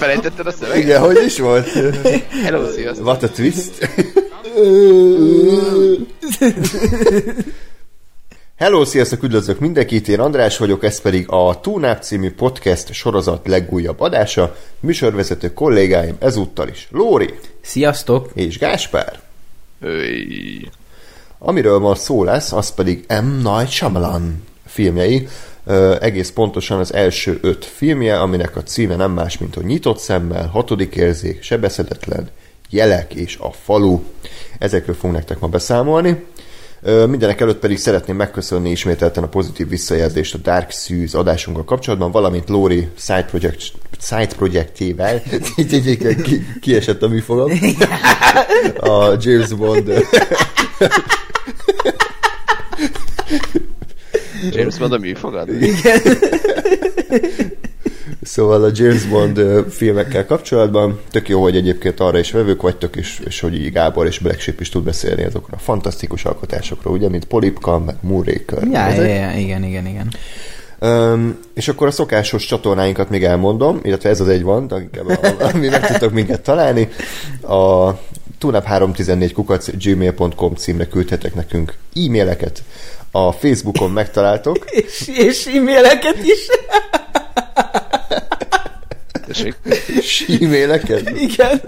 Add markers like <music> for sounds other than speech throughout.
Elfelejtetted a szöveget? Igen, hogy is volt? <laughs> Hello, sziasztok. What a twist. Hello, sziasztok, üdvözlök mindenkit, én András vagyok, ez pedig a Túnáp című podcast sorozat legújabb adása. Műsorvezető kollégáim ezúttal is Lóri Sziasztok! és Gáspár. Öy. Amiről ma szó lesz, az pedig M. Night Shyamalan filmjei, egész pontosan az első öt filmje, aminek a címe nem más, mint a Nyitott szemmel, Hatodik érzék, Sebezhetetlen, Jelek és a falu. Ezekről fogunk nektek ma beszámolni. Mindenek előtt pedig szeretném megköszönni ismételten a pozitív visszajelzést a Dark Suits adásunkkal kapcsolatban, valamint Lori side, project, side projektjével ki, kiesett a műfogam. A James Bond <laughs> James Bond a műfogad? <laughs> Szóval a James Bond filmekkel kapcsolatban tök jó, hogy egyébként arra is vevők vagytok, és, és hogy így Gábor és Black Sheep is tud beszélni azokra a fantasztikus alkotásokról, ugye, mint Polipka, meg Moonraker. Ja, ja, ja, igen, igen, igen. Öm, és akkor a szokásos csatornáinkat még elmondom, illetve ez az egy van, ami meg tudtok minket találni. A tunap314 kukac gmail.com címre küldhetek nekünk e-maileket. A Facebookon megtaláltok. <laughs> És, és e-maileket is. Tessék. E-maileket? Igen.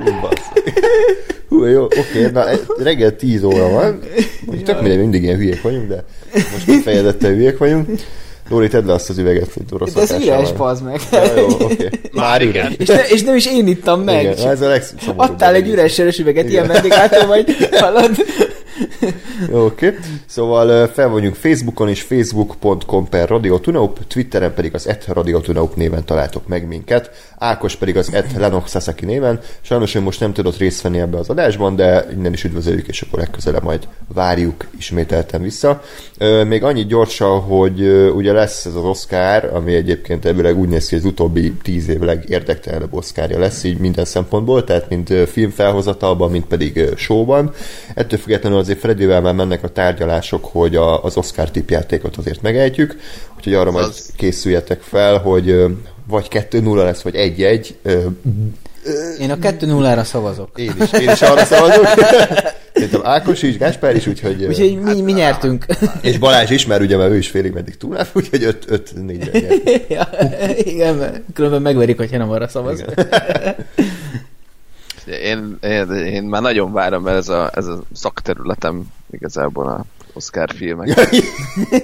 Hú, jó, oké, na reggel 10 óra van. Úgy tök mindegy, mindig ilyen hülyék vagyunk, de most kifejezetten hülyék vagyunk. Lóri, tedd le azt az üveget, hogy rossz De ez van. bazd meg. Ja, jó, oké. <laughs> Már üres. És, ne, és nem is én ittam meg. Igen, ez a legszomorúbb. Adtál egy üres üveget, ilyen vendéglátom vagy, hallod? <laughs> Oké. Szóval ö, fel vagyunk Facebookon is, facebook.com per radiotunaup, Twitteren pedig az et radiotunaup néven találtok meg minket, Ákos pedig az et Lenok Sasaki néven. Sajnos ő most nem tudott részt venni ebbe az adásban, de innen is üdvözöljük, és akkor legközelebb majd várjuk ismételten vissza. Még annyit gyorsan, hogy ugye lesz ez az Oscar, ami egyébként ebből úgy néz ki, hogy az utóbbi tíz év legérdektelenebb Oscarja lesz, így minden szempontból, tehát mint ö, filmfelhozatalban, mint pedig showban. Ettől függetlenül azért Fredivel már mennek a tárgyalások, hogy a, az Oscar tipjátékot azért megejtjük, úgyhogy arra majd Az- készüljetek fel, hogy vagy 2-0 lesz, vagy 1-1. Ö, Én a 2-0-ra szavazok. Én is, én is arra szavazok. <laughs> Szerintem Ákos is, Gáspár is, úgyhogy... Úgyhogy mi, mi nyertünk. és Balázs is, mert ugye már ő is félig meddig túlnál, <laughs> úgyhogy 5-4-re nyert. <laughs> ja, igen, mert különben megverik, hogyha nem arra szavaz. Én, én, én, már nagyon várom, mert ez a, ez a szakterületem igazából a Oscar filmek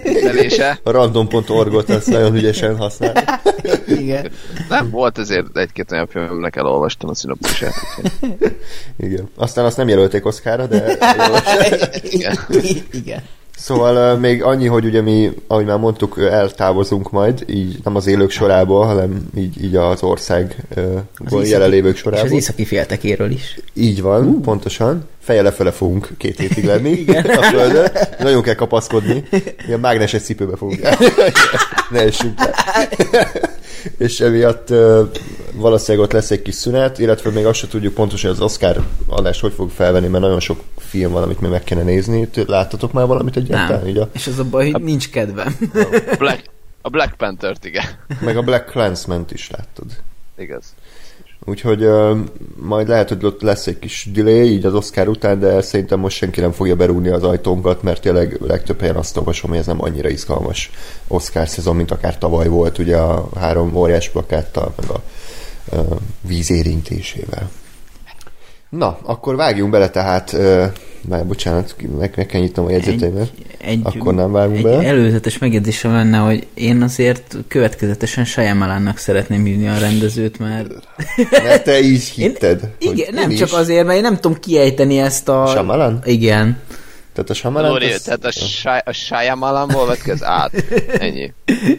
kezelése. A random.org-ot azt nagyon ügyesen használ. Igen. Nem, volt ezért egy-két olyan film, aminek elolvastam a szinopszisát. úgyhogy- Igen. Aztán azt nem jelölték Oszkára, de <laughs> Igen. Igen. Szóval ö, még annyi, hogy ugye mi, ahogy már mondtuk, eltávozunk majd, így nem az élők sorából, hanem így, így az ország északi- jelenlévők És az sorából. északi féltekéről is. Így van, uh. pontosan. Feje lefele fogunk két hétig lenni <laughs> a földön. Nagyon kell kapaszkodni. Ilyen mágneses cipőbe fogunk. <laughs> ne essünk. És emiatt uh, valószínűleg ott lesz egy kis szünet, illetve még azt sem tudjuk pontosan, hogy az Oscar adást hogy fog felvenni, mert nagyon sok film van, amit még meg kéne nézni. Láttatok már valamit egyáltalán? Nem. Így a, És az a baj, hogy nincs kedvem. Black, a Black Panther-t, igen. meg a Black clansman is láttad. Igaz. Úgyhogy uh, majd lehet, hogy ott lesz egy kis delay így az Oscar után, de szerintem most senki nem fogja berúgni az ajtónkat, mert tényleg legtöbb helyen azt olvasom, hogy ez nem annyira izgalmas Oscar szezon, mint akár tavaly volt, ugye a három óriás plakáttal, meg a uh, víz érintésével. Na, akkor vágjunk bele tehát, már bocsánat, meg, meg kell nyitnom a jegyzeteimet. egy, Akkor nem vágunk egy bele? előzetes megjegyzésem lenne, hogy én azért következetesen Shyamalannak szeretném hívni a rendezőt, mert Mert te <laughs> én, hitted. hogy igen, én nem is. csak azért, mert én nem tudom kiejteni ezt a... Shyamalan? Igen. Tehát a Shyamalan... Lóri, tehát a, Shy- a Shyamalanból az át. <laughs> Ennyi.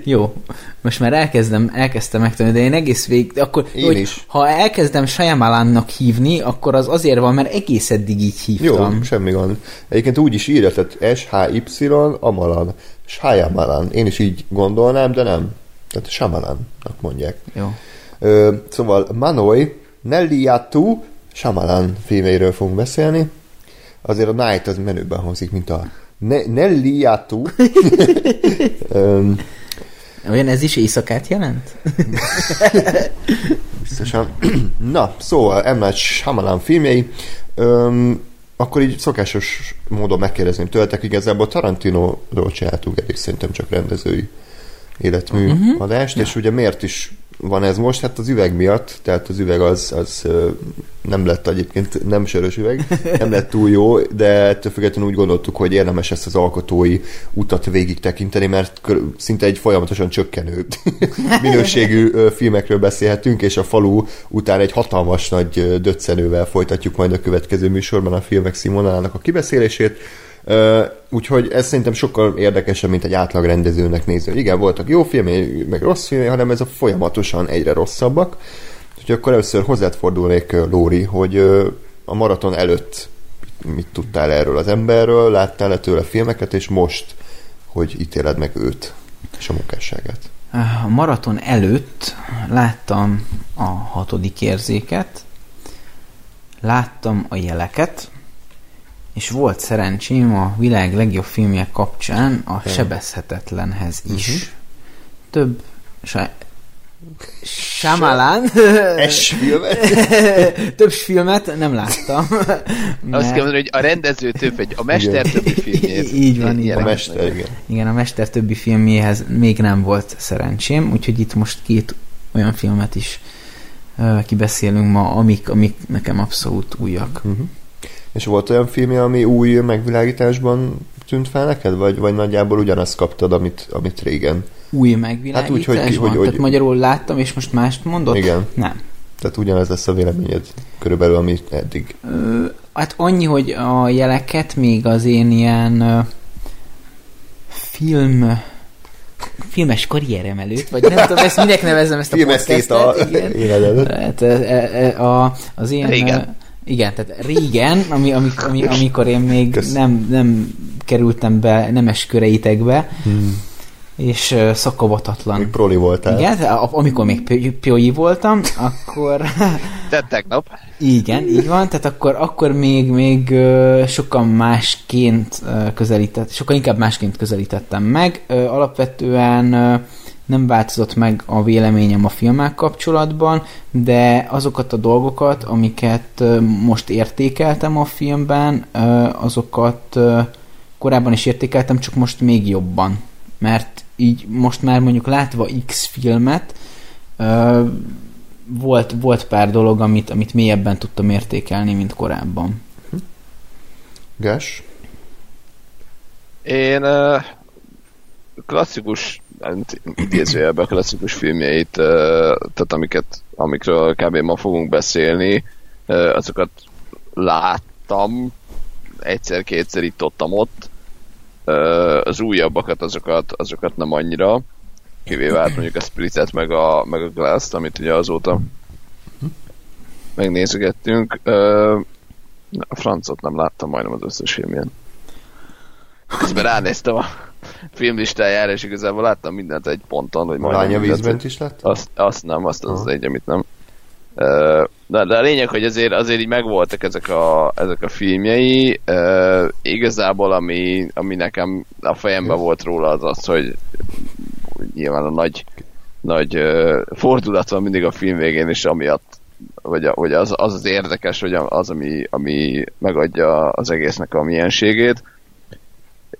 Jó, most már elkezdem, elkezdtem megtanulni, de én egész végig, de akkor, Én hogy is. ha elkezdem Shyamalannak hívni, akkor az azért van, mert egész eddig így Jó, hívtam. semmi gond. Egyébként úgy is írja, tehát S-H-Y, Amalan. Shyamalan. Én is így gondolnám, de nem. Tehát Shyamalannak mondják. Jó. Ö, szóval Manoy, Nelliatu, Shyamalan filmeiről fogunk beszélni. Azért a Night az menőben hangzik, mint a ne- Nelliatu. <laughs> Öm, Olyan ez is éjszakát jelent? <laughs> biztosan. <clears throat> Na, szóval. Night Shyamalan filmjei. Öm, akkor így szokásos módon megkérdezném tőletek, igazából Tarantino-ról csináltunk eddig szerintem csak rendezői életmű uh-huh. adást, és ugye miért is van ez most? Hát az üveg miatt, tehát az üveg az, az nem lett egyébként, nem sörös üveg, nem lett túl jó, de ettől függetlenül úgy gondoltuk, hogy érdemes ezt az alkotói utat végig tekinteni, mert szinte egy folyamatosan csökkenő <laughs> minőségű filmekről beszélhetünk, és a falu után egy hatalmas nagy döccenővel folytatjuk majd a következő műsorban a filmek színvonalának a kibeszélését. Úgyhogy ez szerintem sokkal érdekesebb, mint egy átlag rendezőnek hogy Igen, voltak jó filmei, meg rossz filmei, hanem ez a folyamatosan egyre rosszabbak. Úgyhogy akkor először hozzád fordulnék, Lóri, hogy a maraton előtt mit tudtál erről az emberről, láttál-e tőle filmeket, és most, hogy ítéled meg őt és a munkásságát. A maraton előtt láttam a hatodik érzéket, láttam a jeleket, és volt szerencsém a világ legjobb filmje kapcsán a sebezhetetlenhez is. Uh-huh. Több sa- Shyamalan Es filmet? <laughs> több filmet nem láttam. Azt mert- kell mondani, hogy a rendező több, egy, a mester Igen. többi filmjét. <laughs> Így van, így A mester, igen. Igen, a Mester többi filmjéhez még nem volt szerencsém, úgyhogy itt most két olyan filmet is uh, kibeszélünk ma, amik, amik nekem abszolút újak. Uh-huh. És volt olyan filmje, ami új megvilágításban tűnt fel neked, vagy, vagy nagyjából ugyanazt kaptad, amit, amit régen? Új megvilágítás Hát úgy, hogy- van? hogy- hogy- Tehát magyarul láttam, és most mást mondott? Igen. Nem. Tehát ugyanez lesz a véleményed körülbelül, amit eddig. Ö, hát annyi, hogy a jeleket még az én ilyen ö, film filmes karrierem előtt, vagy nem tudom, ezt minek nevezem ezt a Filmesztét a podcastet, igen. életedet. Hát, e, e, a, az ilyen... Régen. Igen, tehát régen, ami, ami, ami, amikor én még Kösz. nem, nem kerültem be nemes köreitekbe, Hmm. és ö, szakavatlan. Még proli voltál. Igen, amikor még pio- pioi voltam, akkor Tehát tegnap. igen, így van, tehát akkor, akkor még, még ö, sokkal másként ö, közelített, sokkal inkább másként közelítettem meg. Ö, Alapvetően ö, nem változott meg a véleményem a filmmel kapcsolatban, de azokat a dolgokat, amiket most értékeltem a filmben, azokat korábban is értékeltem, csak most még jobban. Mert így most már mondjuk látva X filmet, volt, volt pár dolog, amit, amit mélyebben tudtam értékelni, mint korábban. Gás? Én klasszikus, idézőjelben klasszikus filmjeit, tehát amiket, amikről kb. ma fogunk beszélni, azokat láttam, egyszer-kétszer itt ott, ott. Az újabbakat, azokat, azokat nem annyira, kivéve hát mondjuk a Splitet meg a, meg a Glass-t, amit ugye azóta megnézegettünk. A francot nem láttam majdnem az összes filmjén. Közben ránéztem a filmlistájára, és igazából láttam mindent egy ponton, hogy A majdnem lánya vízbent is lett? azt, azt nem, azt az, az egy, amit nem. De, de a lényeg, hogy azért, azért így megvoltak ezek a, ezek a filmjei. Uh, igazából, ami, ami nekem a fejemben volt róla, az az, hogy nyilván a nagy, nagy uh, fordulat van mindig a film végén, és amiatt vagy, a, vagy az, az az érdekes, hogy az, ami, ami megadja az egésznek a mienségét.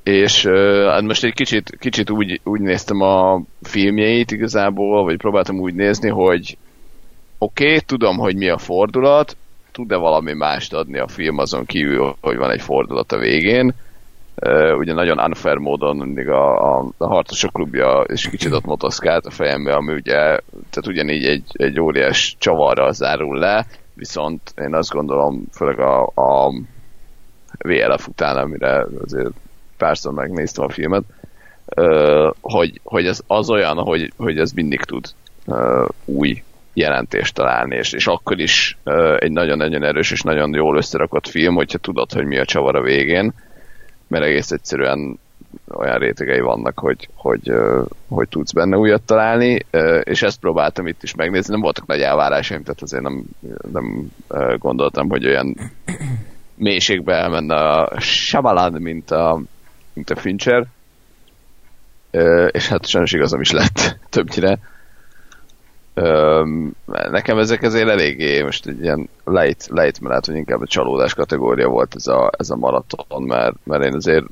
És hát most egy kicsit, kicsit úgy, úgy néztem a filmjeit igazából, vagy próbáltam úgy nézni, hogy oké, okay, tudom, hogy mi a fordulat, tud-e valami mást adni a film azon kívül, hogy van egy fordulat a végén. Uh, ugye nagyon unfair módon mindig a, a, a harcosok klubja és kicsit ott motoszkált a fejembe, ami ugye, tehát ugyanígy egy, egy óriás csavarral zárul le, viszont én azt gondolom, főleg a, a VLF után, amire azért párszor megnéztem a filmet, hogy, hogy ez az olyan, hogy, hogy ez mindig tud új jelentést találni, és, és akkor is egy nagyon-nagyon erős és nagyon jól összerakott film, hogyha tudod, hogy mi a csavar a végén, mert egész egyszerűen olyan rétegei vannak, hogy, hogy, hogy tudsz benne újat találni, és ezt próbáltam itt is megnézni, nem voltak nagy elvárásaim, tehát azért nem, nem gondoltam, hogy olyan mélységbe elmenne a Shyamalan, mint a, mint a Fincher, és hát sajnos igazam is lett <laughs> többnyire. Nekem ezek azért eléggé most egy ilyen lejt mert lehet, hogy inkább a csalódás kategória volt ez a, ez a maraton, mert, mert én azért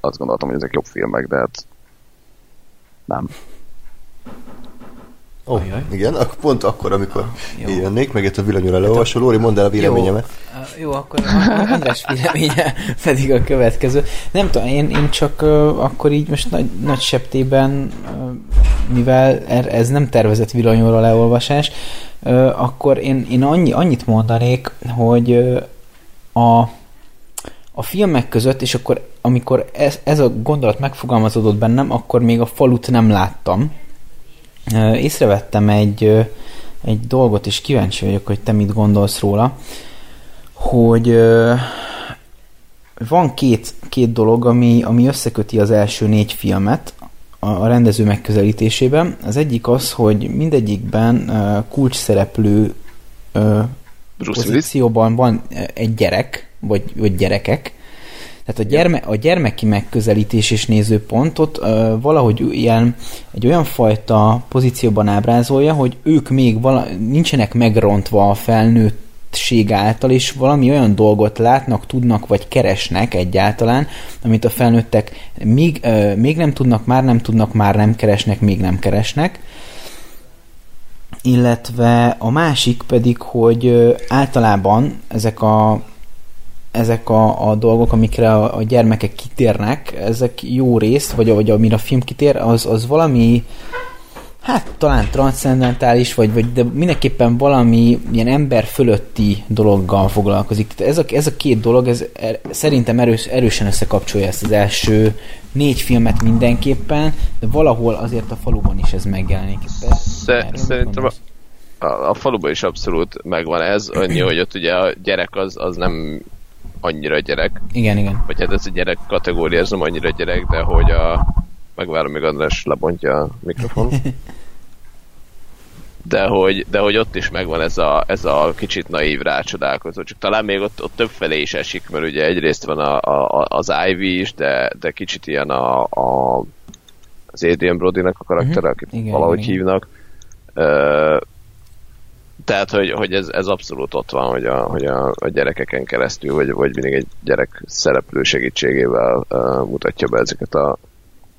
azt gondoltam, hogy ezek jobb filmek, de hát nem. Ó, oh, igen, pont akkor, amikor jó. jönnék, meg itt a villanyúra leolvasó. Lóri, mondd el a véleményemet. Jó, jó akkor András véleménye <laughs> pedig a következő. Nem tudom, én, én csak uh, akkor így most nagy, nagy septében, uh, mivel er, ez nem tervezett villanyóra leolvasás, uh, akkor én, én annyi, annyit mondanék, hogy uh, a a filmek között, és akkor amikor ez, ez a gondolat megfogalmazódott bennem, akkor még a falut nem láttam. Észrevettem egy, egy dolgot, és kíváncsi vagyok, hogy te mit gondolsz róla, hogy van két, két dolog, ami, ami összeköti az első négy filmet a, a rendező megközelítésében. Az egyik az, hogy mindegyikben kulcs szereplő pozícióban van egy gyerek, vagy, vagy gyerekek. Tehát a, gyerme, a gyermeki megközelítés és nézőpontot uh, valahogy ilyen, egy olyan fajta pozícióban ábrázolja, hogy ők még vala, nincsenek megrontva a felnőtt által, és valami olyan dolgot látnak, tudnak, vagy keresnek egyáltalán, amit a felnőttek még, uh, még nem tudnak, már nem tudnak, már nem keresnek, még nem keresnek. Illetve a másik pedig, hogy általában ezek a ezek a, a dolgok, amikre a, a gyermekek kitérnek, ezek jó részt, vagy, vagy amire a film kitér, az, az valami hát talán transzcendentális, vagy, vagy de mindenképpen valami ilyen ember fölötti dologgal foglalkozik. Tehát ez a, ez a két dolog, ez er, szerintem erős, erősen összekapcsolja ezt az első négy filmet mindenképpen, de valahol azért a faluban is ez megjelenik. Szerintem a, a, a faluban is abszolút megvan ez, annyi, hogy ott ugye a gyerek az, az nem annyira gyerek. Igen, igen. Vagy hát ez a gyerek kategória, ez nem annyira gyerek, de hogy a... Megvárom, még András lebontja a mikrofon. De hogy, de hogy ott is megvan ez a, ez a kicsit naív rácsodálkozó, csak talán még ott, ott több felé is esik, mert ugye egyrészt van a, a, az Ivy is, de, de kicsit ilyen a, a az Adrian Brody-nak a karakter, uh-huh. akit igen, valahogy igen. hívnak. Uh, tehát, hogy, hogy ez, ez abszolút ott van, hogy a, hogy a, a gyerekeken keresztül, vagy, vagy mindig egy gyerek szereplő segítségével uh, mutatja be ezeket a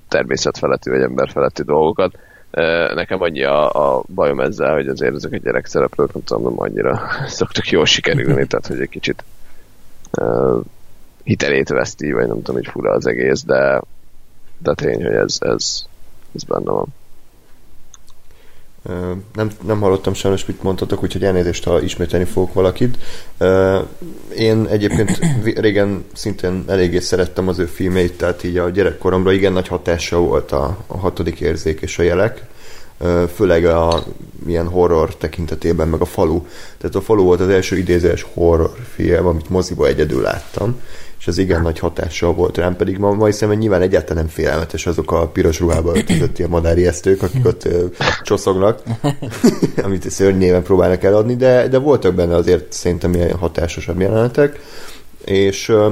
természetfeletti vagy emberfeletti dolgokat. Uh, nekem annyi a, a bajom ezzel, hogy azért ezek a gyerek szereplők, nem tudom, nem annyira <laughs> szoktak jól sikerülni, tehát hogy egy kicsit uh, hitelét veszti, vagy nem tudom, hogy fura az egész, de, de tény, hogy ez, ez, ez benne van. Nem, nem hallottam sajnos, mit mondtatok, úgyhogy elnézést, ha ismételni fogok valakit. Én egyébként régen szintén eléggé szerettem az ő filmeit, tehát így a gyerekkoromra igen nagy hatása volt a, a hatodik érzék és a jelek, főleg a milyen horror tekintetében, meg a falu. Tehát a falu volt az első idézős horror film, amit moziba egyedül láttam, és ez igen nagy hatással volt rám, pedig ma, ma hiszem, hogy nyilván egyáltalán nem félelmetes azok a piros ruhába öltözött ilyen madári esztők, akik ott ö, csoszognak, <laughs> amit szörnyéven próbálnak eladni, de, de voltak benne azért szerintem ilyen hatásosabb jelenetek, és ö,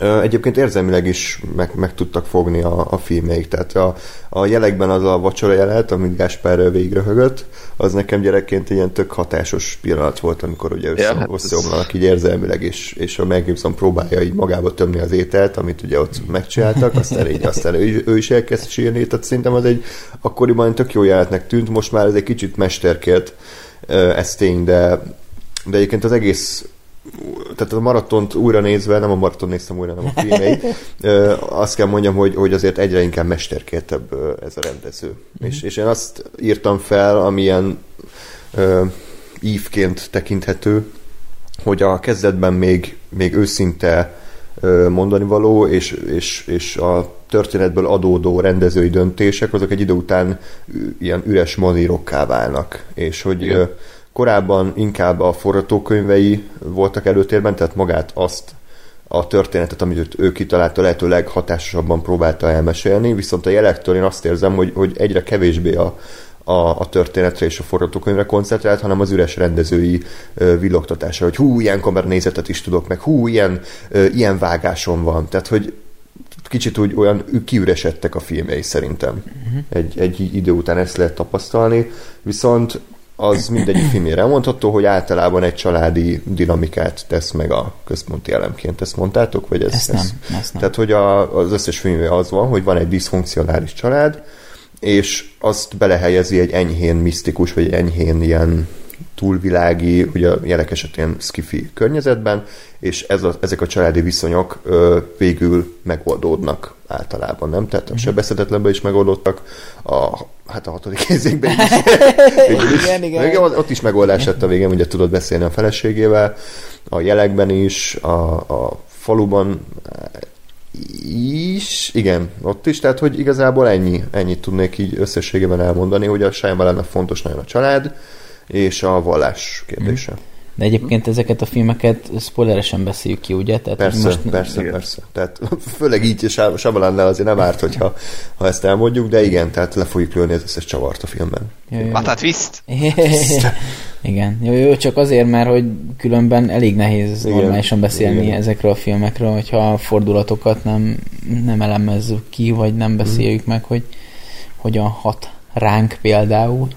Egyébként érzelmileg is meg, meg tudtak fogni a, a filmeik, tehát a, a jelekben az a vacsora jelet, amit Gáspár végrehögött, az nekem gyerekként egy ilyen tök hatásos pillanat volt, amikor ugye össze, ja, hát összeomlanak ez... így érzelmileg, és, és a Mel Gibson próbálja így magába tömni az ételt, amit ugye ott megcsináltak, aztán így aztán ő, ő is elkezd sírni, tehát szerintem az egy akkoriban tök jó jelenetnek tűnt, most már ez egy kicsit mesterkért, ez tény, de, de egyébként az egész tehát a maratont újra nézve, nem a maraton néztem újra, nem a filmeit, <laughs> azt kell mondjam, hogy, hogy azért egyre inkább mesterkéltebb ez a rendező. Mm-hmm. És, és én azt írtam fel, amilyen uh, ívként tekinthető, hogy a kezdetben még, még őszinte ö, mondani való, és, és, és a történetből adódó rendezői döntések, azok egy idő után ilyen üres manírokká válnak, és hogy Igen. Korábban inkább a forgatókönyvei voltak előtérben, tehát magát azt a történetet, amit ő kitalálta, lehetőleg hatásosabban próbálta elmesélni, viszont a jelektől én azt érzem, hogy, hogy egyre kevésbé a, a, a történetre és a forgatókönyvre koncentrált, hanem az üres rendezői ö, villogtatásra, hogy hú, ilyen kameranézetet is tudok, meg hú, ilyen, ö, ilyen vágásom van. Tehát, hogy kicsit úgy olyan kiüresedtek a filmjei szerintem. Uh-huh. Egy, egy idő után ezt lehet tapasztalni, viszont az mindegyik filmére elmondható, hogy általában egy családi dinamikát tesz meg a központi elemként. Ezt mondtátok? Vagy ez, Ezt nem, ez? ezt nem. Tehát, hogy a, az összes filmje az van, hogy van egy diszfunkcionális család, és azt belehelyezi egy enyhén misztikus, vagy enyhén ilyen túlvilági, ugye a jelek esetén skifi környezetben, és ez a, ezek a családi viszonyok ö, végül megoldódnak általában, nem? Tehát a sebezhetetlenben is megoldottak, a, hát a hatodik <laughs> érzékben is. Igen, igen. Végül ott is megoldás lett a végén, ugye tudod beszélni a feleségével, a jelekben is, a, a faluban is, igen, ott is, tehát hogy igazából ennyi, ennyit tudnék így összességében elmondani, hogy a Shyamalannak fontos nagyon a család, és a vallás kérdése. De egyébként ezeket a filmeket spoileresen beszéljük ki, ugye? Tehát Persze, most persze, igen. persze. Tehát <laughs> főleg így Shy- Shyamalan-nál azért nem árt, hogyha ha ezt elmondjuk, de igen, tehát le fogjuk lőni az összes csavart a filmben. Jó, jó. What a twist! Igen, jó, jó, csak azért, mert hogy különben elég nehéz Igen. normálisan beszélni Igen. ezekről a filmekről, hogyha a fordulatokat nem, nem elemezzük ki, vagy nem beszéljük meg, hogy hogyan hat ránk például.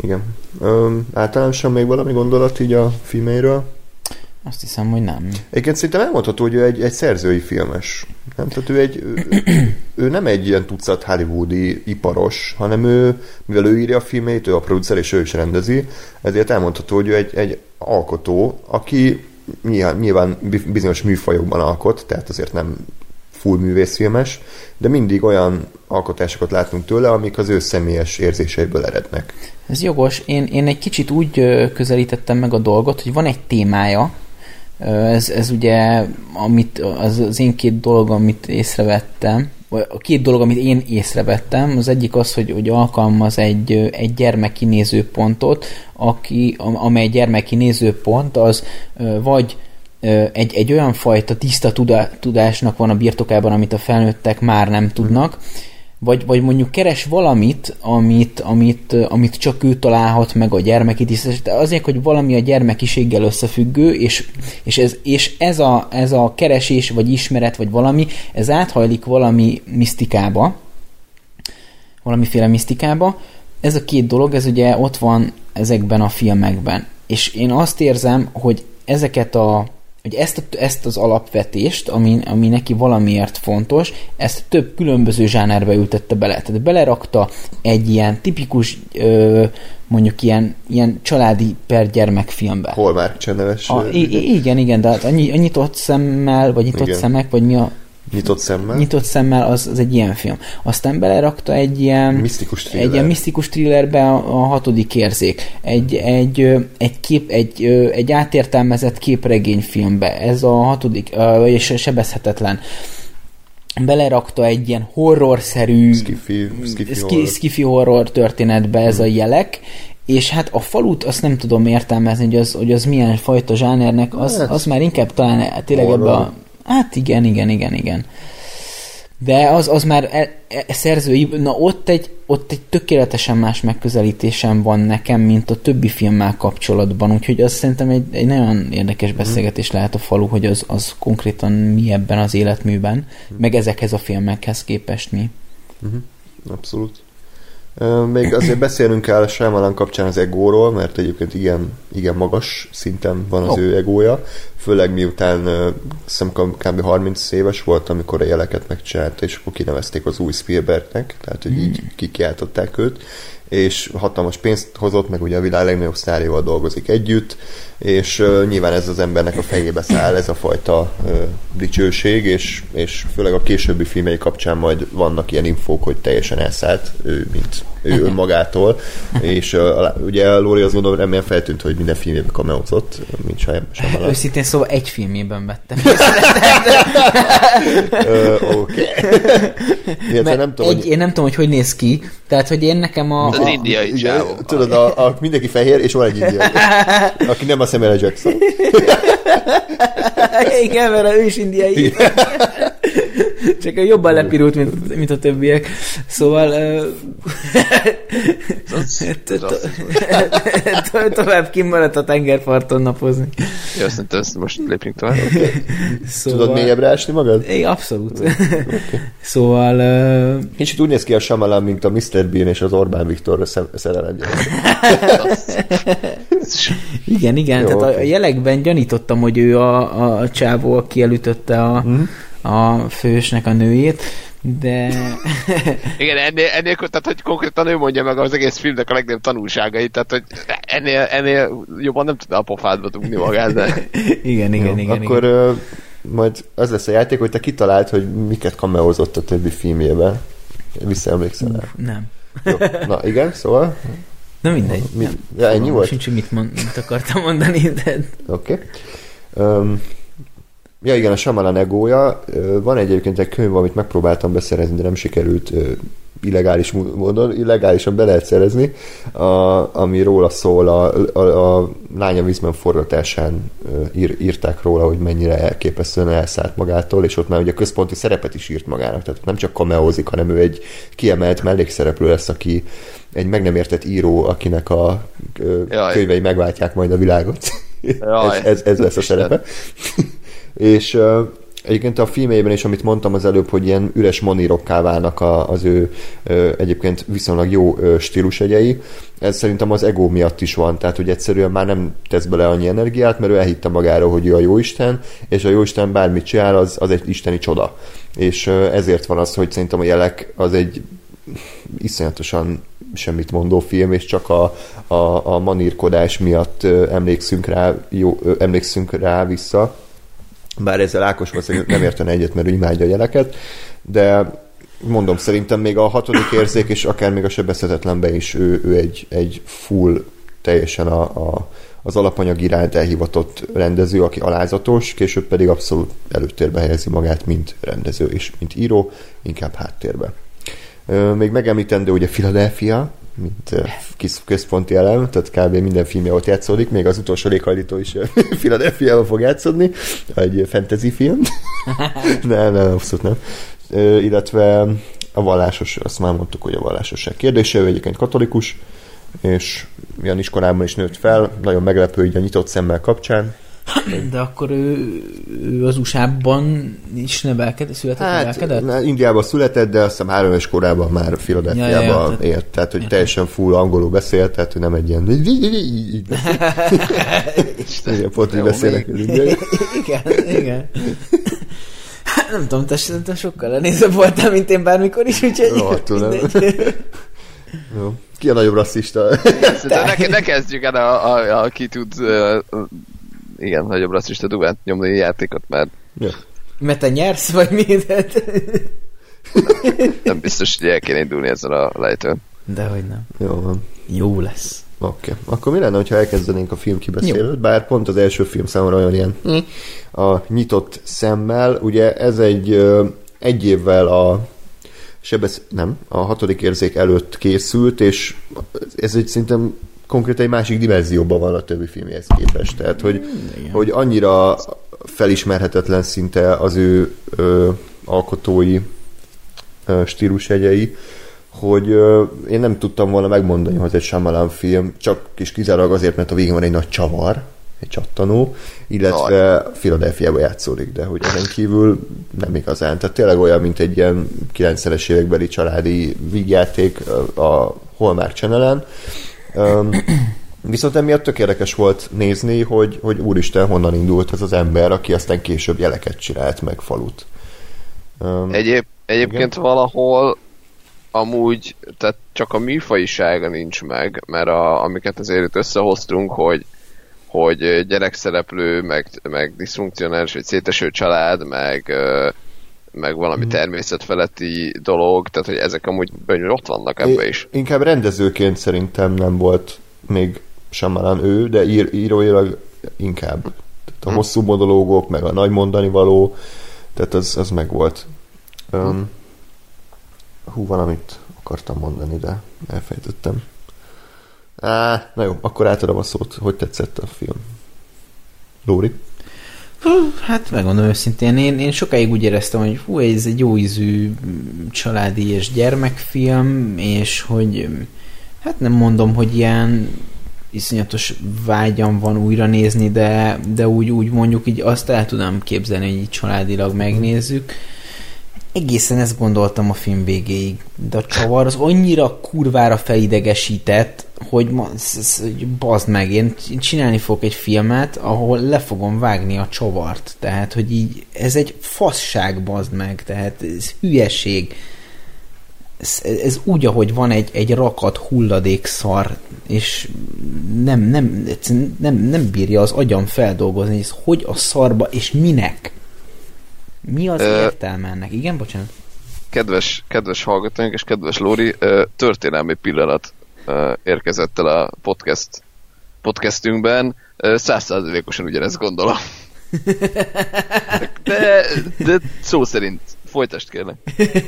Igen. Öm, általánosan még valami gondolat így a filmeiről? Azt hiszem, hogy nem. Egyébként szerintem elmondható, hogy ő egy, egy szerzői filmes. Nem? Tehát ő, egy, ő, ő nem egy ilyen tucat hollywoodi iparos, hanem ő, mivel ő írja a filmét, ő a producer és ő is rendezi, ezért elmondható, hogy ő egy, egy alkotó, aki nyilván, nyilván bi- bizonyos műfajokban alkot, tehát azért nem full művészfilmes, de mindig olyan alkotásokat látunk tőle, amik az ő személyes érzéseiből erednek. Ez jogos. Én, én egy kicsit úgy közelítettem meg a dolgot, hogy van egy témája, ez, ez ugye amit, az, az én két dolog, amit észrevettem, vagy a két dolog, amit én észrevettem, az egyik az, hogy, hogy alkalmaz egy, egy gyermeki nézőpontot, aki, am- amely gyermeki nézőpont az vagy egy, egy olyan fajta tiszta tudá, tudásnak van a birtokában, amit a felnőttek már nem tudnak, vagy, vagy mondjuk keres valamit, amit, amit, amit csak ő találhat meg a gyermeki tisztás, de azért, hogy valami a gyermekiséggel összefüggő, és, és, ez, és ez, a, ez a keresés, vagy ismeret, vagy valami, ez áthajlik valami misztikába, valamiféle misztikába. Ez a két dolog, ez ugye ott van ezekben a filmekben. És én azt érzem, hogy ezeket a hogy ezt, a, ezt az alapvetést, ami, ami neki valamiért fontos, ezt több különböző zsánerbe ültette bele. Tehát belerakta egy ilyen tipikus, ö, mondjuk ilyen, ilyen családi per gyermekfilmbe. Hol már i- igen, igen, de hát a nyitott szemmel, vagy nyitott Igen. szemek, vagy mi a Nyitott szemmel? nyitott szemmel, az, az egy ilyen film. Aztán belerakta egy ilyen Misztikus thriller. egy ilyen misztikus thrillerbe a, a hatodik érzék. Egy, egy, egy, kép, egy, egy átértelmezett képregényfilmbe. Ez a hatodik, és sebezhetetlen. Belerakta egy ilyen horrorszerű Skifi, skifi ski, horror. skifi horror történetbe ez a jelek, és hát a falut azt nem tudom értelmezni, hogy az, hogy az milyen fajta zsánernek, az, Hát, az már inkább talán tényleg ebbe horror. a... Hát igen, igen, igen, igen. De az, az már e, e, szerzői, na ott egy, ott egy tökéletesen más megközelítésem van nekem, mint a többi filmmel kapcsolatban, úgyhogy az szerintem egy, egy nagyon érdekes beszélgetés lehet a falu, hogy az, az konkrétan mi ebben az életműben, meg ezekhez a filmekhez képest mi. Abszolút. Még azért beszélnünk kell a Shyamalan kapcsán az egóról, mert egyébként igen, igen magas szinten van az Ó. ő egója, főleg miután hiszem kb. 30 éves volt, amikor a jeleket megcsinálta, és akkor kinevezték az új Spielbergnek, tehát hogy így kikiáltották őt, és hatalmas pénzt hozott, meg ugye a világ legnagyobb sztárjával dolgozik együtt, és uh, nyilván ez az embernek a fejébe száll ez a fajta uh, dicsőség, és, és főleg a későbbi filmei kapcsán majd vannak ilyen infók, hogy teljesen elszállt ő, mint ő önmagától, és uh, ugye Lóri azt gondolom remélem feltűnt, hogy minden filmjében kameózott, mint Shyam- Shyamalan. Őszintén szóval egy filmjében vettem. <laughs> Oké. <laughs> Nem tudom, egy, hogy... én nem tudom, hogy hogy néz ki. Tehát, hogy én nekem a... Az a indiai csávó. tudod, a, a, mindenki fehér, és van egy indiai, <laughs> aki nem a Samuel. Jackson. Igen, mert ő is indiai. Csak jobban lepirult, mint, mint a többiek. Szóval... Tovább kimaradt a tengerparton napozni. Jó, szerintem ezt most lépjünk tovább. Szóval... Tudod mélyebbre ásni magad? É, abszolút. Szóval... Kicsit úgy néz ki a Shyamalan, mint a Mr. Bean és az Orbán Viktor sze- szerelem. <laughs> Igen, igen, tehát a jelekben gyanítottam, hogy ő a, a csávó, aki elütötte a, Mhm. A fősnek a nőjét, de <laughs> Igen, ennél, ennél, tehát hogy konkrétan ő mondja meg az egész filmnek a legnagyobb tanulságait, tehát hogy ennél, ennél jobban nem tudna a pofádba dugni magát, de <laughs> igen, igen, Jó, igen. akkor igen. ö, majd az lesz a játék, hogy te kitaláld, hogy miket kameózott a többi filmjében. Visszaemlékszel rá. Nem. Jó. Na igen, szóval. Na mindegy. Mi, nem. ja, ennyi Fogalmam volt? Sincs, mit, mond, mit akartam mondani, de Oké. Okay. Um, ja igen, a Shyamalan egója. Van egyébként egy könyv, amit megpróbáltam beszerezni, de nem sikerült illegális módon, illegálisan be lehet szerezni, a, ami róla szól, a, a, a lánya vízben forgatásán ír, írták róla, hogy mennyire elképesztően elszállt magától, és ott már ugye központi szerepet is írt magának, tehát nem csak kameózik, hanem ő egy kiemelt mellékszereplő lesz, aki egy meg nem értett író, akinek a Jaj. könyvei megváltják majd a világot. <laughs> Jaj. ez, ez, ez lesz a szerepe. És egyébként a filmjében is, amit mondtam az előbb, hogy ilyen üres monírokká válnak a, az ő ö, egyébként viszonylag jó ö, stílusegyei, ez szerintem az ego miatt is van, tehát hogy egyszerűen már nem tesz bele annyi energiát, mert ő elhitte magáról, hogy ő a jóisten, és a jóisten bármit csinál, az, az egy isteni csoda. És ö, ezért van az, hogy szerintem a jelek az egy iszonyatosan semmit mondó film, és csak a, a, a manírkodás miatt emlékszünk rá, jó, emlékszünk rá vissza. Bár ezzel Ákos valószínűleg nem értene egyet, mert imádja a jeleket, de mondom, szerintem még a hatodik érzék, és akár még a sebezhetetlenben is ő, ő egy, egy full, teljesen a, a, az alapanyag iránt elhivatott rendező, aki alázatos, később pedig abszolút előtérbe helyezi magát, mint rendező és mint író, inkább háttérbe. Még megemlítendő ugye Philadelphia, mint kis központi elem, tehát kb. minden filmje ott játszódik, még az utolsó léghajlító is <laughs> Philadelphia fog játszódni, egy fantasy film. <laughs> nem, nem, abszolút nem. Ö, Illetve a vallásos, azt már mondtuk, hogy a vallásosság kérdése, ő egyébként katolikus, és ilyen iskolában is nőtt fel, nagyon meglepő így a nyitott szemmel kapcsán. De akkor ő, ő az USA-ban is nevelkedett, született, Hát, nevelkedett? na, Indiában született, de azt hiszem három éves korában már Philadelphia-ban Ja, ja, ja, ja, tehát- ért, tehát hogy teljesen full angolul beszélt, tehát hogy nem egy ilyen. Igen, pont így Jó, beszélnek az indiaiak. igen, igen. Nem tudom, te, te sokkal lenézőbb voltál, mint én bármikor is, úgyhogy... Rohadtul nem. <laughs> Jó. Ki a nagyobb rasszista? Szerintem ne, ne kezdjük el a, a, a ki tud uh, igen, nagyobb rasszista dugát nyomni a játékot, mert ja. Mert te nyersz, vagy mi? nem biztos, hogy el kéne indulni ezzel a lejtőn. Dehogy nem. Jó van. Jó lesz. Oké. Okay. Akkor mi lenne, ha elkezdenénk a film kibeszélőt? Bár pont az első film számomra olyan ilyen a nyitott szemmel. Ugye ez egy egy évvel a sebesz, nem, a hatodik érzék előtt készült, és ez egy szerintem konkrétan egy másik dimenzióban van a többi filmjehez képest. Tehát, hogy, hogy annyira felismerhetetlen szinte az ő ö, alkotói ö, stílusjegyei, hogy ö, én nem tudtam volna megmondani, hogy ez egy Shyamalan film, csak is kizárólag azért, mert a végén van egy nagy csavar, egy csattanó, illetve Philadelphia-ba játszódik, de hogy ezen kívül nem igazán. Tehát tényleg olyan, mint egy ilyen 90-es évekbeli családi vígjáték a Hallmark channel Viszont emiatt tök érdekes volt nézni, hogy, hogy úristen, honnan indult ez az ember, aki aztán később jeleket csinált meg falut. Um, Egyéb, egyébként Igen. valahol amúgy, tehát csak a műfajisága nincs meg, mert a, amiket azért itt összehoztunk, hogy hogy gyerekszereplő, meg, meg diszfunkcionális, vagy széteső család, meg, meg valami Mhm. természetfeletti dolog, tehát hogy ezek amúgy ott vannak ebbe is. Inkább rendezőként szerintem nem volt még Shyamalan ő, de ír, íróilag inkább. Tehát a Hm. hosszú monológok, meg a nagy mondani való, tehát az, az meg volt. Um, hú, valamit akartam mondani, de elfejtettem. Á, na jó, akkor átadom a szót. Hogy tetszett a film? Lóri? Hát megmondom őszintén, én, én sokáig úgy éreztem, hogy hú, ez egy jó ízű mm, családi és gyermekfilm, és hogy mm, hát nem mondom, hogy ilyen iszonyatos vágyam van újra nézni, de, de úgy, úgy mondjuk így azt el tudom képzelni, hogy így családilag megnézzük. Egészen ezt gondoltam a film végéig, de a csavar az annyira kurvára felidegesített, hogy ma, bazd meg, én csinálni fogok egy filmet, ahol le fogom vágni a csavart. Tehát, hogy így, ez egy fasság, bazd meg, tehát ez hülyeség. Ez, ez úgy, ahogy van egy, egy rakat hulladék szar, és nem, nem, nem, nem bírja az agyam feldolgozni, hogy a szarba, és minek? Mi az Ö, értelme ennek? Igen, bocsánat? Kedves, kedves hallgatóink és kedves Lóri, ö, történelmi pillanat ö, érkezett el a podcast podcastünkben. Százszázalékosan ugyanezt gondolom. <laughs> De, de szó szerint folytasd kérlek.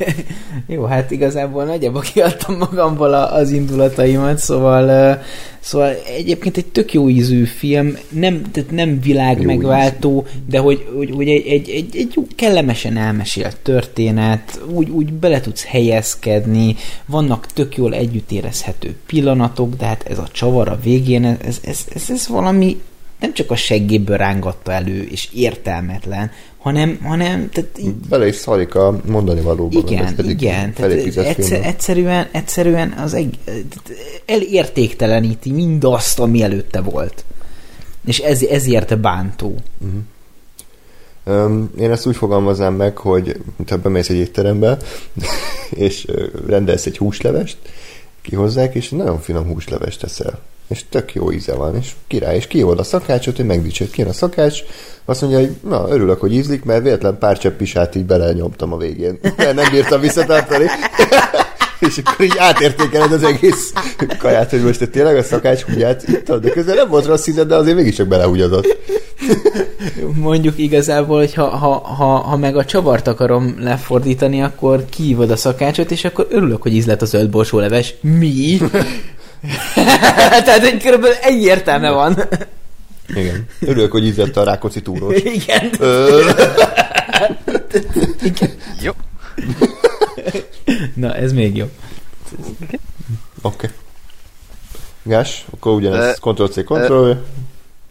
<laughs> Jó, hát igazából nagyjából kiadtam magamból a- az indulataimat, szóval, ö, szóval egyébként egy tök jó ízű film, nem, tehát nem világ Jó megváltó, de hogy, hogy, hogy egy, egy, egy, egy jó, kellemesen elmesélt történet, úgy, úgy bele tudsz helyezkedni, vannak tök jól együtt érezhető pillanatok, de hát ez a csavar a végén, ez, ez, ez, ez valami nem csak a seggéből rángatta elő, és értelmetlen, hanem, hanem tehát így, Bele is szalik a mondani valóban. igen, igen. Egyszer, egyszerűen, egyszerűen az eg, tehát elértékteleníti mindazt, ami előtte volt. És ez, ezért bántó. Öm, Én ezt úgy fogalmaznám meg, hogy te bemész egy étterembe, <laughs> és rendelsz egy húslevest, kihozzák, és nagyon finom húslevest teszel. És tök jó íze van, és király, és kihol a szakácsot, hogy megdicsőd. Kijön a szakács, azt mondja, hogy na, örülök, hogy ízlik, mert véletlen pár csepp pisát így belenyomtam a végén. <laughs> Mert nem bírtam visszatartani. <laughs> és akkor így átértékeled az egész kaját, hogy most te tényleg a szakács húgyát ittad, de közben nem volt rossz íze, de azért mégiscsak belehúgyazott. <laughs> Mondjuk igazából, hogy ha, ha, ha, ha meg a csavart akarom lefordítani, akkor kihívod a szakácsot, és akkor örülök, hogy ízlet a zöld borsóleves. Mi? <laughs> Tehát egy körülbelül ennyi értelme van. Igen. Örülök, hogy ízlett a Rákóczi túros. <laughs> Igen. Ö, <laughs> Igen. Jó. Na, ez még jobb. Oké. Okay. Gás, akkor ugyanez Ctrl-C, Ctrl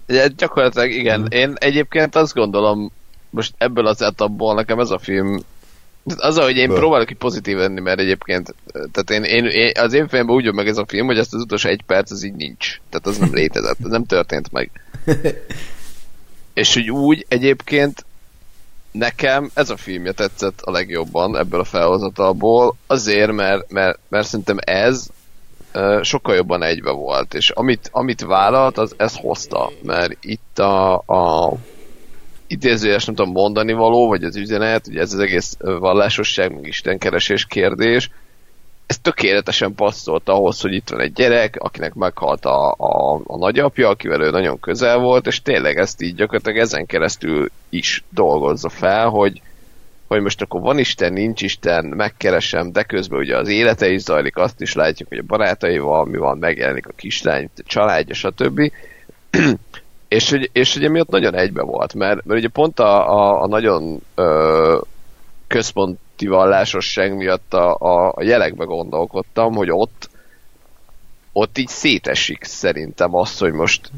Ja, gyakorlatilag igen. Én egyébként azt gondolom, most ebből az etapból nekem ez a film az, hogy én próbálok ki pozitív lenni, mert egyébként tehát én, én, én az én fejemben úgy van meg ez a film, hogy ezt az utolsó egy perc az így nincs. Tehát az nem létezett, ez nem történt meg. <laughs> És hogy úgy egyébként nekem ez a filmje tetszett a legjobban ebből a felhozatalból, azért, mert, mert, mert szerintem ez sokkal jobban egybe volt, és amit, amit vállalt, az ez hozta, mert itt a, a idézőjes nem tudom mondani való, vagy az üzenet, ugye ez az egész vallásosság, meg istenkeresés kérdés, ez tökéletesen passzolt ahhoz, hogy itt van egy gyerek, akinek meghalt a, a, a nagyapja, akivel ő nagyon közel volt, és tényleg ezt így gyakorlatilag ezen keresztül is dolgozza fel, hogy, hogy most akkor van Isten, nincs Isten, megkeresem, de közben ugye az élete is zajlik, azt is látjuk, hogy a barátaival mi van, megjelenik a kislány, a családja, stb. És, hogy, és hogy emiatt nagyon egybe volt, mert, mert ugye pont a, a, a nagyon ö, központi vallásosság miatt a, a, a jelekbe gondolkodtam, hogy ott ott így szétesik szerintem az, hogy most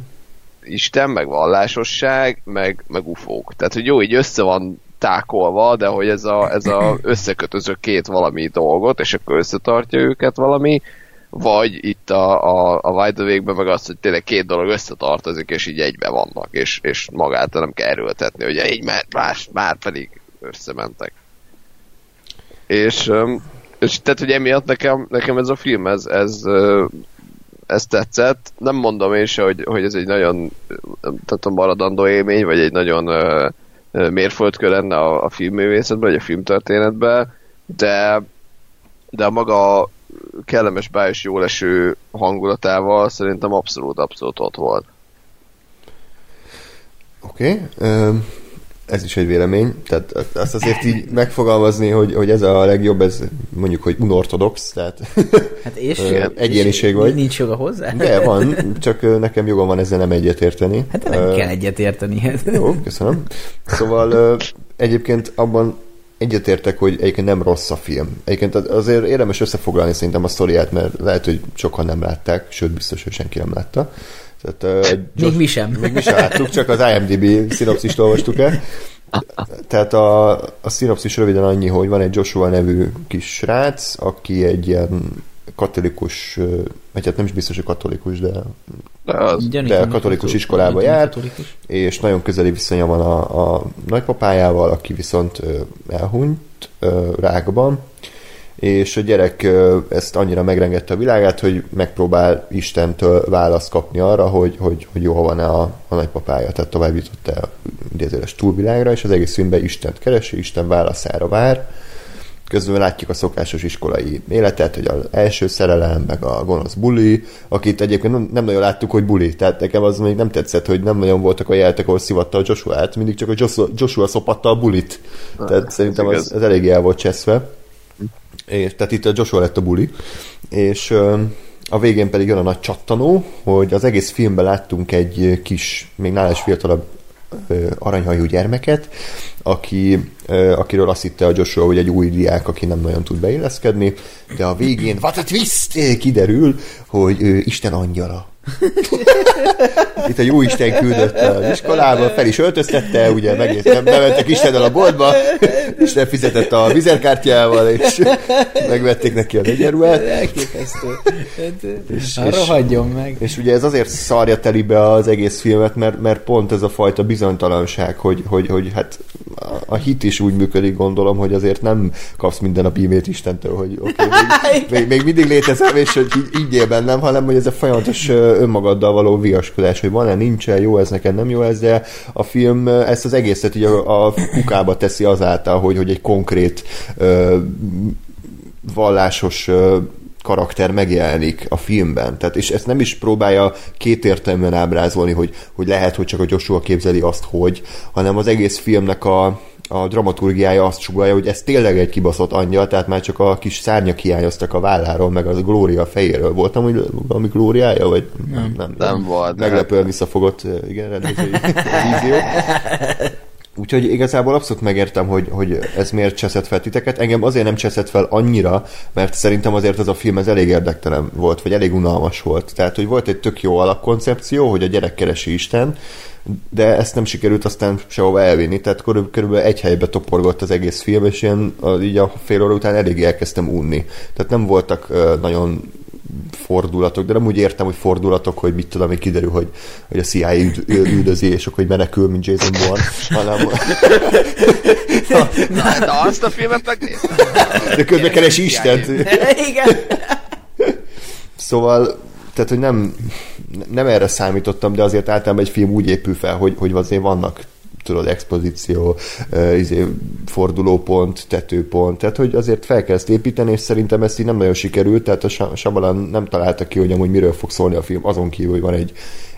Isten, meg vallásosság, meg, meg ufók. Tehát, hogy jó, így össze van tákolva, de hogy ez a, ez a összekötöző két valami dolgot, és akkor összetartja őket valami, vagy itt a, a, a Wide Awake-ben meg az, hogy tényleg két dolog összetartozik, és így egybe vannak, és, és magától nem kell erőltetni, hogy így már, más, már pedig összementek. És, és tehát, hogy emiatt nekem, nekem ez a film, ez, ez, ez tetszett. Nem mondom én se, hogy, hogy ez egy nagyon nem tudom, maradandó élmény, vagy egy nagyon mérföldkő lenne a, a filmművészetben, vagy a filmtörténetben, de, de a maga kellemes, bájos, jól eső hangulatával szerintem abszolút, abszolút ott volt. Oké. Okay. Ez is egy vélemény, tehát azt azért így megfogalmazni, hogy, hogy ez a legjobb, ez mondjuk, hogy unortodox, tehát <laughs> hát és, <laughs> egyéniség és vagy. Nincs joga hozzá? De van, csak nekem jogom van ezzel nem egyetérteni. Hát nem uh, kell egyetérteni. Jó, köszönöm. Szóval egyébként abban egyetértek, hogy egyébként nem rossz a film. Egyébként azért érdemes összefoglalni szerintem a sztoriát, mert lehet, hogy sokan nem látták, sőt, biztos, hogy senki nem látta. Tehát, uh, még mi sem. Még mi sem láttuk, csak az IMDb szinopszist olvastuk el. Tehát a, a szinopszis röviden annyi, hogy van egy Joshua nevű kis srác, aki egy ilyen katolikus, vagy hát nem is biztos, hogy katolikus, de, de, az, de katolikus iskolába jár, és nagyon közeli viszonya van a, a nagypapájával, aki viszont elhunyt rákban, és a gyerek ezt annyira megrengette a világát, hogy megpróbál Istentől választ kapni arra, hogy, hogy, hogy jó van-e a, a nagypapája, tehát tovább jutott el idézőles túlvilágra, és az egész filmben Istent keresi, Isten válaszára vár, közben látjuk a szokásos iskolai életet, hogy az első szerelem, meg a gonosz buli, akit egyébként nem, nem nagyon láttuk, hogy buli, tehát nekem az még nem tetszett, hogy nem nagyon voltak a jelentek, ahol szivatta a Joshua-t, mindig csak a Joshua, Joshua szopatta a bulit, tehát ah, szerintem az, az eléggé el volt cseszve. És, tehát itt a Joshua lett a buli, és a végén pedig jön a nagy csattanó, hogy az egész filmben láttunk egy kis, még nála is fiatalabb aranyhajú gyermeket, aki, akiről azt hitte a Joshua, hogy egy új diák, aki nem nagyon tud beilleszkedni, de a végén, <clears throat> what a twist, kiderül, hogy ő Isten angyala. Itt a jó Isten küldött az iskolába, fel is öltöztette, ugye megint bementek Istennel a boltba, Isten fizetett a vizerkártyával, és megvették neki a egyenruhát. Elképesztő. És, és, hagyjon meg. És ugye ez azért szarja telibe az egész filmet, mert, mert pont ez a fajta bizonytalanság, hogy, hogy, hogy hát a hit is úgy működik, gondolom, hogy azért nem kapsz minden a bímét Istentől, hogy okay, még, <laughs> még, még, mindig létezem, és hogy így, így bennem, hanem hogy ez a folyamatos önmagaddal való viaskodás, hogy van-e, nincsen, jó ez neked, nem jó ez, de a film ezt az egészet így a, a kukába teszi azáltal, hogy, hogy egy konkrét ö, vallásos ö, karakter megjelenik a filmben. Tehát, és ezt nem is próbálja kétértelműen ábrázolni, hogy, hogy lehet, hogy csak a Joshua képzeli azt, hogy, hanem az egész filmnek a, a dramaturgiája azt sugalja, hogy ez tényleg egy kibaszott angyal, tehát már csak a kis szárnyak hiányoztak a válláról, meg az a Glória fejéről. Voltam, hogy valami Glóriája, vagy nem? Nem, nem, nem volt. Meglepően visszafogott, igen, rendezői vízió. Úgyhogy igazából abszolút megértem, hogy, hogy ez miért cseszett fel titeket. Engem azért nem cseszett fel annyira, mert szerintem azért ez a film ez elég érdektelen volt, vagy elég unalmas volt. Tehát, hogy volt egy tök jó alapkoncepció, hogy a gyerek keresi Isten, de ezt nem sikerült aztán sehova elvinni, tehát körülbelül, körülbelül egy helybe toporgott az egész film, és ilyen így a fél óra után elég elkezdtem unni. Tehát nem voltak uh, nagyon fordulatok, de nem úgy értem, hogy fordulatok, hogy mit tudom, hogy kiderül, hogy, hogy a CIA üld, üldözi, és akkor hogy menekül, mint Jason Bourne, hanem... na, de azt a filmet megnéztem. De közben keresi Istent. Igen. Szóval tehát, hogy nem, nem erre számítottam, de azért általában egy film úgy épül fel, hogy, hogy azért vannak tudod, expozíció, izé, fordulópont, tetőpont, tehát hogy azért fel kell ezt építeni, és szerintem ezt így nem nagyon sikerült, tehát a Samalan nem találta ki, hogy amúgy miről fog szólni a film, azon kívül, hogy van egy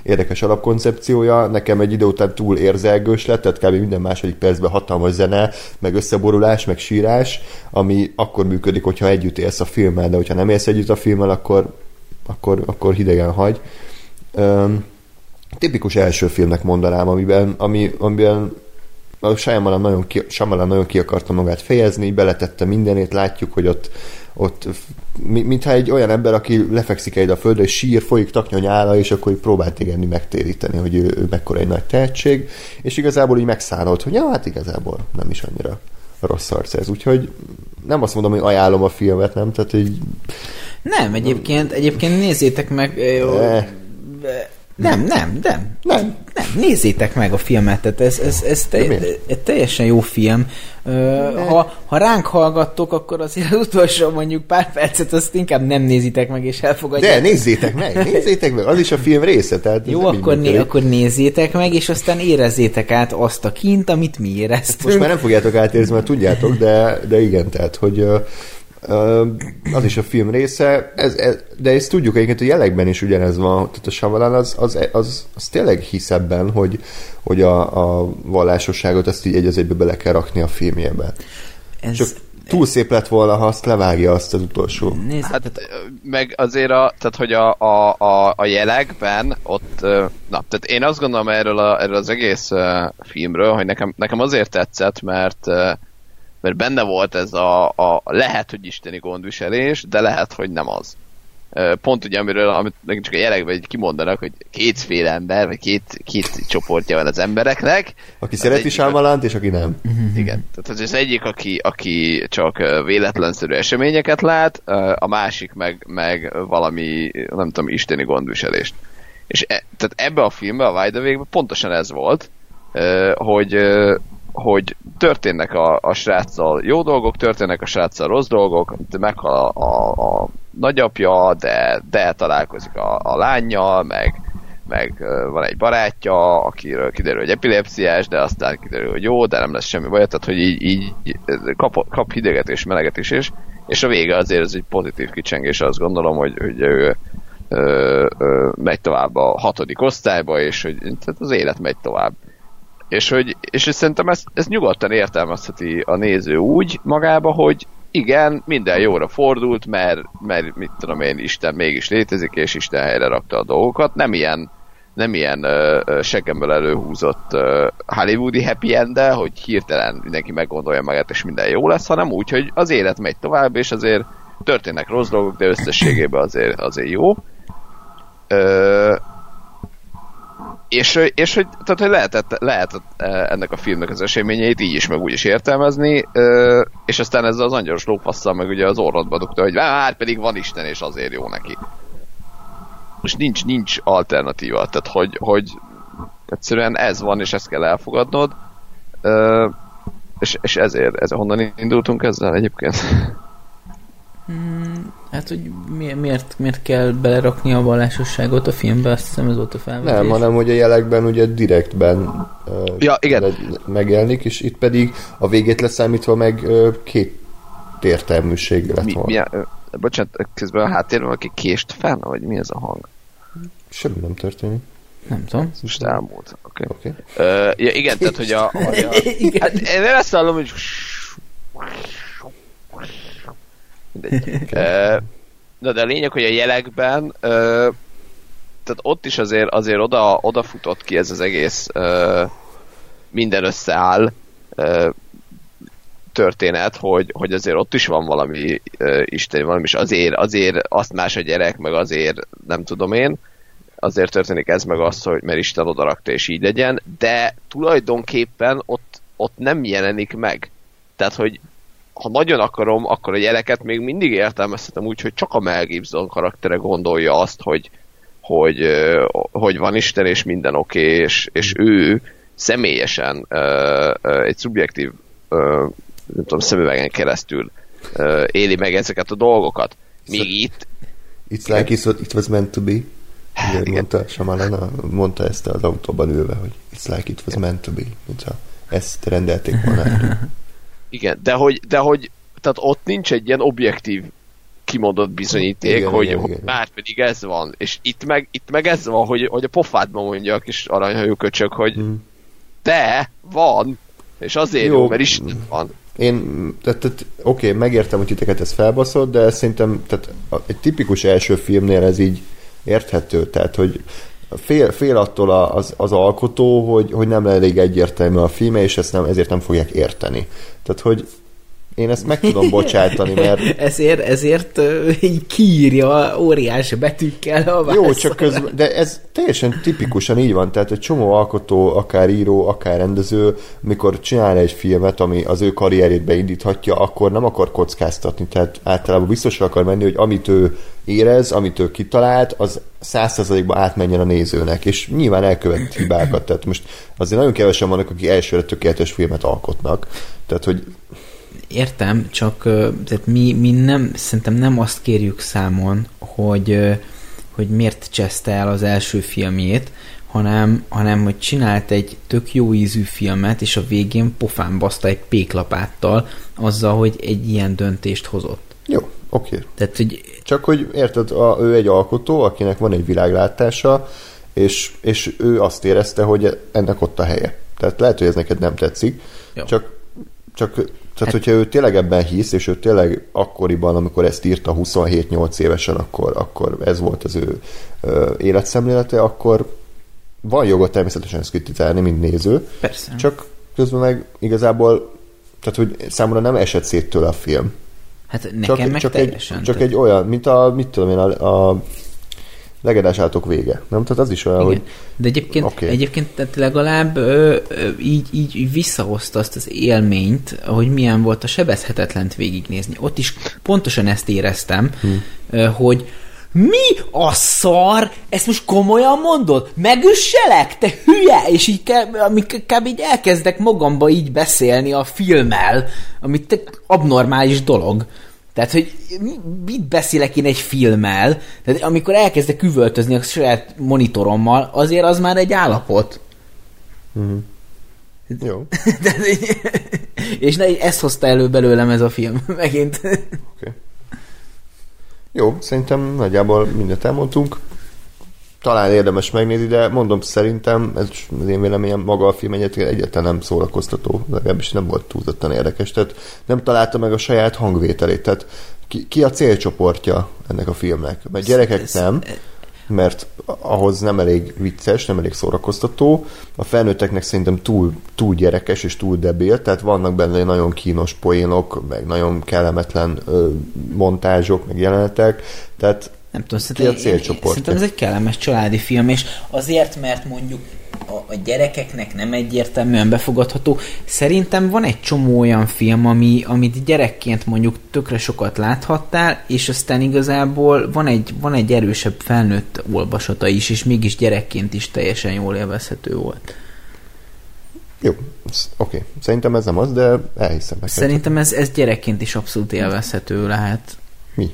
érdekes alapkoncepciója, nekem egy idő után túl érzelgős lett, tehát kb. minden második percben hatalmas zene, meg összeborulás, meg sírás, ami akkor működik, hogyha együtt élsz a filmmel, de hogyha nem élsz együtt a filmmel, akkor akkor, akkor hidegen hagy. Um, tipikus első filmnek mondanám, amiben, ami, amiben a Shyamalan nagyon, ki, Shyamalan nagyon ki akarta magát fejezni, beletette mindenét, látjuk, hogy ott, ott mintha egy olyan ember, aki lefekszik egy a földre, és sír, folyik taknya és akkor próbált igenni megtéríteni, hogy ő, ő mekkora egy nagy tehetség, és igazából így megszállt, hogy ja, hát igazából nem is annyira rossz arc ez. Úgyhogy nem azt mondom, hogy ajánlom a filmet, nem? Tehát így... Nem, egyébként, egyébként nézzétek meg, jó, Nem, nem, nem. Nem. Nem, nézzétek meg a filmet, tehát ez, ez, ez te, egy teljesen jó film. Ha, ha ránk hallgattok, akkor azért az <laughs> utolsó mondjuk pár percet azt inkább nem nézitek meg és elfogadjátok. De nézzétek meg, nézzétek meg, az is a film része. Tehát ez Jó, akkor, né, akkor nézzétek meg, és aztán érezzétek át azt a kint, amit mi éreztünk. Most már nem fogjátok átérezni, mert tudjátok, de, de igen, tehát, hogy az is a film része, ez, ez, de ezt tudjuk egyébként, a jelekben is ugyanez van, tehát a Shyamalan az, az, az, az tényleg hisz ebben, hogy, hogy a, a vallásosságot azt így egy az egybe bele kell rakni a filmjébe. Ez, Csak túl szép lett volna, ha azt levágja azt az utolsó. nézd, Hát meg azért a, tehát hogy a, a, a, a jelekben ott, na, tehát én azt gondolom erről, a, erről az egész filmről, hogy nekem, nekem azért tetszett, mert uh, mert benne volt ez a, a lehet, hogy isteni gondviselés, de lehet, hogy nem az. Pont ugye, amiről amit csak a jelekben így kimondanak, hogy kétféle ember, vagy két, két csoportja van az embereknek. Aki Az szereti egyik- Shyamalant, és aki nem. igen. Tehát az egyik, aki, aki csak véletlenszerű eseményeket lát, a másik meg, meg valami, nem tudom, isteni gondviselést. És e, tehát ebbe a filmbe, a Wide Awake-be pontosan ez volt, hogy, hogy történnek a, a sráccal jó dolgok, történnek a sráccal rossz dolgok, meghal a, a, a nagyapja, de, de találkozik a, a lányjal, meg, meg van egy barátja, akiről kiderül, hogy epilepsziás, de aztán kiderül, hogy jó, de nem lesz semmi baj, tehát hogy így, így kap, kap hideget és meleget is, és, és a vége azért ez egy pozitív kicsengés, azt gondolom, hogy, hogy ő ö, ö, megy tovább a hatodik osztályba, és hogy tehát az élet megy tovább. És hogy, és szerintem ezt, ezt nyugodtan értelmezheti a néző úgy magába, hogy igen, minden jóra fordult, mert, mert mit tudom én, Isten mégis létezik, és Isten helyre rakta a dolgokat. Nem ilyen, nem ilyen ö, seggemből előhúzott ö, hollywoodi happy end hogy hirtelen mindenki meggondolja magát, és minden jó lesz, hanem úgy, hogy az élet megy tovább, és azért történnek rossz dolgok, de összességében azért, azért jó. Ö, és, és hogy, tehát, hogy lehetett, lehetett eh, ennek a filmnek az eseményeit így is, meg úgy is értelmezni, ö, és aztán ezzel az angyalos lófasszal meg ugye az orrodba dugta, hogy már pedig van Isten, és azért jó neki. Most nincs, nincs alternatíva, tehát hogy, hogy egyszerűen ez van, és ezt kell elfogadnod, ö, és, és ezért, ez, honnan indultunk ezzel egyébként? Hát, hogy mi, miért, miért kell belerakni a vallásosságot a filmbe, azt hiszem ez volt a felvetés. Nem, hanem hogy a jelekben ugye direktben ö, Ja, igen. megjelenik, és itt pedig a végét leszámítva meg ö, két értelműség lett Mi, volna. mi, ö, bocsánat, közben a háttérben valaki kést fel, vagy mi ez a hang? Semmi nem történik. Nem tudom. Most elmúlt. Oké. Oké. Okay. ja, igen, tehát, hogy a... hogy a <laughs> Igen. hát én nem ezt hallom, hogy... <laughs> Na de a lényeg, hogy a jelekben tehát ott is azért, azért oda, oda futott ki ez az egész minden összeáll történet, hogy, hogy azért ott is van valami ö, isteni, valami, és azért, azért azt más a gyerek, meg azért nem tudom én, azért történik ez meg az, hogy mert Isten odarakta és így legyen, de tulajdonképpen ott, ott nem jelenik meg. Tehát, hogy ha nagyon akarom, akkor a jeleket még mindig értelmezhetem úgy, hogy csak a Mel Gibson karaktere gondolja azt, hogy, hogy, hogy van Isten, és minden oké, okay, és, és ő személyesen egy szubjektív nem tudom, szemüvegen keresztül éli meg ezeket a dolgokat. Míg itt It's like it's what it was meant to be. Ugye, Igen. mondta Shyamalan, mondta ezt az autóban ülve, hogy it's like it was meant to be. Mintha ezt rendelték volna. <laughs> Igen, de hogy, de hogy tehát ott nincs egy ilyen objektív kimondott bizonyíték, Igen, hogy, igen, hogy igen. már pedig ez van. És itt meg, itt meg ez van, hogy, hogy a pofádban mondja a kis aranyhajú köcsök, hogy Mhm. de, van, és azért jó, Jó. mert Isten van. Én, tehát, tehát oké, okay, megértem, hogy titeket ez felbaszott, de szerintem tehát egy tipikus első filmnél ez így érthető, tehát hogy fél, fél attól az, az alkotó, hogy, hogy nem elég egyértelmű a filme, és ezt nem, ezért nem fogják érteni. Tehát, hogy én ezt meg tudom bocsátani, mert... <laughs> ezért, ezért így kiírja óriási betűkkel a vászon. Jó, csak közben, de ez teljesen tipikusan így van, tehát egy csomó alkotó, akár író, akár rendező, mikor csinál egy filmet, ami az ő karrierét beindíthatja, akkor nem akar kockáztatni, tehát általában biztosra akar menni, hogy amit ő érez, amit ő kitalált, az százszerzalékban átmenjen a nézőnek, és nyilván elkövet hibákat, tehát most azért nagyon kevesen vannak, akik elsőre tökéletes filmet alkotnak, tehát hogy Értem, csak tehát mi, mi nem, szerintem nem azt kérjük számon, hogy, hogy miért cseszte el az első filmjét, hanem, hanem hogy csinált egy tök jó ízű filmet, és a végén pofán baszta egy péklapáttal azzal, hogy egy ilyen döntést hozott. Jó, oké. Okay. Tehát, hogy... Csak hogy érted, a, ő egy alkotó, akinek van egy világlátása, és, és ő azt érezte, hogy ennek ott a helye. Tehát lehet, hogy ez neked nem tetszik, jó. csak, csak tehát, hogyha ő tényleg ebben hisz, és ő tényleg akkoriban, amikor ezt írta 27-8 évesen, akkor, akkor ez volt az ő ö, életszemlélete, akkor van joga természetesen ezt kritizálni, mint néző. Persze. Csak közben meg igazából, tehát hogy számomra nem esett szét tőle a film. Hát nekem csak, meg csak teljesen. Egy, csak egy olyan, mint a, mit tudom én, a, a legedás állatok vége. Nem? Tehát az is olyan, Igen. hogy... De egyébként, okay. egyébként tehát legalább ö, ö, így, így, így visszahozta azt az élményt, hogy milyen volt a sebezhetetlent végignézni. Ott is pontosan ezt éreztem, hmm. ö, hogy mi a szar? Ezt most komolyan mondod? Megüsselek? Te hülye! És így kb. így elkezdek magamba így beszélni a filmmel, amit te abnormális dolog. Tehát, hogy mit beszélek én egy filmmel, tehát amikor elkezdek üvöltözni a saját monitorommal, azért az már egy állapot. Mm-hmm. Jó. <laughs> De, és ne, ezt hozta elő belőlem ez a film, <laughs> megint. Okay. Jó, szerintem nagyjából mindent elmondtunk talán érdemes megnézni, de mondom, szerintem, ez az én véleményem, maga a film egyáltalán nem szórakoztató, legalábbis nem volt túlzottan érdekes, tehát nem találta meg a saját hangvételét, tehát ki, ki a célcsoportja ennek a filmnek? Mert gyerekek nem, mert ahhoz nem elég vicces, nem elég szórakoztató. A felnőtteknek szerintem túl, túl gyerekes és túl debil, tehát vannak benne nagyon kínos poénok, meg nagyon kellemetlen ö, montázsok, meg jelenetek, tehát nem tudom, szerintem, a célcsoport. Szerintem ez egy kellemes családi film, és azért, mert mondjuk a, a gyerekeknek nem egyértelműen befogadható. Szerintem van egy csomó olyan film, ami, amit gyerekként mondjuk tökre sokat láthattál, és aztán igazából van egy, van egy erősebb felnőtt olvasata is, és mégis gyerekként is teljesen jól élvezhető volt. Jó, oké. Okay. Szerintem ez nem az, de elhiszem. Szerintem ez, ez gyerekként is abszolút élvezhető lehet. Mi?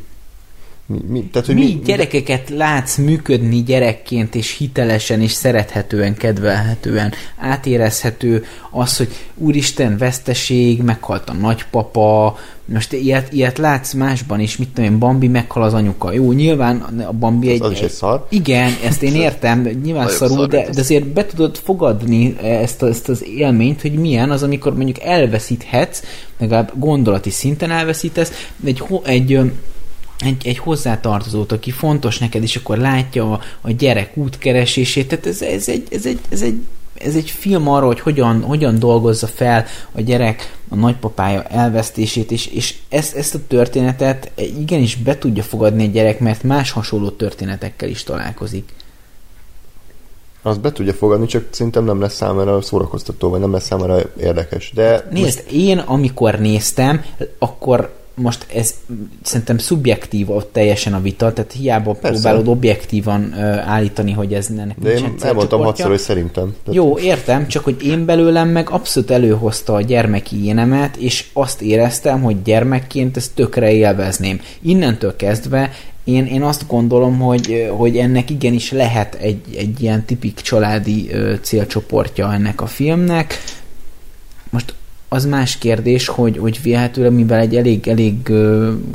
Mi, mi, tehát, hogy mi, mi gyerekeket látsz működni gyerekként, és hitelesen, és szerethetően, kedvelhetően, átérezhető az, hogy úristen, veszteség, meghalt a nagypapa, most ilyet, ilyet látsz másban is, mit tudom én, Bambi meghal az anyuka. Jó, nyilván a Bambi egy... Az is egy szar. Igen, ezt én értem, nyilván szarul, szar, de, de azért be tudod fogadni ezt, ezt az élményt, hogy milyen az, amikor mondjuk elveszíthetsz, legalább gondolati szinten elveszítesz, egy, egy egy, egy hozzátartozót, aki fontos neked, és akkor látja a, a gyerek útkeresését. Tehát ez, ez, egy, ez, egy, ez, egy, ez egy film arról, hogy hogyan, hogyan dolgozza fel a gyerek a nagypapája elvesztését, és, és ezt, ezt a történetet igenis be tudja fogadni egy gyerek, mert más hasonló történetekkel is találkozik. Azt be tudja fogadni, csak szerintem nem lesz számára szórakoztató, vagy nem lesz számára érdekes. De Nézd, most... én amikor néztem, akkor most ez szerintem szubjektív ott teljesen a vita, tehát hiába Persze. próbálod objektívan uh, állítani, hogy ez ennek De én elmondtam hatszor, hogy szerintem. Tehát... Jó, értem, csak hogy én belőlem meg abszolút előhozta a gyermeki énemet, és azt éreztem, hogy gyermekként ezt tökre élvezném. Innentől kezdve én, én azt gondolom, hogy, hogy ennek igenis lehet egy, egy ilyen tipik családi ö, célcsoportja ennek a filmnek. Most az más kérdés, hogy, hogy véletlenül, mivel egy elég, elég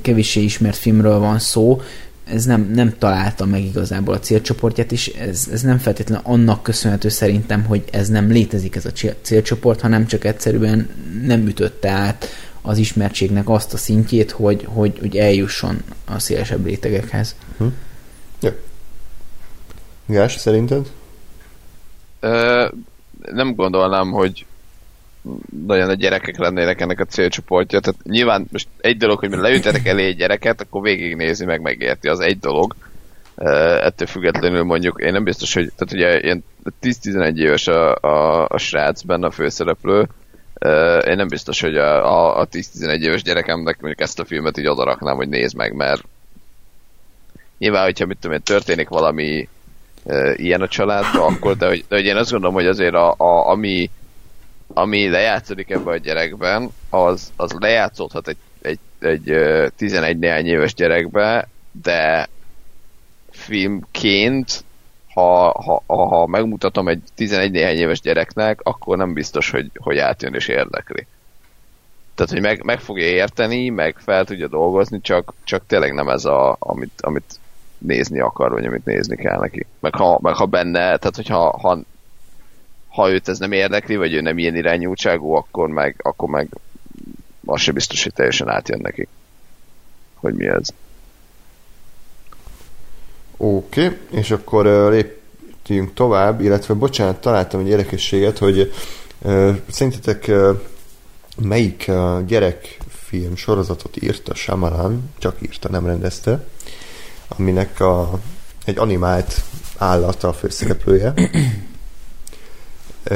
kevéssé ismert filmről van szó, ez nem, nem találta meg igazából a célcsoportját, és ez, ez nem feltétlenül annak köszönhető szerintem, hogy ez nem létezik ez a célcsoport, hanem csak egyszerűen nem ütötte át az ismertségnek azt a szintjét, hogy, hogy, hogy eljusson a szélesebb rétegekhez. Hm. Ja. Gás, szerinted? Ö, nem gondolnám, hogy nagyon a gyerekek lennének ennek a célcsoportja. Tehát nyilván most egy dolog, hogy leütetek elé egy gyereket, akkor végignézi meg, megérti, az egy dolog. Uh, ettől függetlenül mondjuk, én nem biztos, hogy tehát ugye ilyen 10-11 éves a, a, a srác benne a főszereplő, uh, én nem biztos, hogy a, a, a 10-11 éves gyerekemnek mondjuk ezt a filmet így odaraknám, hogy nézd meg, mert nyilván, hogyha mit tudom én, történik valami uh, ilyen a családban, akkor, de hogy, de hogy én azt gondolom, hogy azért a, a, ami, ami lejátszódik ebben a gyerekben, az, az lejátszódhat egy, egy, egy 11 néhány éves gyerekbe, de filmként, ha, ha, ha megmutatom egy 11 néhány éves gyereknek, akkor nem biztos, hogy, hogy átjön és érdekli. Tehát, hogy meg, meg fogja érteni, meg fel tudja dolgozni, csak, csak tényleg nem ez a, amit, amit nézni akar, vagy amit nézni kell neki. Meg ha, meg ha benne, tehát hogyha ha, ha őt ez nem érdekli, vagy ő nem ilyen irányultságú, akkor meg, akkor meg az se biztos, hogy teljesen átjön neki. Hogy mi ez. Oké, okay, és akkor uh, lépjünk tovább, illetve bocsánat, találtam egy érdekességet, hogy uh, szerintetek uh, melyik uh, gyerekfilm sorozatot írta Shyamalan, csak írta, nem rendezte, aminek a, egy animált állat a főszereplője.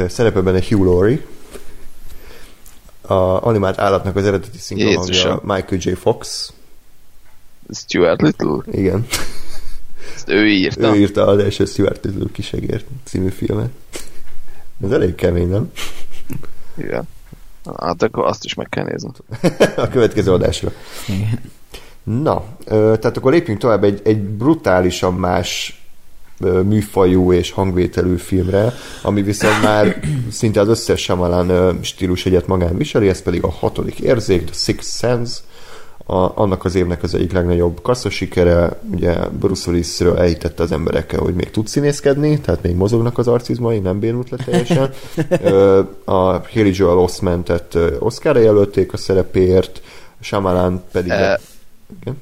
Szerepel benne Hugh Laurie. A animált állatnak az eredeti szinkronhangja Michael J. Fox. Stuart Little? Igen. Ezt ő írta? Ő írta az első Stuart Little kisegért című filmet. Ez elég kemény, nem? Igen. Hát akkor azt is meg kell nézni. <laughs> a következő adásra. Igen. Na, tehát akkor lépjünk tovább egy, egy brutálisan más műfajú és hangvételű filmre, ami viszont már szinte az összes Shyamalan stílus egyet magán viseli, ez pedig a hatodik érzék, The Sixth Sense, a, annak az évnek az egyik legnagyobb kasszasikere, ugye Bruce Willisről elhitette az emberekkel, hogy még tud színészkedni, tehát még mozognak az arcizmai, nem bénult le teljesen. <laughs> a Haley Joel Osment-et Oscarra jelölték a szerepéért, Shyamalan pedig... E, igen?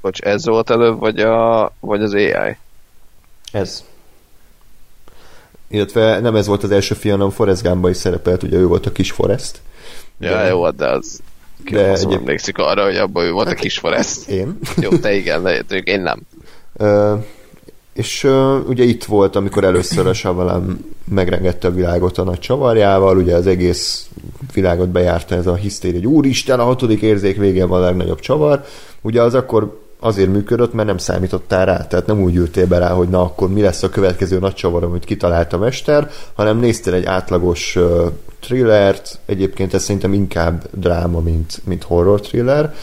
Bocs, ez volt előbb, vagy, a, vagy az AI? Ez. Illetve nem ez volt az első film, hanem Forrest Gumba is szerepelt, ugye ő volt a kis Forrest. Ja, de... jó, de az ki de egy... emlékszik arra, hogy abban ő volt hát, a kis Forrest. Én? Jó, te igen, de én nem. Uh, és uh, ugye itt volt, amikor először a Savalan megrengette a világot a nagy csavarjával, ugye az egész világot bejárta ez a hisztéria, hogy úristen, a hatodik érzék végén van a legnagyobb csavar. Ugye az akkor azért működött, mert nem számítottál rá, tehát nem úgy ültél be rá, hogy na akkor mi lesz a következő nagy csavar, amit kitalált a mester, hanem néztél egy átlagos uh, thrillert, egyébként ez szerintem inkább dráma, mint, mint horror thriller,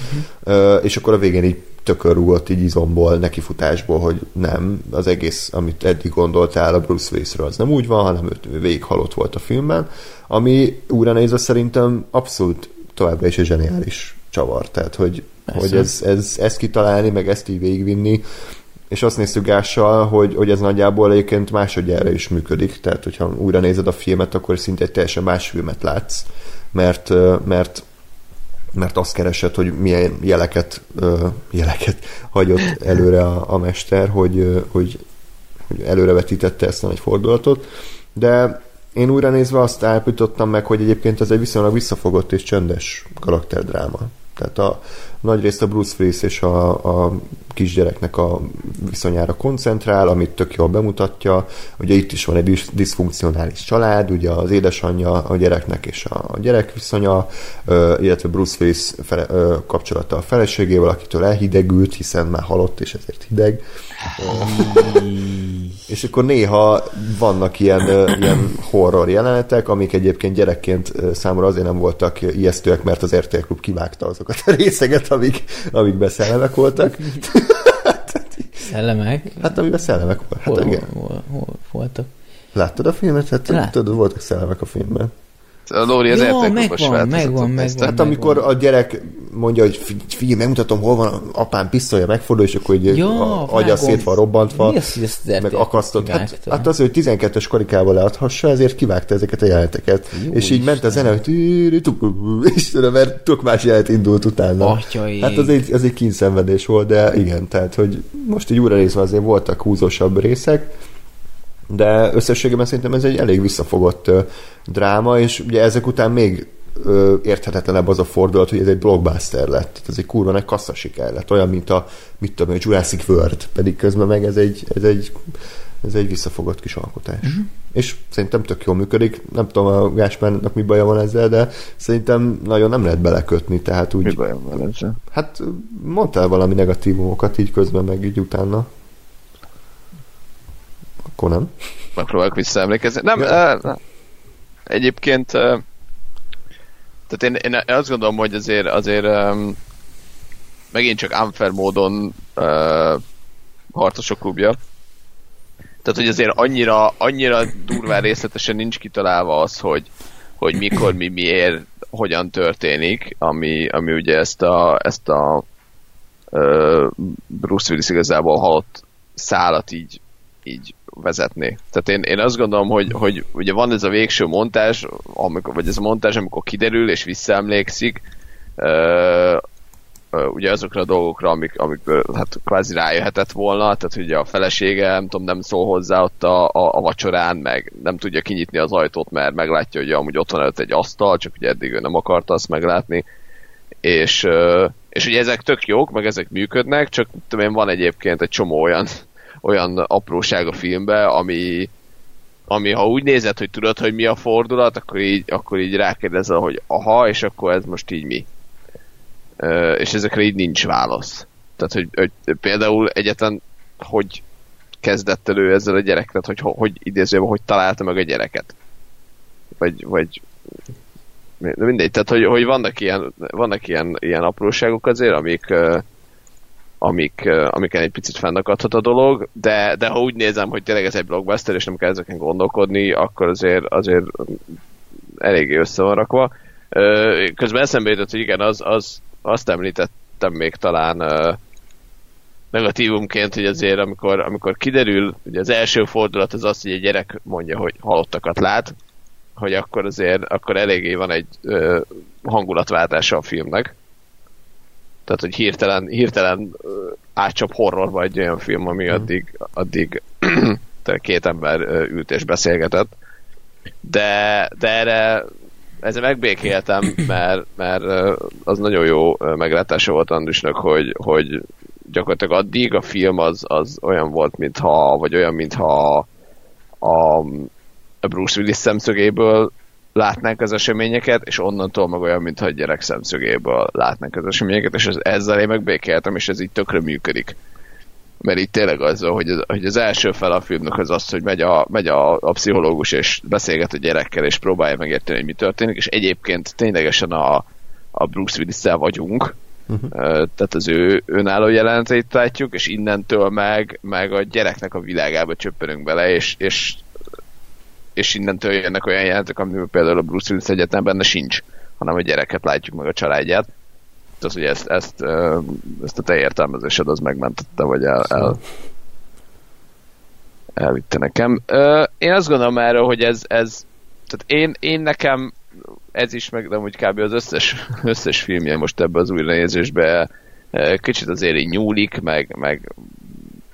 uh-huh. uh, és akkor a végén így tökörrúgott így izomból, nekifutásból, hogy nem, az egész, amit eddig gondoltál a Bruce Willisről, az nem úgy van, hanem ő végig halott volt a filmben, ami újra nézve szerintem abszolút továbbra is egy zseniális csavar, tehát hogy, hogy ez, ez, ezt kitalálni, meg ezt így végigvinni, és azt néztük Gással, hogy, hogy ez nagyjából egyébként másodjára is működik, tehát hogyha újra nézed a filmet, akkor szinte egy teljesen más filmet látsz, mert, mert mert azt keresett, hogy milyen jeleket, jeleket hagyott előre a, a mester, hogy, hogy, hogy előrevetítette ezt a egy fordulatot, de én újra nézve azt állapítottam meg, hogy egyébként ez egy viszonylag visszafogott és csöndes karakterdráma. Tehát a, nagy részt a Bruce Willis és a, a kisgyereknek a viszonyára koncentrál, amit tök jól bemutatja. Ugye itt is van egy diszfunkcionális család, ugye az édesanyja a gyereknek és a gyerek viszonya, illetve Bruce Willis fele, kapcsolata a feleségével, akitől elhidegült, hiszen már halott, és ezért hideg. <laughs> és akkor néha vannak ilyen, ilyen horror jelenetek, amik egyébként gyerekként számomra azért nem voltak ijesztőek, mert az RTL Klub kivágta azokat a részeket, amik, amik beszellemek voltak. Szellemek? Hát amiben szellemek voltak. Hát, hol, igen. Hol, hol, hol voltak? Láttad a filmet? Hát Lát. tudod, voltak szellemek a filmben. A Lóri az Jó, megvan, megvan, megvan. Hát amikor a gyerek mondja, hogy figyelj, megmutatom, hol van apám pisztolya, megfordul, és akkor hogy ja, agya szét van robbantva, meg akasztott. Hát, hát az, hogy 12-es karikával leadhassa, ezért kivágta ezeket a jeleneteket. Jó, és így ment a zene, hogy és tudom, mert tök más jelent indult utána. Hát az egy, az egy kínszenvedés volt, de igen, tehát, hogy most így újra részve azért voltak húzósabb részek, de összességében szerintem ez egy elég visszafogott dráma, és ugye ezek után még érthetetlenebb az a fordulat, hogy ez egy blockbuster lett. Tehát ez egy kurva nagy kasszasiker lett, olyan, mint a, mit tudom, a Jurassic World, pedig közben meg ez egy, ez egy, ez egy visszafogott kis alkotás. Uh-huh. És szerintem tök jól működik. Nem tudom, a Gáspárnak mi baja van ezzel, de szerintem nagyon nem lehet belekötni, tehát úgy... Mi bajom van ezzel? Hát mondtál valami negatívumokat így közben, meg így utána. Akkor nem. Megpróbálok visszaemlékezni. Nem, uh, egyébként uh, tehát én, én azt gondolom, hogy azért, azért um, megint csak unfair módon uh, harcosok klubja. Tehát, hogy azért annyira, annyira durván részletesen nincs kitalálva az, hogy, hogy mikor, mi, miért, hogyan történik, ami, ami ugye ezt a, ezt a uh, Bruce Willis igazából halott szálat így, így vezetni. Tehát én, én azt gondolom, hogy, hogy ugye van ez a végső montázs, amikor, vagy ez a montázs, amikor kiderül és visszaemlékszik, uh, ugye azokra a dolgokra, amik, amikből hát kvázi rájöhetett volna, tehát ugye a felesége, nem tudom, nem szól hozzá ott a, a, a vacsorán, meg nem tudja kinyitni az ajtót, mert meglátja, hogy amúgy ott van előtt egy asztal, csak ugye eddig ő nem akarta azt meglátni, és, és ugye ezek tök jók, meg ezek működnek, csak tudom én, van egyébként egy csomó olyan olyan apróság a filmbe, ami, ami ha úgy nézed, hogy tudod, hogy mi a fordulat, akkor így, akkor így rákérdezel, hogy aha, és akkor ez most így mi. Ö, és ezekre így nincs válasz. Tehát, hogy, hogy például egyetlen, hogy kezdett elő ezzel a gyereket, hogy hogy idézőben, hogy találta meg a gyereket. Vagy, vagy mindegy, tehát hogy, hogy vannak ilyen, vannak ilyen, ilyen apróságok azért, amik, amik, amiken egy picit fennakadhat a dolog, de, de ha úgy nézem, hogy tényleg ez egy blockbuster, és nem kell ezeken gondolkodni, akkor azért, azért eléggé össze van rakva. Közben eszembe jutott, hogy igen, az, az, azt említettem még talán negatívumként, hogy azért amikor, amikor kiderül, hogy az első fordulat az az, hogy egy gyerek mondja, hogy halottakat lát, hogy akkor azért akkor eléggé van egy ö, hangulatváltása a filmnek tehát, hogy hirtelen, hirtelen átcsap horrorba egy olyan film, ami mm. addig, addig <clears throat> két ember ült és beszélgetett. De, de erre ezzel megbékéltem, <clears throat> mert, mert az nagyon jó meglátása volt Andrisnak, hogy, hogy gyakorlatilag addig a film az, az olyan volt, mintha, vagy olyan, mintha a, a Bruce Willis szemszögéből látnánk az eseményeket, és onnantól meg olyan, mintha a gyerek szemszögéből látnánk az eseményeket, és ez, ezzel én megbékeltem, és ez így tökre működik. Mert itt tényleg az, hogy az, hogy az első fel a filmnek az az, hogy megy a, megy a, a pszichológus, és beszélget a gyerekkel, és próbálja megérteni, hogy mi történik, és egyébként ténylegesen a, a Bruce willis vagyunk, uh-huh. tehát az ő önálló jelentét látjuk, és innentől meg, meg a gyereknek a világába csöppenünk bele, és, és és innentől jönnek olyan jelentek, amiben például a Bruce Willis egyetem benne sincs, hanem a gyereket látjuk meg a családját. Tehát, hogy ezt, ezt, ezt a te értelmezésed az megmentette, vagy el, el, elvitte nekem. Én azt gondolom erről, hogy ez, ez tehát én, én nekem ez is, meg nem úgy kb. az összes, összes filmje most ebbe az újranézésbe kicsit azért így nyúlik, meg, meg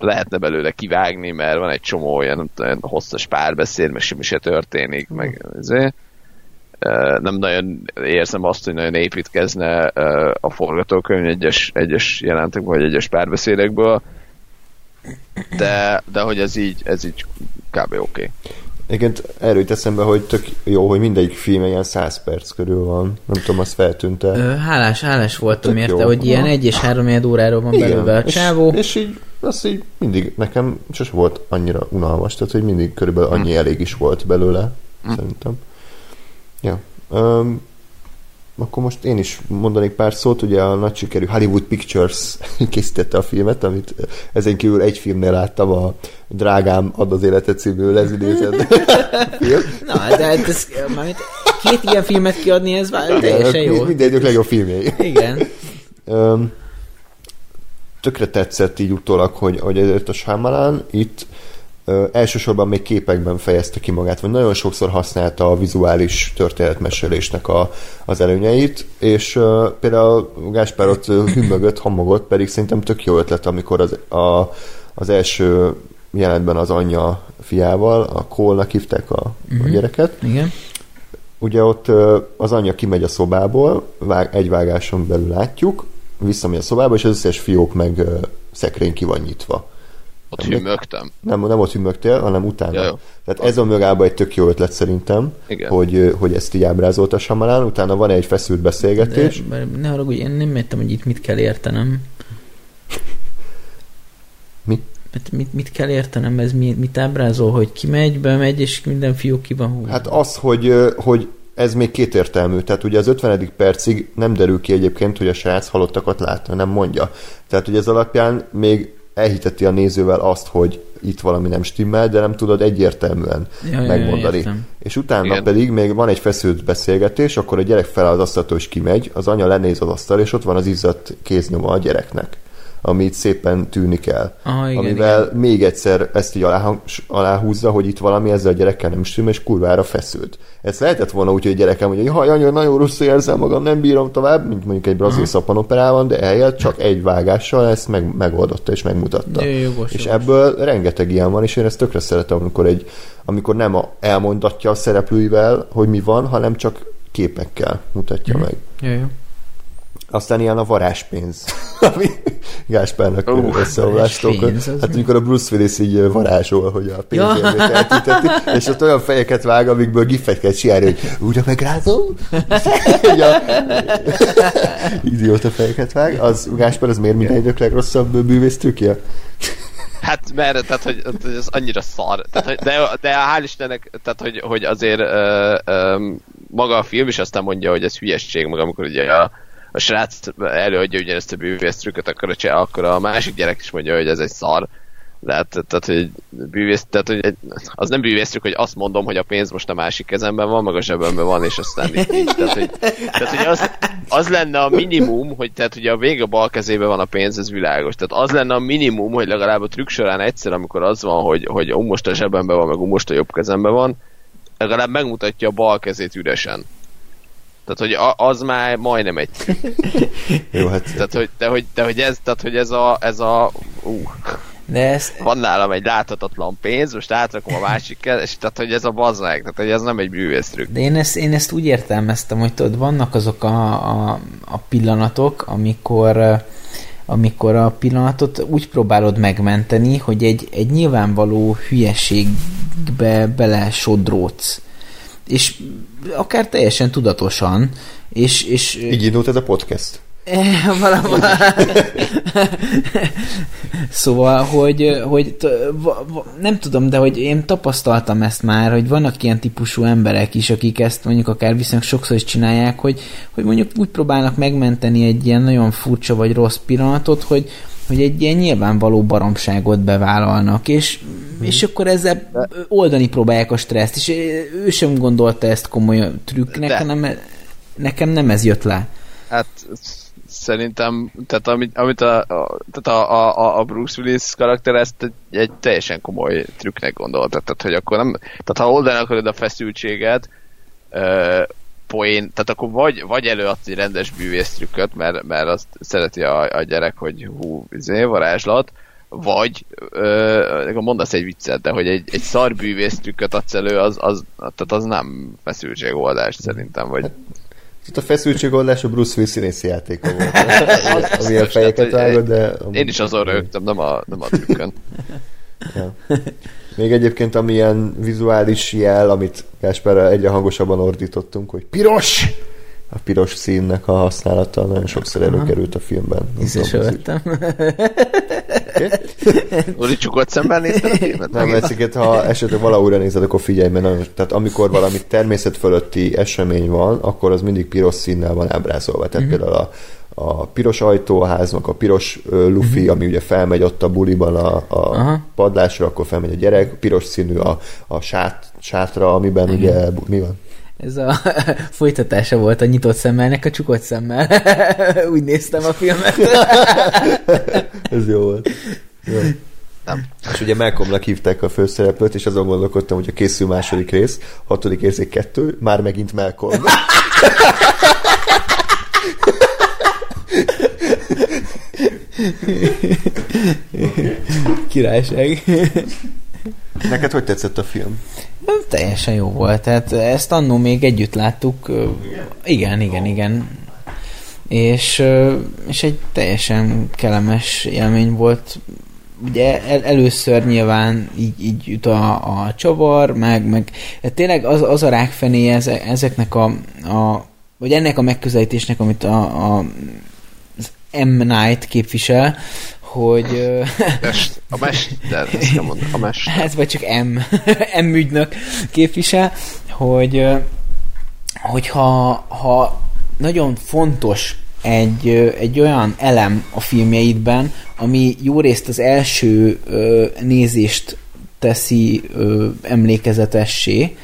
lehetne belőle kivágni, mert van egy csomó olyan, olyan hosszas párbeszéd, meg semmi se történik, meg ezért. Nem nagyon érzem azt, hogy nagyon építkezne a forgatókönyv egyes, egyes jelentek, vagy egyes párbeszédekből, de, de hogy ez így, ez így kb. oké. Okay. Igen, erről jut eszembe, hogy tök jó, hogy mindegyik film ilyen 100 perc körül van. Nem tudom, azt feltűnt -e. Hálás, hálás voltam tök érte, jó. hogy ilyen egy és három óráról van Igen, belőle a csávó. És, és így az így mindig nekem sose volt annyira unalmas, tehát hogy mindig körülbelül annyi hm. elég is volt belőle, hm. szerintem. Ja. Um, akkor most én is mondanék pár szót, ugye a nagy sikerű Hollywood Pictures készítette a filmet, amit ezen kívül egy filmnél láttam, a Drágám ad az életet című lezidézett film. Na, de hát ez, mármint két ilyen filmet kiadni, ez már teljesen jó. Mindegyik legjobb filmjei. Igen. Um, tökre tetszett így utólag, hogy, hogy ezért a Shyamalan itt ö, elsősorban még képekben fejezte ki magát, vagy nagyon sokszor használta a vizuális történetmesélésnek a, az előnyeit, és ö, például Gáspár ott hümmögött, hamogott, pedig szerintem tök jó ötlet, amikor az, a, az első jelenetben az anyja fiával, a Cole-nak hívták a, a gyereket. Igen. Ugye ott az anyja kimegy a szobából, vág, egy vágáson belül látjuk, visszamegy a szobába, és az összes fiók meg ö, szekrény ki van nyitva. Ott hümmögtem. Nem, nem ott hümmögtél, hanem utána. Ja, jó. Tehát ez a mögában egy tök jó ötlet szerintem, Igen. hogy, hogy ezt így ábrázolta Samalán, utána van egy feszült beszélgetés. De, ne haragudj, én nem értem, hogy itt mit kell értenem. Mi? Hát mit, mit kell értenem, ez mi, mit ábrázol, hogy kimegy, bemegy, és minden fiú ki van húzva. Hát az, hogy, hogy ez még kétértelmű. Tehát ugye az 50. percig nem derül ki egyébként, hogy a srác halottakat látta, nem mondja. Tehát ugye ez alapján még elhiteti a nézővel azt, hogy itt valami nem stimmel, de nem tudod egyértelműen Ja, ja, megmondani. értem. és utána Igen. pedig még van egy feszült beszélgetés, akkor a gyerek feláll az asztaltól és kimegy, az anya lenéz az asztal, és ott van az izzadt kéznyoma a gyereknek, amit szépen tűnik el. Aha, igen, amivel igen. még egyszer ezt így alá, aláhúzza, hogy itt valami ezzel a gyerekkel nem stimmel, és kurvára feszült. Ez lehetett volna úgy, hogy a gyerekem mondja, hogy jaj, anya, nagyon rosszul érzem magam, nem bírom tovább, mint mondjuk egy brazil szappanoperában, de eljött csak egy vágással ezt meg, megoldotta és megmutatta. Jó, jogos, és jogos. ebből rengeteg ilyen van, és én ezt tökre szeretem, amikor, egy, amikor nem a, elmondatja a szereplőivel, hogy mi van, hanem csak képekkel mutatja meg. Jó, jó. Aztán ilyen a varázspénz, <laughs> ami Gáspárnak uh, az Hát mi? amikor a Bruce Willis így varázsol, hogy a pénzérvét Ja. eltünteti, <laughs> és ott olyan fejeket vág, amikből gifet kell csinálni, hogy úgy a megrázom, <laughs> Így a idióta fejeket vág. Az Gáspár, az miért minden idők legrosszabb bűvész trükkje? Hát mert, tehát, hogy, hogy ez annyira szar. Tehát, hogy, de, de hál' Istennek, tehát, hogy, hogy azért ö, ö, maga a film is aztán mondja, hogy ez hülyesség, meg amikor ugye a, a srác előadja ugyanezt a bűvész trükköt, akkor a, akkor a másik gyerek is mondja, hogy ez egy szar. Tehát, tehát, hogy bűvész, tehát, hogy az nem bűvésztük, hogy azt mondom, hogy a pénz most a másik kezemben van, meg a zsebemben van, és aztán így, így. Tehát, hogy, tehát, hogy az, az lenne a minimum, hogy tehát ugye a vége a bal kezében van a pénz, ez világos. Tehát az lenne a minimum, hogy legalább a trükk során egyszer, amikor az van, hogy, hogy ó, most a zsebemben van, meg ó, most a jobb kezemben van, legalább megmutatja a bal kezét üresen. Tehát, hogy a, az már majdnem egy <laughs> Jó, hát tehát, hogy, de, hogy, de, hogy ez, tehát, hogy ez a, ez a ú, De ezt, van nálam egy láthatatlan pénz, most átrakom a másik és tehát, hogy ez a bazzák, tehát, hogy ez nem egy bűvésztrükk. de én ezt, én ezt úgy értelmeztem, hogy tudod, vannak azok a, a, a pillanatok, amikor amikor a pillanatot úgy próbálod megmenteni, hogy egy, egy nyilvánvaló hülyeségbe bele sodródsz. És akár teljesen tudatosan, és, és így indult ez a podcast. <laughs> Valahol. szóval, hogy, hogy nem tudom, de hogy én tapasztaltam ezt már, hogy vannak ilyen típusú emberek is, akik ezt mondjuk akár viszonylag sokszor is csinálják, hogy, hogy mondjuk úgy próbálnak megmenteni egy ilyen nagyon furcsa vagy rossz pillanatot, hogy, hogy egy ilyen nyilvánvaló baromságot bevállalnak, és, és akkor ezzel oldani próbálják a stresszt, és ő sem gondolta ezt komoly trükknek, De. hanem nekem nem ez jött le. Hát szerintem, tehát amit, amit a, a, tehát a, a, a Bruce Willis karakter ezt egy, egy teljesen komoly trükknek gondolta. Tehát, hogy akkor nem, tehát ha oldani akarod a feszültséget, ö, poén, tehát akkor vagy, vagy előadsz egy rendes bűvész trükköt, mert, mert azt szereti a, a gyerek, hogy hú, izé, varázslat, vagy ö, mondasz egy viccet, de hogy egy, egy szar bűvész trükköt adsz elő, az, az, tehát az nem feszültségoldás szerintem, vagy Itt a feszültségoldás a Bruce Willis színészi játéka volt. <laughs> Amilyen biztos, fejeket vágod, de... Én is azon rögtem, nem a, nem a trükkön. Ja. Még egyébként amilyen vizuális jel, amit Gáspárral egyre hangosabban ordítottunk, hogy piros! A piros színnek a használata nagyon sokszor előkerült a filmben. Vettem. Uri csukott szemben nézted a filmet? Nem, ezeket, ha esetleg valahol nézed, akkor figyelj, mert nagyon, tehát amikor valami természet fölötti esemény van, akkor az mindig piros színnel van ábrázolva. Tehát Mhm. mm-hmm. például a, a piros ajtó a háznak, a piros ö, lufi, mm-hmm. ami ugye felmegy ott a buliban a, a. Aha. padlásra, akkor felmegy a gyerek, piros színű a, a sát, sátra, amiben mm-hmm. ugye mi van? Ez a <laughs> folytatása volt a nyitott szemmelnek a csukott szemmel. <laughs> Úgy néztem a filmet. <laughs> Ez jó volt. Jó. Nem. És ugye Malcolmnak hívták a főszereplőt, és azon gondolkodtam, hogy a készül második rész, hatodik érzék kettő, már megint Malcolm. Királyság. Neked hogy tetszett a film? Teljesen jó volt, tehát ezt annó még együtt láttuk. Igen, igen, igen. És, és egy teljesen kellemes élmény volt. Ugye el, először nyilván így, így jut a, a csavar, meg, meg tényleg az, az a rákfené ezeknek a, a vagy ennek a megközelítésnek, amit a, a M. Night képvisel, hogy... a mester, ezt kell mondani, a mester. Hát, vagy csak M, <laughs> M ügynök képvisel, hogy hogyha ha nagyon fontos egy, egy olyan elem a filmjeidben, ami jó részt az első ö, nézést teszi ö, emlékezetessé,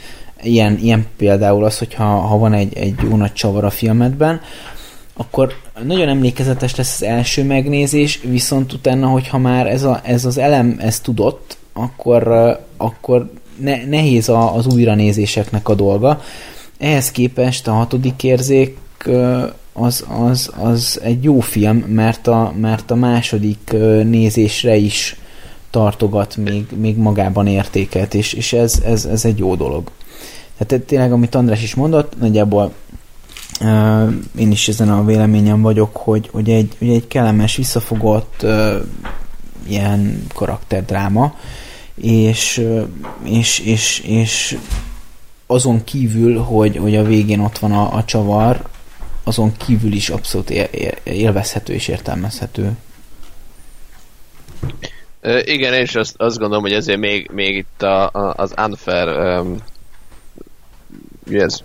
ilyen, ilyen például az, hogyha ha van egy, egy jó nagy csavar a filmedben, akkor nagyon emlékezetes lesz az első megnézés, viszont utána, hogyha már ez, a, ez az elem ez tudott, akkor, akkor ne, nehéz a, az újranézéseknek a dolga. Ehhez képest a hatodik érzék az, az, az egy jó film, mert a, mert a második nézésre is tartogat még, még magában értéket, és, és ez, ez, ez egy jó dolog. Tehát tényleg, amit András is mondott, nagyjából én is ezen a véleményem vagyok, hogy, hogy, egy, hogy egy kellemes, visszafogott uh, ilyen karakterdráma, és, és, és, és azon kívül, hogy, hogy a végén ott van a, a csavar, azon kívül is abszolút élvezhető és értelmezhető. igen, és azt, azt gondolom, hogy ezért még, még itt a, a, az unfair um, mi ez?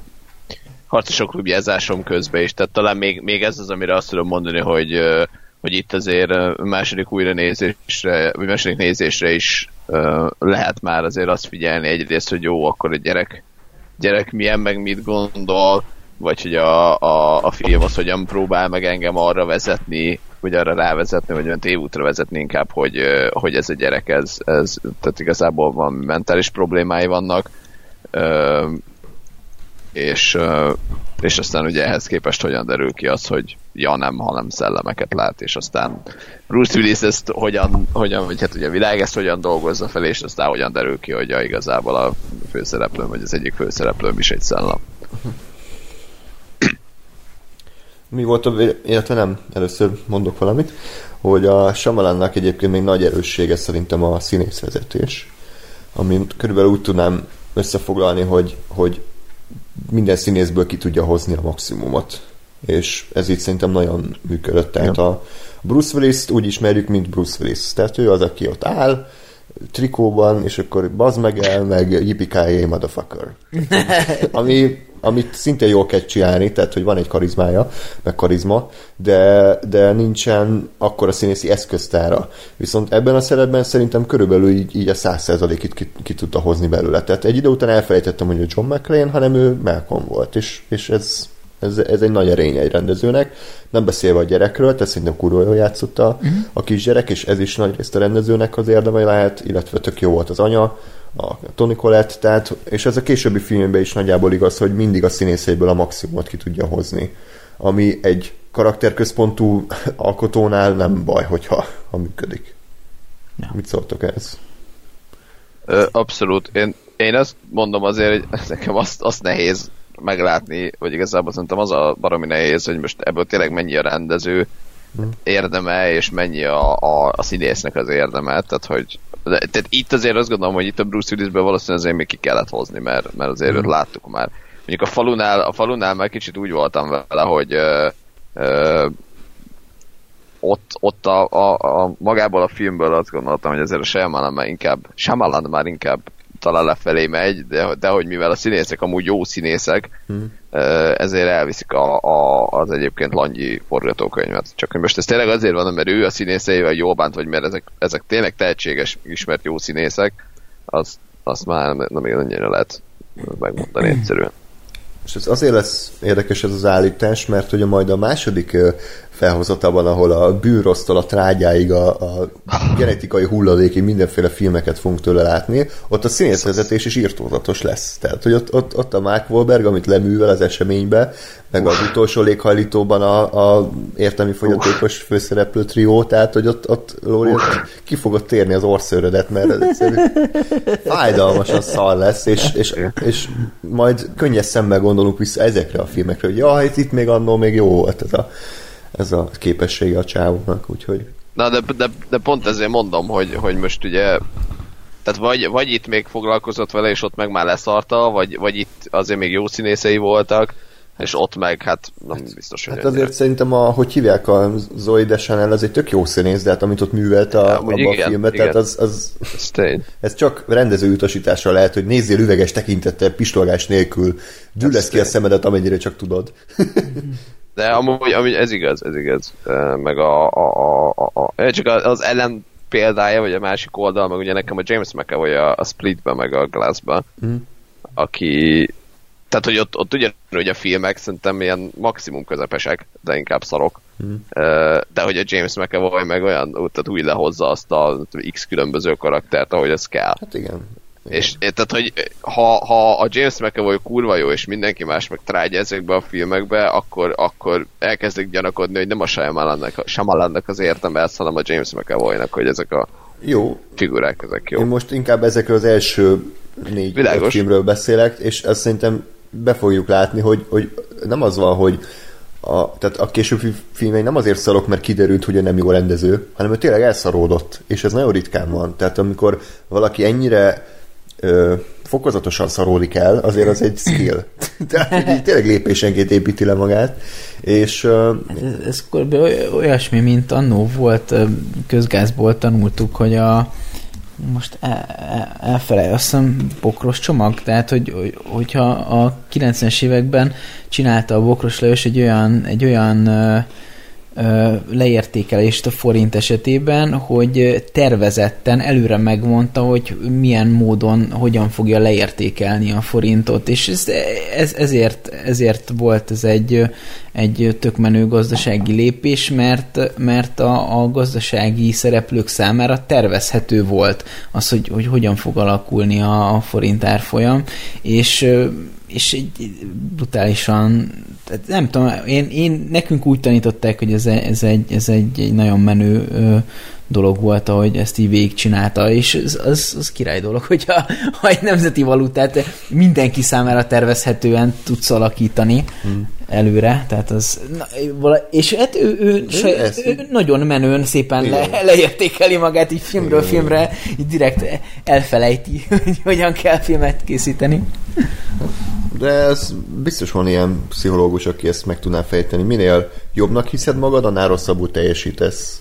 Harcosok klubjázásom közben is, tehát talán még, még ez az, amire azt tudom mondani, hogy, hogy itt azért második újra nézésre, vagy második nézésre is lehet már azért azt figyelni egyrészt, hogy jó, akkor a gyerek, gyerek milyen, meg mit gondol, vagy hogy a, a, a film az hogyan próbál meg engem arra vezetni, vagy arra rávezetni, vagy olyan tévútra vezetni inkább, hogy, hogy ez a gyerek, ez, ez tehát igazából van mentális problémái vannak, és, és aztán ugye ehhez képest hogyan derül ki az, hogy ja nem, hanem szellemeket lát, és aztán Bruce Willis ezt hogyan, hogyan vagy hát ugye a világ ezt hogyan dolgozza fel, és aztán hogyan derül ki, hogy ja, igazából a főszereplő, vagy az egyik főszereplő is egy szellem. Mi volt a, illetve nem, először mondok valamit, hogy a Samalannak egyébként még nagy erőssége szerintem a színészvezetés, amint körülbelül úgy tudnám összefoglalni, hogy, hogy minden színészből ki tudja hozni a maximumot. És ez itt szerintem nagyon működött. Tehát ja. a Bruce Willis-t úgy ismerjük, mint Bruce Willis. Tehát ő az, aki ott áll, trikóban, és akkor bazd meg el, meg yippee motherfucker. <laughs> Ami amit szintén jól kell csinálni, tehát hogy van egy karizmája, meg karizma, de, de nincsen akkora színészi eszköztára. Viszont ebben a szerepben szerintem körülbelül így, így a száz százalékit ki, ki, tudta hozni belőle. Tehát egy idő után elfelejtettem, hogy ő John McClane, hanem ő Malcolm volt, és, és ez, ez, ez egy nagy erény egy rendezőnek. Nem beszélve a gyerekről, tehát szerintem kurva jól játszott a, uh-huh. a kisgyerek, és ez is nagy részt a rendezőnek az érdeme lehet, illetve tök jó volt az anya, a Tony Collette, tehát, és ez a későbbi filmben is nagyjából igaz, hogy mindig a színészeiből a maximumot ki tudja hozni. Ami egy karakterközpontú <laughs> alkotónál nem baj, hogyha ha működik. Ja. Mit szóltok ez? Abszolút. Én, én azt mondom azért, hogy <laughs> nekem azt, azt nehéz meglátni, vagy igazából szerintem az a baromi nehéz, hogy most ebből tényleg mennyi a rendező hmm. érdeme, és mennyi a, a, a színésznek az érdeme, tehát hogy de, tehát itt azért azt gondolom, hogy itt a Bruce Willisből valószínűleg azért még ki kellett hozni, mert, mert azért mm. őt láttuk már. Mondjuk a falunál, a falunál már kicsit úgy voltam vele, hogy ö, ö, ott, ott a, a, a, magából a filmből azt gondoltam, hogy azért a Shyamalan már inkább, Shyamalan már inkább talán lefelé megy, de, de hogy mivel a színészek amúgy jó színészek, hmm. Ezért elviszik a, a, az egyébként Langyi forgatókönyvet. Csak hogy most ez tényleg azért van, mert ő a színészeivel jól bánt, vagy mert ezek, ezek tényleg tehetséges, ismert jó színészek, az, azt már nem, nem annyira lehet megmondani egyszerűen. És ez azért lesz érdekes ez az állítás, mert ugye majd a második felhozatában, ahol a bűrosztól a trágyáig a, a genetikai hulladékig mindenféle filmeket fogunk tőle látni, ott a színészvezetés is írtózatos lesz. Tehát, hogy ott, ott, ott a Mark Wahlberg, amit leművel az eseménybe, meg az utolsó léghajlítóban a, a értelmi fogyatékos főszereplő trió, tehát, hogy ott, ott Lóri ki fogod térni az orszőrödet, mert ez egyszerűen fájdalmasan szal lesz, és, és, és majd könnyes szemmel gondolunk vissza ezekre a filmekre, hogy jaj, itt még annó még jó volt ez a, ez a képessége a csávónak, úgyhogy... Na, de, de, de pont ezért mondom, hogy, hogy most ugye tehát vagy, vagy itt még foglalkozott vele, és ott meg már leszarta, vagy, vagy itt azért még jó színészei voltak, és ott meg, hát nem biztos, hogy... Hát azért ennyire. szerintem, a, hogy hívják a Zoe Deschanel, az egy tök jó színész, de hát amit ott művelt a, ja, abban igen, a filmet, igen. tehát az, az ez, ez csak rendező utasításra lehet, hogy nézzél üveges tekintettel, pistolgás nélkül, gyűlesz ki a szemedet, amennyire csak tudod. De amúgy, amúgy ez igaz, ez igaz. Meg a, a, a, a, csak az ellen példája, vagy a másik oldal, meg ugye nekem a James McAvoy a, a Splitben, meg a Glassben, mm. aki tehát, hogy ott, ott ugyanúgy a filmek szerintem ilyen maximum közepesek, de inkább szarok. Mm. De hogy a James McAvoy meg olyan, tehát úgy lehozza azt a X különböző karaktert, ahogy ez kell. Hát igen. És tehát, hogy ha, ha a James McAvoy kurva jó, és mindenki más meg trágya ezekbe a filmekbe, akkor, akkor elkezdik gyanakodni, hogy nem a Shyamalannak az értem ezt, hanem a James McAvoy-nak, hogy ezek a jó. figurák, ezek jó. Én most inkább ezekről az első négy Világos. filmről beszélek, és azt szerintem be fogjuk látni, hogy, hogy nem az van, hogy a, tehát a későbbi filmei nem azért szarok, mert kiderült, hogy ő nem jó rendező, hanem ő tényleg elszaródott, és ez nagyon ritkán van. Tehát amikor valaki ennyire ö, fokozatosan szaródik el, azért az egy skill. <laughs> Tehát tényleg lépésenként építi le magát. És, ö, ez, ez olyasmi, mint annó volt, közgázból tanultuk, hogy a most el, el, elfelej, azt hiszem bokros csomag, tehát hogy, hogyha a 90-es években csinálta a bokros Lajos egy olyan, egy olyan leértékelést a forint esetében, hogy tervezetten előre megmondta, hogy milyen módon, hogyan fogja leértékelni a forintot, és ez, ez, ezért, ezért volt ez egy, egy tök menő gazdasági lépés, mert, mert a, a gazdasági szereplők számára tervezhető volt az, hogy, hogy hogyan fog alakulni a, a forint árfolyam, és és egy brutálisan, nem tudom, én, én, nekünk úgy tanították, hogy ez, ez, egy, ez egy, egy nagyon menő ö, dolog volt, ahogy ezt így végigcsinálta, és az, az, az király dolog, hogyha <laughs> ha egy nemzeti valutát mindenki számára tervezhetően tudsz alakítani hmm. előre, tehát az, na, és hát ő, ő, ő, saj, ő nagyon menőn szépen le, leértékeli magát így filmről Igen. filmre, így direkt elfelejti, <laughs> hogy hogyan kell filmet készíteni. De ez biztos van ilyen pszichológus, aki ezt meg tudná fejteni. Minél jobbnak hiszed magad, annál rosszabbul teljesítesz.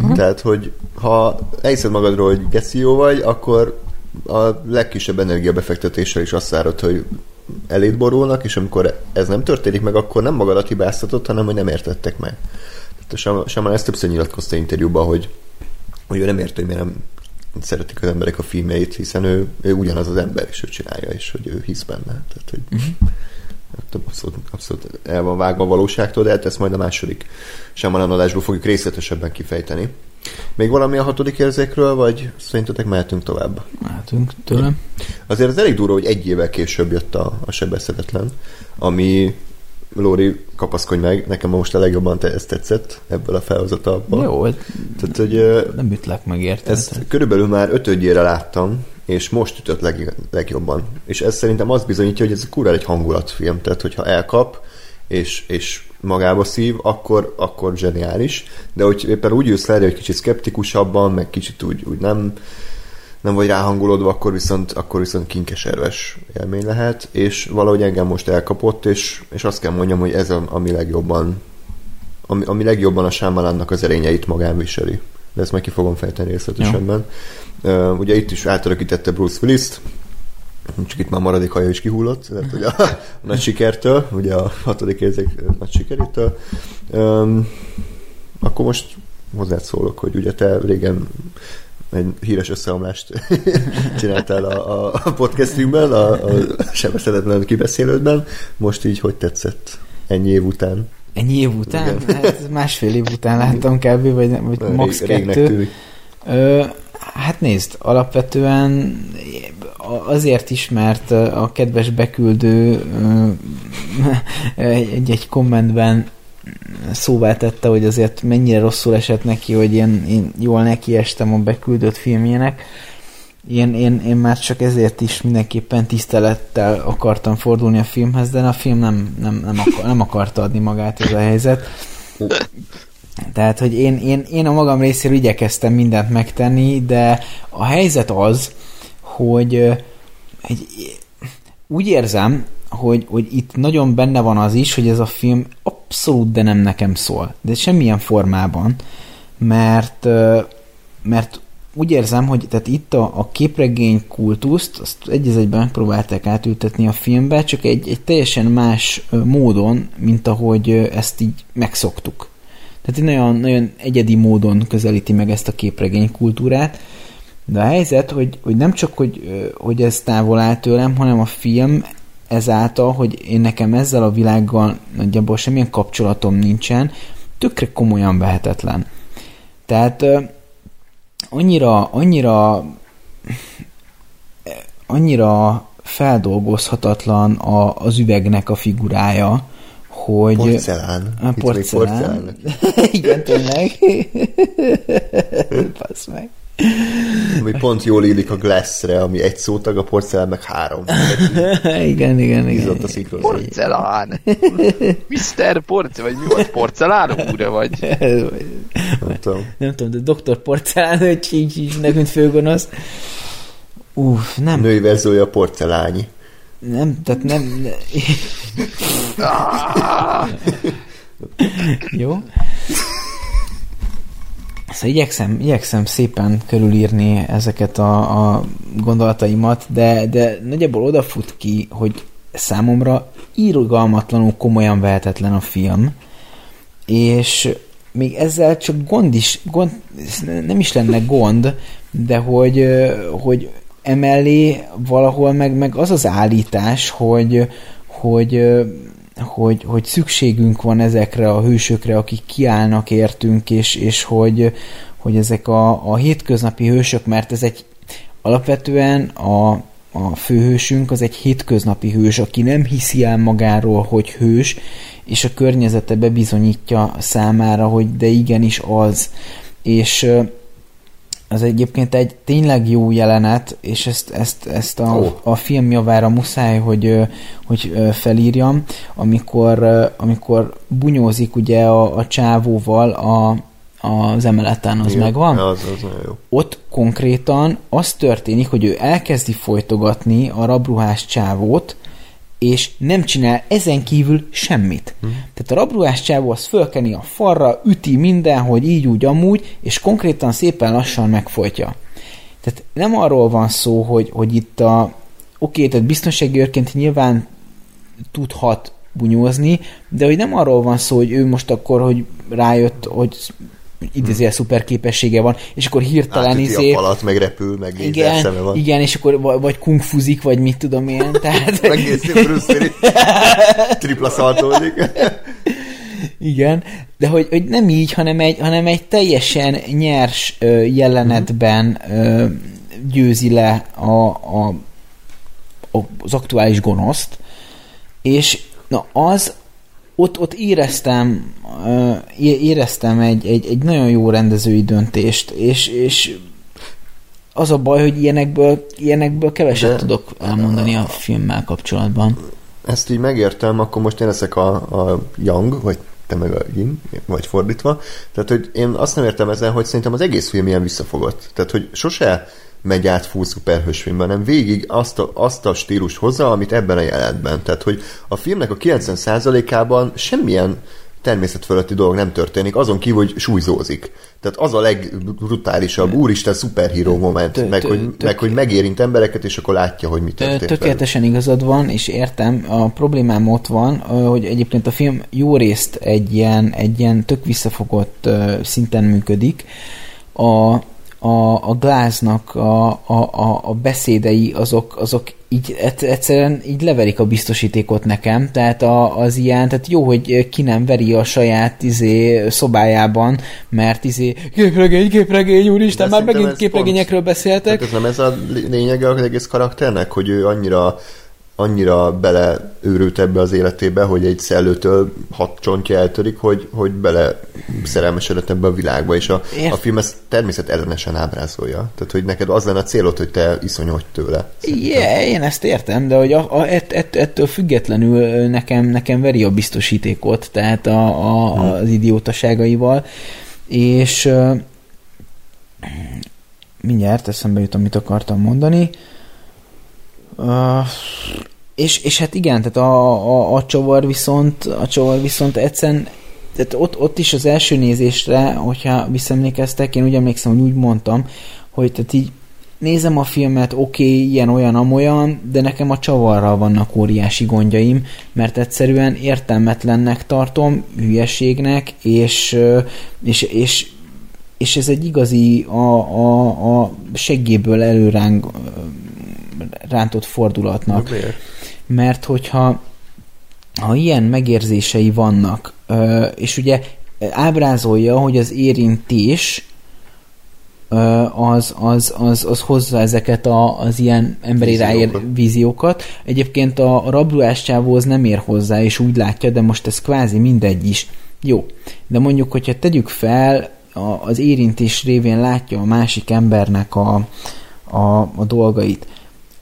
Uh-huh. Tehát, hogy ha elhiszed magadról, hogy geci jó vagy, akkor a legkisebb energiabefektetéssel is azt várod, hogy eléd borulnak, és amikor ez nem történik meg, akkor nem magadat hibáztatod, hanem hogy nem értettek meg. Tehát Saman ezt többször nyilatkozta interjúban, hogy, hogy ő nem érte, hogy miért nem szeretik az emberek a filmjeit, hiszen ő, ő ugyanaz az ember, és ő csinálja, és hogy ő hisz benne. Tehát, hogy uh-huh. abszolút, abszolút el van vágva a valóságtól, de hát ezt majd a második Shyamalan adásból fogjuk részletesebben kifejteni. Még valami a hatodik érzékről, vagy szerintetek mehetünk tovább? Mehetünk tőlem. Azért ez elég durva, hogy egy évvel később jött a, a sebezhetetlen, ami Lóri, kapaszkodj meg, nekem most a legjobban te ezt tetszett ebből a felhozatalból. Jó, Tehát, hogy, nem ütlek meg érted. Ezt körülbelül már ötödjére láttam, és most ütött leg, legjobban. És ez szerintem azt bizonyítja, hogy ez kurva egy hangulatfilm, tehát hogyha elkap, és, és magába szív, akkor, akkor zseniális. De hogy éppen úgy jössz le, hogy kicsit szkeptikusabban, meg kicsit úgy, úgy nem, nem vagy ráhangolódva, akkor viszont, akkor viszont kinkeserves élmény lehet, és valahogy engem most elkapott, és, és azt kell mondjam, hogy ez a, ami legjobban ami, ami legjobban a Sámalánnak az erényeit magán viseli. De ezt meg ki fogom fejteni részletesebben. Uh, ugye itt is átalakítette Bruce Willis-t, csak itt már maradék haja is kihullott, tehát hogy a, a <laughs> nagy sikertől, ugye a hatodik érzék nagy sikerétől. Um, akkor most hozzád szólok, hogy ugye te régen egy híres összeomlást <laughs> csináltál a, a podcastünkben, a, a sebezhetetlen kibeszélődben. Most így hogy tetszett ennyi év után? Ennyi év után? Hát másfél év után láttam kb. vagy, vagy max. Rég, régnek kettő. Ö, hát nézd, alapvetően azért is, mert a kedves beküldő egy-egy <laughs> kommentben szóvá tette, hogy azért mennyire rosszul esett neki, hogy én, én jól nekiestem a beküldött filmjének. Én, én, én már csak ezért is mindenképpen tisztelettel akartam fordulni a filmhez, de a film nem, nem, nem, akar, nem akarta adni magát ez a helyzet. Tehát, hogy én, én, én a magam részéről igyekeztem mindent megtenni, de a helyzet az, hogy ö, egy, úgy érzem, hogy, hogy itt nagyon benne van az is, hogy ez a film abszolút de nem nekem szól. De semmilyen formában, mert, mert úgy érzem, hogy tehát itt a, a képregény kultuszt, azt egy az egyben megpróbálták átültetni a filmbe, csak egy, egy teljesen más módon, mint ahogy ezt így megszoktuk. Tehát egy nagyon, nagyon egyedi módon közelíti meg ezt a képregény kultúrát, de a helyzet, hogy, hogy nem csak, hogy, hogy ez távol áll tőlem, hanem a film ezáltal, hogy én nekem ezzel a világgal nagyjából semmilyen kapcsolatom nincsen, tökre komolyan vehetetlen. Tehát annyira, annyira annyira feldolgozhatatlan a, az üvegnek a figurája, hogy... Porcelán. A még porcelán. <laughs> Igen, tényleg. <laughs> Passz meg. Ami pont jól illik a glassre, ami egy szótag, a porcelán meg három. <laughs> igen, igen, igen. A szinkronzai. Porcelán! Mr. Porce, vagy mi volt? Porcelán úr vagy? Nem tudom. Nem tudom, de Dr. Porcelán, hogy csícs is nekünk főgonosz. Uff, nem, Női verziója a porcelányi. nem, tehát nem... Jó. Szóval igyekszem, igyekszem szépen körülírni ezeket a, a gondolataimat, de, de nagyjából odafut ki, hogy számomra irgalmatlanul komolyan vehetetlen a film, és még ezzel csak gond is, gond, nem is lenne gond, de hogy, hogy emellé valahol meg, meg az az állítás, hogy, hogy, hogy, hogy szükségünk van ezekre a hősökre, akik kiállnak értünk, és, és hogy, hogy ezek a, a hétköznapi hősök, mert ez egy alapvetően a, a főhősünk az egy hétköznapi hős, aki nem hiszi el magáról, hogy hős, és a környezete bebizonyítja számára, hogy de igenis az. És az egyébként egy tényleg jó jelenet, és ezt, ezt, ezt a, Ó. a film javára muszáj, hogy, hogy felírjam, amikor, amikor bunyózik ugye a, a csávóval a, az emeleten, az Igen. megvan? Az, az nagyon jó. ott konkrétan az történik, hogy ő elkezdi folytogatni a rabruhás csávót, és nem csinál ezen kívül semmit. Hmm. Tehát a rabruhás csávó az fölkeni a falra, üti minden, hogy így úgy amúgy, és konkrétan szépen lassan megfojtja. Tehát nem arról van szó, hogy, hogy itt a oké, tehát biztonsági őrként nyilván tudhat bunyózni, de hogy nem arról van szó, hogy ő most akkor, hogy rájött, hogy idézőjel szuper képessége van, és akkor hirtelen Átüti izé... a falat, meg repül, meg Igen, van. igen, és akkor vagy, kungfuzik, vagy mit tudom én, <laughs> tehát... Megnézni Bruce Willis. Tripla szaltózik. <laughs> Igen, de hogy, hogy nem így, hanem egy, hanem egy teljesen nyers ö, jelenetben ö, győzi le a, a, a, az aktuális gonoszt, és na az, ott, ott éreztem, éreztem egy, egy, egy nagyon jó rendezői döntést, és, és az a baj, hogy ilyenekből, ilyenekből keveset De- tudok elmondani a filmmel kapcsolatban. Ezt így megértem, akkor most én leszek a, a Young, vagy te meg a Yin, vagy fordítva. Tehát, hogy én azt nem értem ezzel, hogy szerintem az egész film ilyen visszafogott. Tehát, hogy sose megy át full szuperhős filmben, hanem végig azt a, azt a stílust hozza, amit ebben a jelentben. Tehát, hogy a filmnek a 90%-ában semmilyen természet fölötti dolog nem történik, azon kívül, hogy súlyzózik. Tehát az a legbrutálisabb, úristen, szuperhíró moment, meg hogy, meg hogy megérint embereket, és akkor látja, hogy mi történt. Tökéletesen igazad van, és értem, a problémám ott van, hogy egyébként a film jó részt egy ilyen, egy ilyen tök visszafogott szinten működik. A, a, a Gláznak a, a, a, a beszédei azok, azok így egyszerűen így leverik a biztosítékot nekem, tehát a, az ilyen, tehát jó, hogy ki nem veri a saját izé, szobájában, mert izé, képregény, képregény, úristen, már megint képregényekről pont, beszéltek. Hát ez nem ez a lényege az egész karakternek, hogy ő annyira annyira beleőrült ebbe az életébe, hogy egy szellőtől hat csontja eltörik, hogy, hogy bele szerelmesedett ebbe a világba, és a, a film ezt természet ellenesen ábrázolja. Tehát, hogy neked az lenne a célod, hogy te iszonyodj tőle. Yeah, én ezt értem, de hogy a, a, ett, ett, ettől függetlenül nekem, nekem veri a biztosítékot, tehát a, a, hmm. az idiótaságaival, és uh, mindjárt eszembe jut, amit akartam mondani. Uh, és, és hát igen, tehát a, a, a csavar viszont, a csavar viszont egyszerűen tehát ott, ott is az első nézésre, hogyha visszaemlékeztek, én úgy emlékszem, hogy úgy mondtam, hogy tehát így nézem a filmet, oké, okay, ilyen, olyan, amolyan, de nekem a csavarral vannak óriási gondjaim, mert egyszerűen értelmetlennek tartom, hülyeségnek, és, és, és, és ez egy igazi a, a, a seggéből előránk rántott fordulatnak. Miért? Mert hogyha ha ilyen megérzései vannak, és ugye ábrázolja, hogy az érintés az, az, az, az hozza ezeket a, az ilyen emberi ráér víziókat. Egyébként a rablás csávóhoz nem ér hozzá, és úgy látja, de most ez kvázi mindegy is. Jó, de mondjuk, hogyha tegyük fel, a, az érintés révén látja a másik embernek a, a, a dolgait,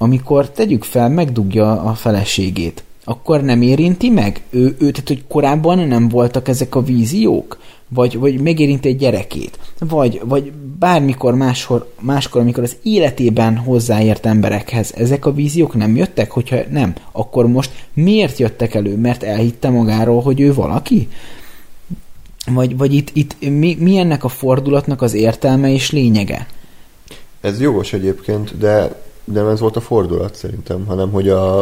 amikor tegyük fel, megdugja a feleségét, akkor nem érinti meg? Ő, ő tehát, hogy korábban nem voltak ezek a víziók? Vagy, vagy megérinti egy gyerekét? Vagy, vagy bármikor máskor, máskor, amikor az életében hozzáért emberekhez, ezek a víziók nem jöttek? Hogyha nem, akkor most miért jöttek elő? Mert elhitte magáról, hogy ő valaki? Vagy, vagy itt, itt mi, mi ennek a fordulatnak az értelme és lényege? Ez jogos egyébként, de nem ez volt a fordulat szerintem, hanem hogy a,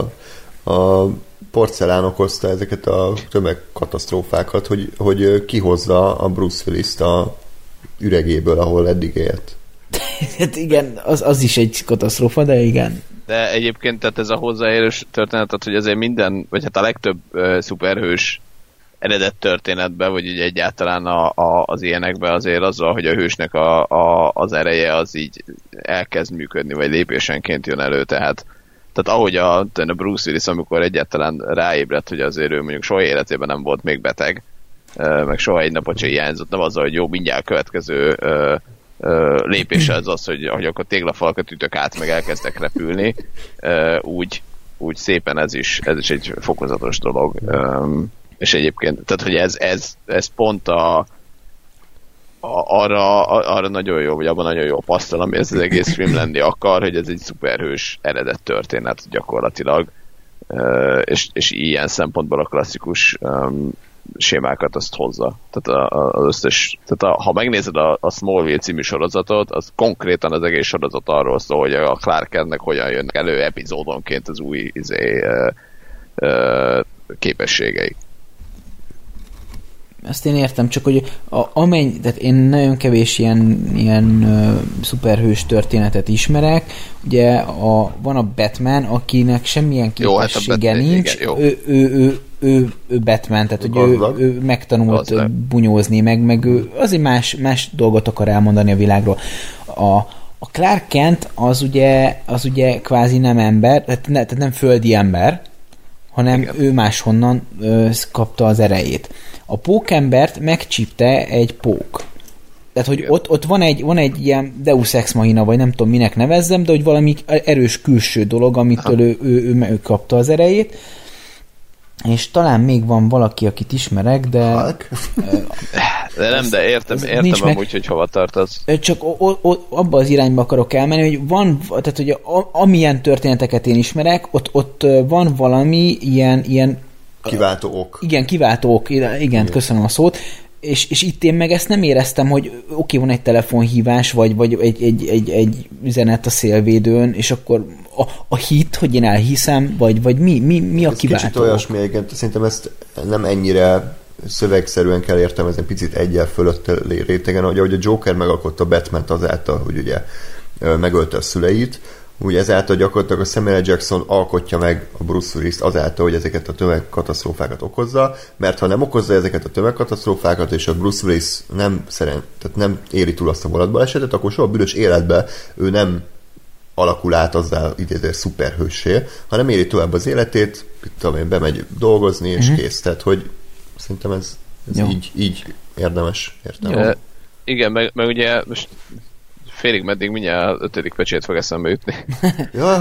a porcelán okozta ezeket a tömegkatasztrófákat, hogy, hogy kihozza a Bruce Willis-t a üregéből, ahol eddig élt. <laughs> hát igen, az, az is egy katasztrófa, de igen. De egyébként tehát ez a hozzáérős történet, hogy azért minden, vagy hát a legtöbb uh, szuperhős eredet történetben, vagy így egyáltalán a, a, az ilyenekben azért azzal, hogy a hősnek a, a, az ereje az így elkezd működni, vagy lépésenként jön elő, tehát tehát ahogy a, a Bruce Willis, amikor egyáltalán ráébredt, hogy azért ő mondjuk soha életében nem volt még beteg, meg soha egy napot sem hiányzott, nem azzal, hogy jó, mindjárt a következő lépése az az, hogy, hogy akkor téglafalkat ütök át, meg elkezdek repülni, úgy, úgy szépen ez is, ez is egy fokozatos dolog. És egyébként, tehát hogy ez, ez, ez pont a, a, arra, arra nagyon jó, vagy abban nagyon jó pasztal, ami ez az egész lenni akar, hogy ez egy szuperhős eredet történet gyakorlatilag, és, és ilyen szempontból a klasszikus um, sémákat azt hozza. Tehát a, az összes, tehát a, ha megnézed a, a Smallville című sorozatot, az konkrétan az egész sorozat arról szól, hogy a Clark Kentnek hogyan jönnek elő epizódonként az új izé, uh, uh, képességei. Ezt én értem, csak hogy a, amennyi, tehát én nagyon kevés ilyen, ilyen uh, szuperhős történetet ismerek. Ugye a, van a Batman, akinek semmilyen képessége hát nincs. Igen, jó. Ő, ő, ő, ő, ő Batman, tehát hogy ő, ő megtanult Gazdag. bunyózni, meg, meg ő azért más, más dolgot akar elmondani a világról. A, a Clark Kent az ugye, az ugye kvázi nem ember, tehát, ne, tehát nem földi ember, hanem Igen. ő máshonnan ö, kapta az erejét. A pókembert megcsípte egy pók. Tehát, hogy ott, ott van, egy, van egy ilyen Deus Ex Machina, vagy nem tudom minek nevezzem, de hogy valami erős külső dolog, amitől ő, ő, ő, ő kapta az erejét. És talán még van valaki, akit ismerek, de... Hulk? de nem, de értem, értem nincs amúgy, meg, hogy hova tartasz. Csak o, o, abba az irányba akarok elmenni, hogy van, tehát hogy a, amilyen történeteket én ismerek, ott, ott van valami ilyen, ilyen Kiváltó ok. Igen, kiváltó ok, igen, igen. köszönöm a szót. És, és itt én meg ezt nem éreztem, hogy oké, okay, van egy telefonhívás, vagy, vagy egy, egy, egy, egy üzenet a szélvédőn, és akkor a, a hit, hogy én elhiszem, vagy, vagy mi, mi, mi a ez kiváltó kicsit olyasmi, igen, szerintem ezt nem ennyire szövegszerűen kell értelmezni, picit egyel fölött rétegen, hogy ahogy a Joker megalkotta batman azáltal, hogy ugye megölte a szüleit, úgy ezáltal gyakorlatilag a Samuel Jackson alkotja meg a Bruce Willis azáltal, hogy ezeket a tömegkatasztrófákat okozza, mert ha nem okozza ezeket a tömegkatasztrófákat, és a Bruce Willis nem szerint, tehát nem éri túl azt a volatbalesetet, akkor soha büdös életben ő nem alakul át azzal idéző szuperhőssé, hanem éri tovább az életét, tudom én, bemegy dolgozni, és mm-hmm. kész. Tehát, hogy szerintem ez, ez így, így érdemes értem. E, igen, meg, meg ugye most félig meddig mindjárt ötödik pecsét fog eszembe jutni. <laughs> Jaj,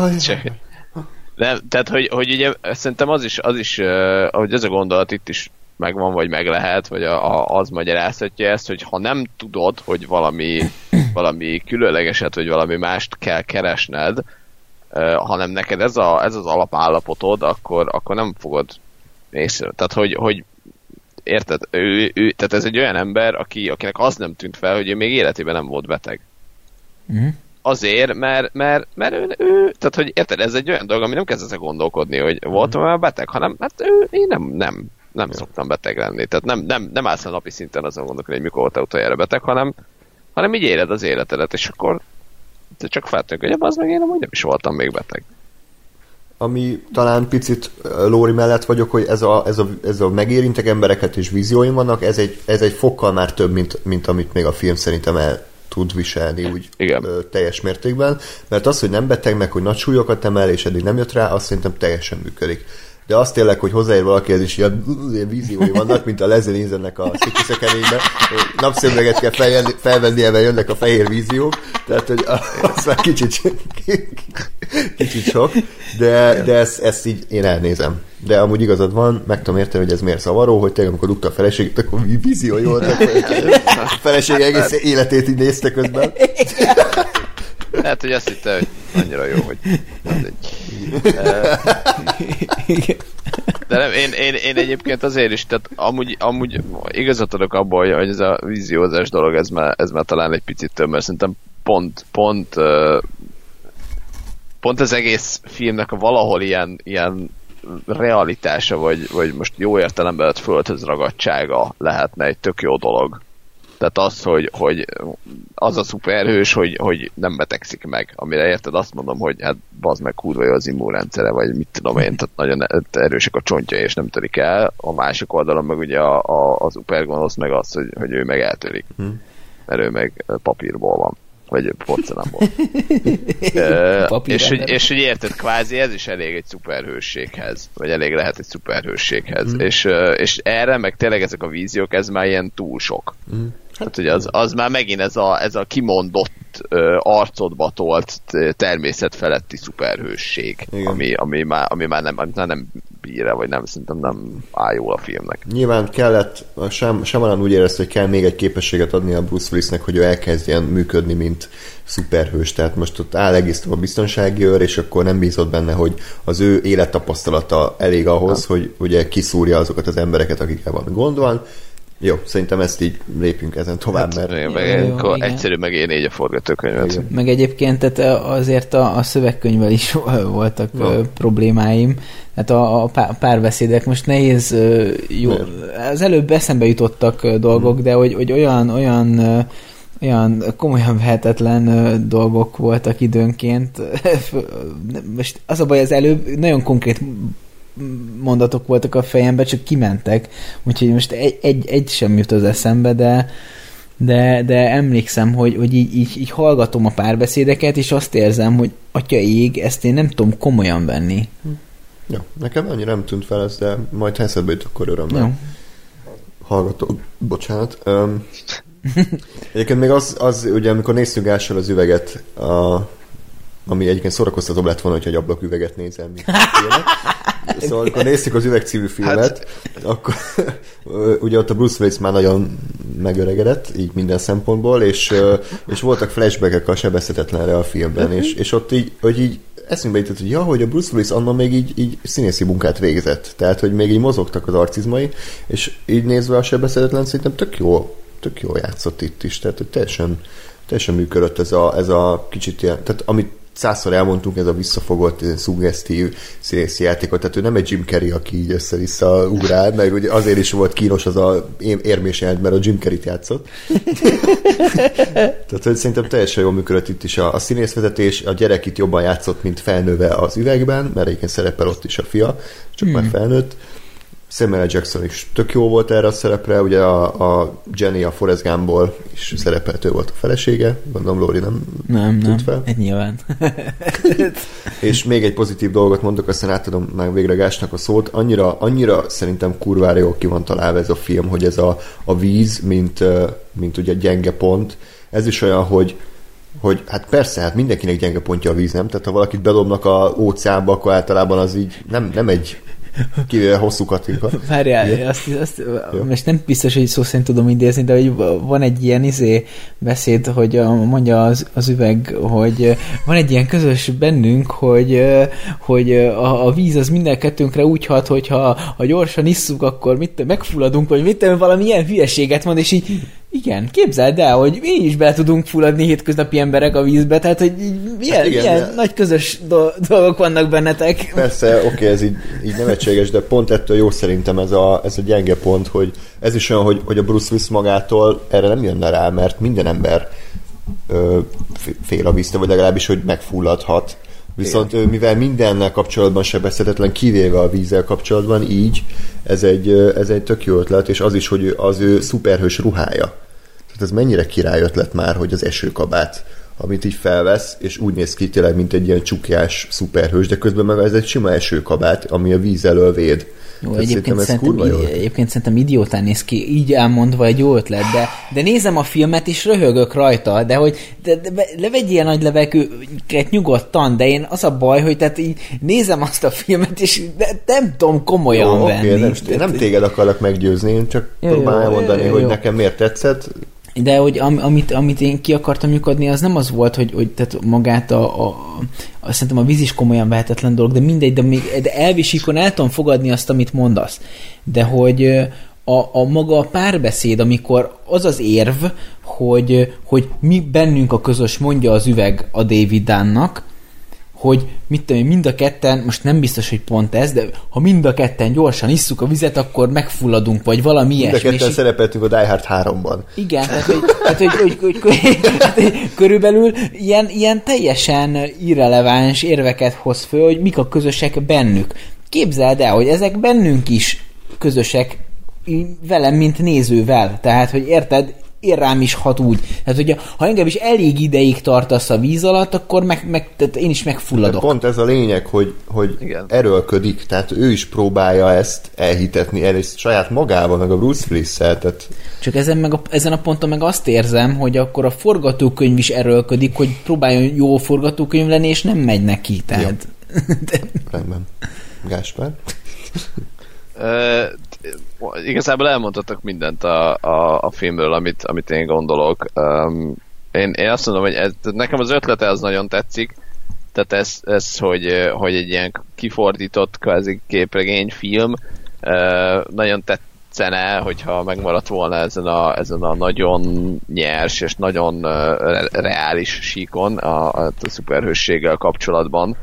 nem, tehát, hogy, hogy ugye szerintem az is, az is, uh, ahogy ez a gondolat itt is megvan, vagy meg lehet, vagy a, a, az magyarázhatja ezt, hogy ha nem tudod, hogy valami, <coughs> valami különlegeset, vagy valami mást kell keresned, uh, hanem neked ez, a, ez az alapállapotod, akkor, akkor nem fogod észre. Tehát, hogy, hogy érted, ő, ő, tehát ez egy olyan ember, aki, akinek az nem tűnt fel, hogy ő még életében nem volt beteg. Uh-huh. Azért, mert, mert, mert ő, ő, tehát hogy érted, ez egy olyan dolog, ami nem kezd ezzel gondolkodni, hogy voltam uh-huh. beteg, hanem hát ő, én nem, nem, nem szoktam beteg lenni. Tehát nem, nem, nem állsz a napi szinten azon gondolkodni, hogy mikor voltál utoljára beteg, hanem, hanem így éled az életedet, és akkor te csak feltűnik, hogy az meg én amúgy nem is voltam még beteg. Ami talán picit Lóri mellett vagyok, hogy ez a, ez a, ez a megérintek embereket és vízióim vannak, ez egy, ez egy fokkal már több, mint, mint amit még a film szerintem el, tud viselni úgy Igen. Ö, teljes mértékben, mert az, hogy nem beteg meg, hogy nagy súlyokat emel, és eddig nem jött rá, azt szerintem teljesen működik. De azt tényleg, hogy hozzáér valaki, ez is ilyen, ilyen víziói vannak, mint a Leslie Nielsennek a szikiszekenényben. Napszemüveget kell felvenni, felvennie, mert jönnek a fehér víziók. Tehát, hogy az már kicsit, kicsit sok, de, de ezt, ezt így én elnézem. De amúgy igazad van, meg tudom érteni, hogy ez miért szavaró, hogy tényleg amikor dugta a feleségét, akkor víziói voltak. A feleség egész életét így nézte közben. Lehet, hogy azt hitte, hogy annyira jó, hogy De nem, én, én, én egyébként azért is, tehát amúgy, amúgy igazat adok abból, hogy ez a víziózás dolog, ez már, ez már talán egy picit több, mert szerintem pont, pont, pont az egész filmnek a valahol ilyen, ilyen realitása, vagy, vagy most jó értelemben vett földhöz ragadtsága lehetne egy tök jó dolog. Tehát az, hogy, hogy az a szuperhős, hogy, hogy nem betegszik meg. Amire érted, azt mondom, hogy hát bazd meg kurva jó az immunrendszere, vagy mit tudom én, tehát nagyon erősek a csontja, és nem törik el. A másik oldalon meg ugye a, a, a szupergonosz meg az, hogy, hogy ő meg eltörik. Hmm. Mert ő meg papírból van vagy porcelánból. <laughs> és, hogy, és hogy érted, kvázi ez is elég egy szuperhősséghez, vagy elég lehet egy szuperhősséghez. Mm. És, és erre, meg tényleg ezek a víziók, ez már ilyen túl sok. Mm. Hát, hogy az, az már megint ez a, ez a kimondott ö, arcodba tolt természet feletti szuperhősség, ami, ami, már, ami már nem, ami már nem bír vagy nem, szerintem nem áll jól a filmnek. Nyilván kellett, sem, sem úgy érezte, hogy kell még egy képességet adni a Bruce Willisnek, hogy ő elkezdjen működni, mint szuperhős. Tehát most ott áll egész a biztonsági őr, és akkor nem bízott benne, hogy az ő élettapasztalata elég ahhoz, ha. hogy ugye kiszúrja azokat az embereket, akikkel van gond van, jó, szerintem ezt így lépjünk ezen tovább, hát, mert... Meg jó, jó, egyszerű meg én négy a forgatókönyvet. Igen. Meg egyébként tehát azért a, a szövegkönyvvel is <laughs> voltak no. problémáim. Hát a, a párbeszédek most nehéz, jó, az előbb eszembe jutottak dolgok, hmm. de hogy, hogy olyan, olyan olyan komolyan <laughs> vehetetlen dolgok voltak időnként. <laughs> Most az a baj, az előbb nagyon konkrét mondatok voltak a fejembe, csak kimentek, úgyhogy most egy, egy, egy sem jut az eszembe, de, de, de emlékszem, hogy, hogy így, így, így hallgatom a párbeszédeket, és azt érzem, hogy atya ég, ezt én nem tudom komolyan venni. Ja, nekem annyira nem tűnt fel ez, de majd ha eszedbe jut, akkor örömmel. Ja. Hallgató, bocsánat. Um, <laughs> egyébként még az, az, ugye amikor néztünk első az üveget, a, ami egyébként szórakoztató lett volna, hogy egy ablaküveget nézel, mint Szóval amikor néztük az Üveg című filmet, hát. akkor ugye ott a Bruce Willis már nagyon megöregedett, így minden szempontból, és, és voltak flashbackek a sebezhetetlenre a filmben, és, és ott így, hogy így eszünkbe jutott, hogy ja, hogy a Bruce Willis annak még így, így színészi munkát végzett. Tehát, hogy még így mozogtak az arcizmai, és így nézve a sebezhetetlen szerintem tök jó, tök jó játszott itt is. Tehát, hogy teljesen, teljesen működött ez a, ez a kicsit ilyen, tehát amit százszor elmondtunk, ez a visszafogott, szuggesztív színészi játékot, tehát ő nem egy Jim Carrey, aki így össze-vissza ugrál, meg ugye azért is volt kínos az a érmés jelent, mert a Jim Carrey-t játszott. <laughs> tehát hogy szerintem teljesen jól működött itt is a, a színészvezetés, a gyerek itt jobban játszott, mint felnőve az üvegben, mert egyébként szerepel ott is a fia, csak hmm. már felnőtt. Samuel Jackson is tök jó volt erre a szerepre, ugye a, a Jenny a Forrest Gumbból is szerepeltő volt a felesége, gondolom Lóri nem Nem, nem, fel. egy nyilván. <laughs> és még egy pozitív dolgot mondok, aztán átadom már végre Gásnak a szót, annyira, annyira szerintem kurvára jól ki van találva ez a film, hogy ez a, a víz, mint, mint ugye gyenge pont, ez is olyan, hogy hogy hát persze, hát mindenkinek gyenge pontja a víz, nem? Tehát ha valakit bedobnak a óceánba, akkor általában az így nem, nem egy Kivéve hosszú katinka. Várjál, azt, azt, most nem biztos, hogy szó szerint tudom idézni, de hogy van egy ilyen izé beszéd, hogy mondja az, az üveg, hogy van egy ilyen közös bennünk, hogy, hogy a, a víz az minden kettőnkre úgy hat, hogyha ha gyorsan isszuk, akkor mit, megfulladunk, vagy mit, valami ilyen hülyeséget mond, és így igen, képzeld el, hogy mi is be tudunk fulladni hétköznapi emberek a vízbe, tehát hogy milyen, hát igen, milyen nagy közös dolgok vannak bennetek. Persze, oké, okay, ez így, így nevetséges, de pont ettől jó szerintem ez a, ez a gyenge pont, hogy ez is olyan, hogy, hogy a Bruce Willis magától erre nem jönne rá, mert minden ember ö, fél a víztől, vagy legalábbis, hogy megfulladhat. Viszont Igen. mivel mindennel kapcsolatban sebezhetetlen, kivéve a vízzel kapcsolatban, így ez egy, ez egy tök jó ötlet, és az is, hogy az ő szuperhős ruhája. Tehát ez mennyire király ötlet már, hogy az esőkabát, amit így felvesz, és úgy néz ki tényleg, mint egy ilyen csukjás szuperhős, de közben meg ez egy sima esőkabát, ami a víz elől véd. Jó, egyébként szerintem, szerintem, egyébként szerintem idiótán néz ki, így elmondva egy jó ötlet, de, de nézem a filmet, és röhögök rajta, de hogy de, de, levegyél nagy levegőket nyugodtan, de én az a baj, hogy tehát így nézem azt a filmet, és de, nem tudom komolyan jó, venni. Okay, nem, én nem téged akarok meggyőzni, én csak próbálom elmondani, hogy nekem miért tetszett, de hogy am, amit, amit én ki akartam lyukadni, az nem az volt, hogy, hogy tehát magát a, a, a, szerintem a víz is komolyan vehetetlen dolog, de mindegy, de, még, de elvisíkon el tudom fogadni azt, amit mondasz. De hogy a, a maga a párbeszéd, amikor az az érv, hogy, hogy mi bennünk a közös mondja az üveg a David Dánnak, hogy mit tudom mind a ketten, most nem biztos, hogy pont ez, de ha mind a ketten gyorsan isszuk a vizet, akkor megfulladunk, vagy valami mind ilyesmi. Mind a ketten szerepeltünk a Die Hard 3-ban. Igen, tehát hogy, tehát, hogy, hogy, hogy, hogy, hogy körülbelül ilyen, ilyen teljesen irreleváns érveket hoz föl, hogy mik a közösek bennük. Képzeld el, hogy ezek bennünk is közösek velem, mint nézővel. Tehát, hogy érted, én rám is hat úgy. Tehát, hogy ha engem is elég ideig tartasz a víz alatt, akkor meg, meg, tehát én is megfulladok. De pont ez a lényeg, hogy, hogy Igen. erőlködik, tehát ő is próbálja ezt elhitetni el, és saját magával, meg a Bruce willis tehát... Csak ezen, meg a, ezen a ponton meg azt érzem, hogy akkor a forgatókönyv is erőlködik, hogy próbáljon jó forgatókönyv lenni, és nem megy neki, tehát... <laughs> De... Rendben. Gáspár? Igazából elmondhatok mindent a, a, a filmről, amit, amit én gondolok. Um, én, én azt mondom, hogy ez, nekem az ötlete az nagyon tetszik, tehát ez, ez hogy, hogy egy ilyen kifordított kvázi képregényfilm uh, nagyon tetszene, hogyha megmaradt volna ezen a, ezen a nagyon nyers és nagyon uh, reális síkon a, a, a szuperhősséggel kapcsolatban.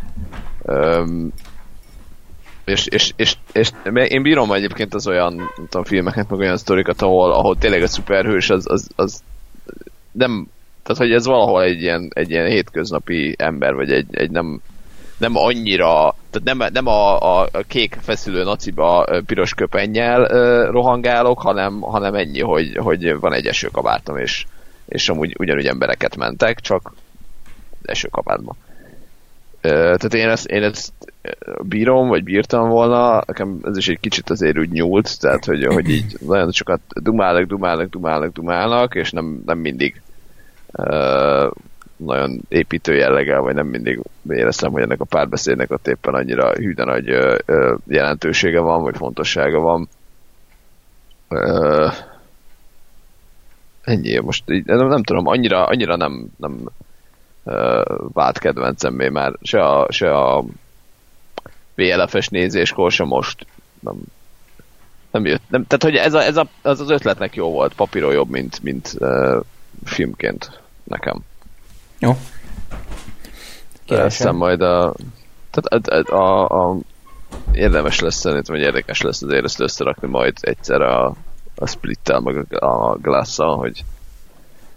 Um, és, és, és, és, én bírom egyébként az olyan nem tudom, filmeket, meg olyan sztorikat, ahol, ahol tényleg a szuperhős az, az, az nem, tehát hogy ez valahol egy ilyen, egy ilyen hétköznapi ember, vagy egy, egy nem, nem annyira, tehát nem, nem a, a, kék feszülő naciba piros köpennyel rohangálok, hanem, hanem ennyi, hogy, hogy van egy esőkabátom, és, és amúgy ugyanúgy embereket mentek, csak esőkabátban. Tehát én ezt, én ezt bírom, vagy bírtam volna, nekem ez is egy kicsit azért úgy nyúlt, tehát hogy, hogy így nagyon sokat dumálnak, dumálnak, dumálnak, dumálnak, és nem, nem mindig uh, nagyon építő jelleggel, vagy nem mindig éreztem, hogy ennek a párbeszédnek ott éppen annyira hű, de nagy uh, jelentősége van, vagy fontossága van. Uh, ennyi, most így, nem, nem tudom, annyira, annyira nem, nem vált kedvencemmé már se a, se a VLF-es nézéskor, se most nem, nem jött. Nem, tehát, hogy ez, a, ez a, az, az ötletnek jó volt, papíron jobb, mint, mint uh, filmként nekem. Jó. Aztán majd a... Tehát a, a, a, a érdemes lesz szerintem, hogy érdekes lesz azért ezt összerakni majd egyszer a, a split meg a, a glass hogy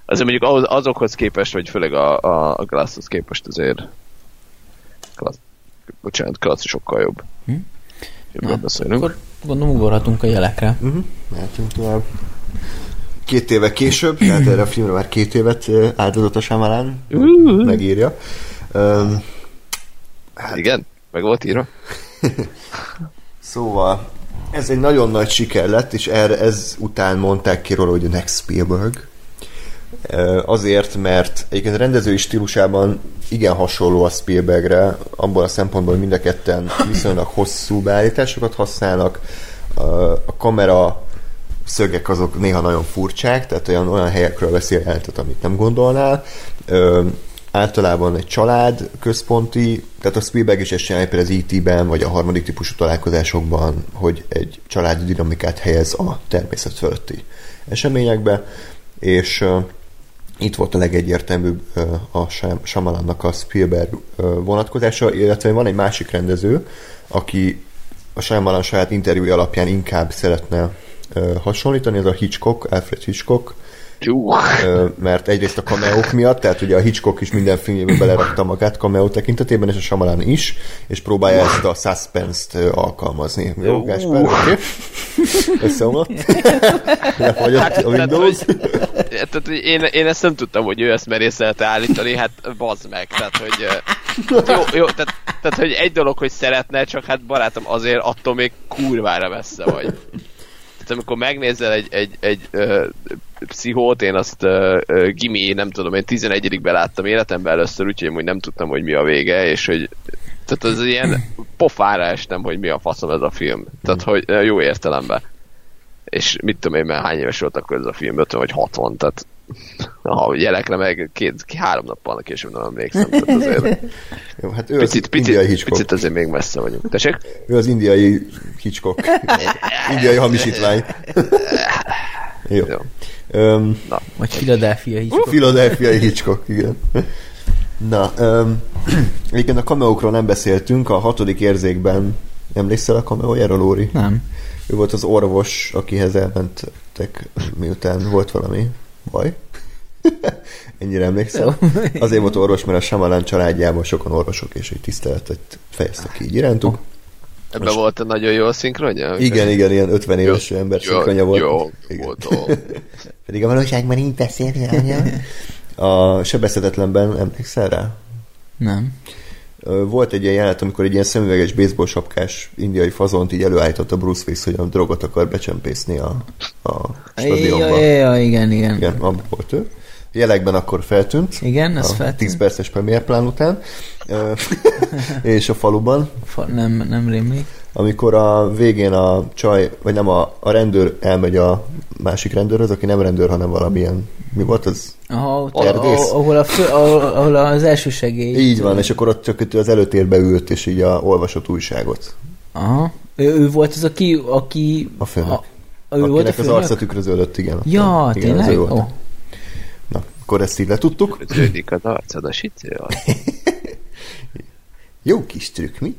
azért mondjuk ahhoz, azokhoz képest, vagy főleg a, a, a glasshoz képest azért klassz, bocsánat, klassz sokkal jobb. Hm? Jobban Na, beszélünk. Akkor gondolom ugorhatunk a jelekre. Uh-huh. Mehetünk tovább. Két éve később, tehát erre a filmre már két évet áldozott a Shyamalan, megírja. Um, Hát, Igen? Meg volt írva? <laughs> Szóval ez egy nagyon nagy siker lett, és erre ez után mondták ki róla, hogy a Next Spielberg. Azért, mert egyébként a rendezői stílusában igen hasonló a Spielbergre, abból a szempontból, hogy mind a ketten viszonylag hosszú beállításokat használnak, a kamera szögek azok néha nagyon furcsák, tehát olyan, olyan helyekről veszi a jelenetet, amit nem gondolnál. Általában egy család központi, tehát a Spielberg is ezt csinálja például az E.T.-ben, vagy a harmadik típusú találkozásokban, hogy egy családi dinamikát helyez a természet fölötti eseményekbe, és itt volt a legegyértelműbb a Shyamalannak a Spielberg vonatkozása, illetve van egy másik rendező, aki a Shyamalan saját interjúja alapján inkább szeretne hasonlítani, ez a Hitchcock, Alfred Hitchcock, mert egyrészt a cameók miatt, tehát ugye a Hitchcock is minden filmjében belerakta magát cameo tekintetében, és a Shyamalan is, és próbálja ezt a suspense-t alkalmazni. Jó, Gáspár, oké? Összeomlott? <laughs> Lefagyott a Windows? Tehát, én, én ezt nem tudtam, hogy ő ezt merészelte állítani, hát bazd meg, tehát, hogy jó, jó tehát, tehát, hogy egy dolog, hogy szeretne, csak hát barátom azért attól még kurvára messze vagy. Tehát amikor megnézel egy, egy, egy ö, pszichót, én azt ö, ö, gimi, nem tudom, én 11 láttam életemben először, úgyhogy hogy nem tudtam, hogy mi a vége, és hogy tehát az ilyen pofára estem, hogy mi a faszom ez a film. Tehát, hogy jó értelemben. És mit tudom én, mert hány éves volt akkor ez a film, 50 vagy 60, tehát ha jelekre meg két, három nappal később nem emlékszem. Tehát azért <laughs> Jó, hát ő picit, az picit, indiai Hitchcock. picit azért még messze vagyunk. Tessék? Ő az indiai Hitchcock. <laughs> indiai hamisítvány. <laughs> Jó. Jó. Öm, Vagy Philadelphia is. Philadelphiai Hitchcock, igen. Na, um, igen, <clears throat> a cameókról nem beszéltünk, a hatodik érzékben emlékszel a cameójára, Lóri? Nem. Ő volt az orvos, akihez elmentek, miután volt valami baj. <laughs> Ennyire emlékszel? Azért volt orvos, mert a Shyamalan családjában sokan orvosok, és egy tiszteletet fejeztek ki így irántuk. Ebben volt a nagyon jó szinkronja? Igen, igen, ilyen 50 éves ember szinkronja volt. Jó, Igen. volt. <laughs> Pedig a valóságban így beszélni anya. A sebezhetetlenben emlékszel rá? Nem. Volt egy ilyen jelenet, amikor egy ilyen szemüveges baseball sapkás indiai fazont így előállította Bruce Willis, hogy a drogot akar becsempészni a, a stadionba. Ja, ja, ja, igen, igen. Igen, abban volt ő. Jelekben akkor feltűnt. Igen, ez feltűnt. 10 perces premiérplán után. <laughs> És a faluban, Fa- nem, nem rémlik. amikor a végén a csaj, vagy nem a, a rendőr elmegy a másik rendőrhöz, aki nem rendőr, hanem valamilyen, mi volt az? Aha, ott, Erdész? ahol, a fő, ahol, ahol az első segély. Így van, és akkor ott csak az előtérbe ült, és így a olvasott újságot. Aha. Ő, ő volt az, aki... aki A főnök. A, ő volt a Akinek az főnök? arca tükröződött, igen. Ja, igen, az tényleg? ő volt. Ó. Akkor ezt így letudtuk. Tődik az arcod, a sicő <laughs> Jó kis trükk, mi?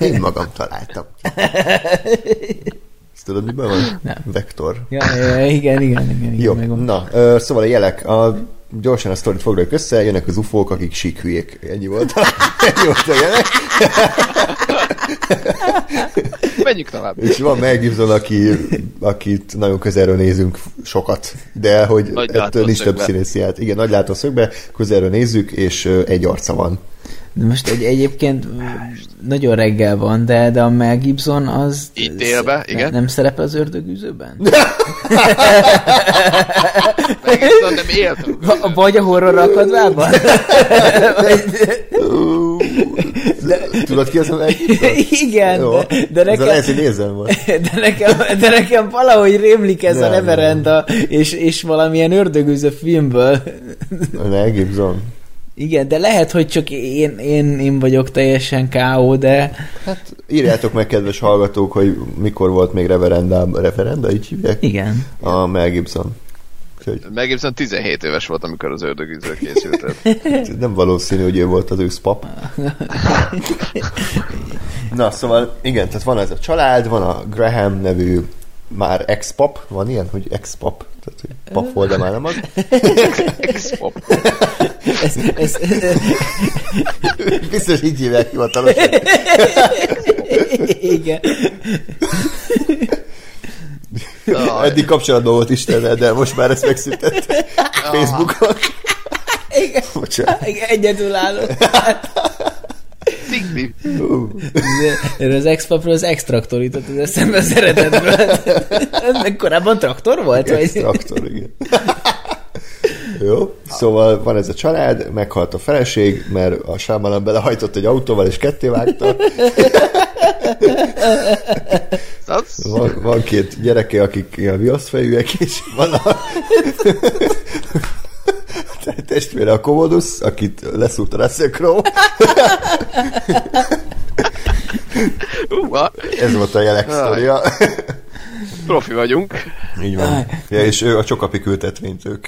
Én magam találtam. Ezt tudod, miben van? Nem. Vektor. Ja, ja, ja, igen, igen, igen. igen Jó, megvan. na, ö, szóval a jelek, a, gyorsan a sztorit foglaljuk össze, jönnek az ufók, akik sík hülyék. Ennyi volt a, <laughs> ennyi volt a jelek. <laughs> Menjünk tovább. És van Mel Gibson, aki, akit nagyon közelről nézünk sokat, de hogy Nagy ettől nincs több látószögbe. színészi át. Igen, nagy látószögbe, közelről nézzük, és egy arca van. Most egy, egyébként nagyon reggel van, de, de a Mel Gibson az... Itt ne- igen. Nem szerepel az ördögűzőben? <laughs> Megint nem éltem. Va- Vagy a horror akadvában? <laughs> Tudod ki az Gibson? <laughs> Igen, Jó. de, de nekem, lehet, hogy nézem most. de, nekem, de nekem valahogy rémlik ez Nem, a Neverenda, és, és valamilyen ördögűző filmből. Mel Gibson. Igen, de lehet, hogy csak én, én, én vagyok teljesen K.O., de Hát írjátok meg, kedves hallgatók, hogy mikor volt még reverenda, reverenda, így hívják? igen. A Mel Gibson. Úgyhogy Meg Gibson 17 éves volt, amikor az ördögűző készült. <laughs> nem valószínű, hogy ő volt az őszpap. Na, szóval igen, tehát van ez a család, van a Graham nevű már ex-pap, van ilyen, hogy ex-pap, tehát hogy pap volt, de már nem az. <laughs> Ex-pop. Ez, ez, Biztos így hívják hivatalosan. igen. Aj. Eddig kapcsolatban volt Istennel, de most már ezt megszüntett Facebookon. Igen. Bocsánat. Igen, Egyedülálló. Erről az X-Papról az X-traktor jutott az eszembe az eredetről. Ez meg korábban traktor volt? Vagy? traktor, igen. Jó, szóval van ez a család, meghalt a feleség, mert a Sámalan belehajtott egy autóval, és ketté vágta. Van, van két gyereke, akik ilyen viaszfejűek, és van a testvére a Commodus, akit leszúrt a Russell Crowe. Uha, Ez volt a jelek sztoria. Profi vagyunk. Így van. Ja, és ő a csokapik ültetvényt ők.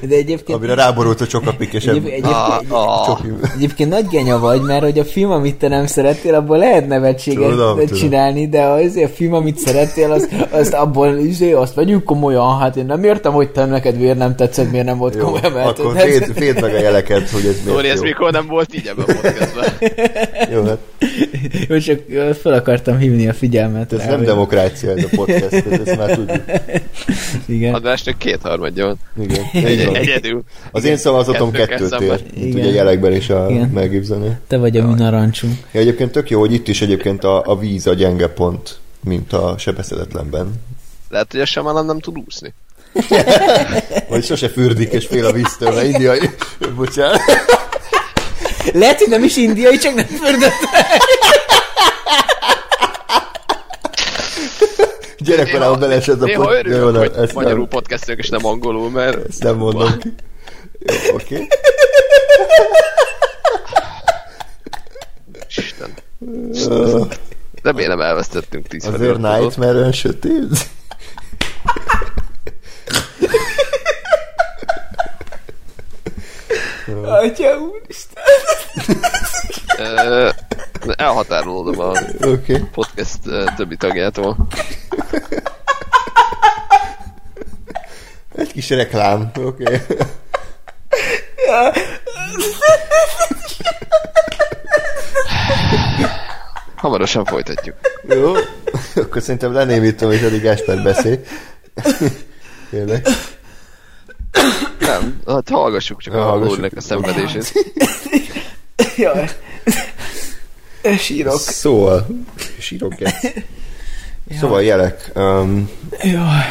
De egyébként... Amire ráborult a csokapik, és Egyéb, ebb... egyébként, Ah, ah. Csoki... egyébként nagy genya vagy, mert hogy a film, amit te nem szerettél, abból lehet nevetséget Tudom, tudom. csinálni, de az a film, amit szerettél, az, azt abból izé, azt vegyük komolyan, hát én nem értem, hogy te neked miért nem tetszett, miért nem volt Jó, komolyan, akkor ez- véd, véd meg a jeleket, hogy ez Dori, miért ez jó. mikor nem volt így ebben a podcastben. Jó, hát Jó, csak fel akartam hívni a figyelmet. ez rá, nem hogy- demokrácia ez a podcast, ezt már tudjuk. Igen. Adásnak kétharmadja van. Igen, így van. Egyedül. Az én szavazatom kettőt szemben. ér, mint Igen. ugye jelekben is a Gibson. Te vagy a mi narancsunk. Ja, egyébként tök jó, hogy itt is egyébként a, a víz a gyenge pont, mint a sebeszetetlenben. Lehet, hogy a Shyamalan nem tud úszni. <laughs> Vagy sose fürdik, és fél a víztől, mert indiai. Bocsánat. Lehet, hogy nem is indiai, csak nem fördött. Gyerekkorában beleesett a Néha pot- örülök, Jó, na, hogy ezt magyarul nem, podcastünk, és nem angolul, mert... ezt nem mondom ki. Jó, Oké. Isten. Ö, Remélem elvesztettünk 10 Azért Nightmare olyan sötét. Atya úristen. Elhatárolódom a Oké. podcast többi tagjától. <laughs> Egy kis reklám. Oké. <laughs> Hamarosan folytatjuk. Jó. Akkor szerintem lenémítom, és addig Gáspár beszél. Tényleg. Nem, hát hallgassuk csak Ja, a hallgassuk. a szenvedését. Jaj. Sírok. Szóval, sírok Gec. Szóval jelek. Um, Jaj.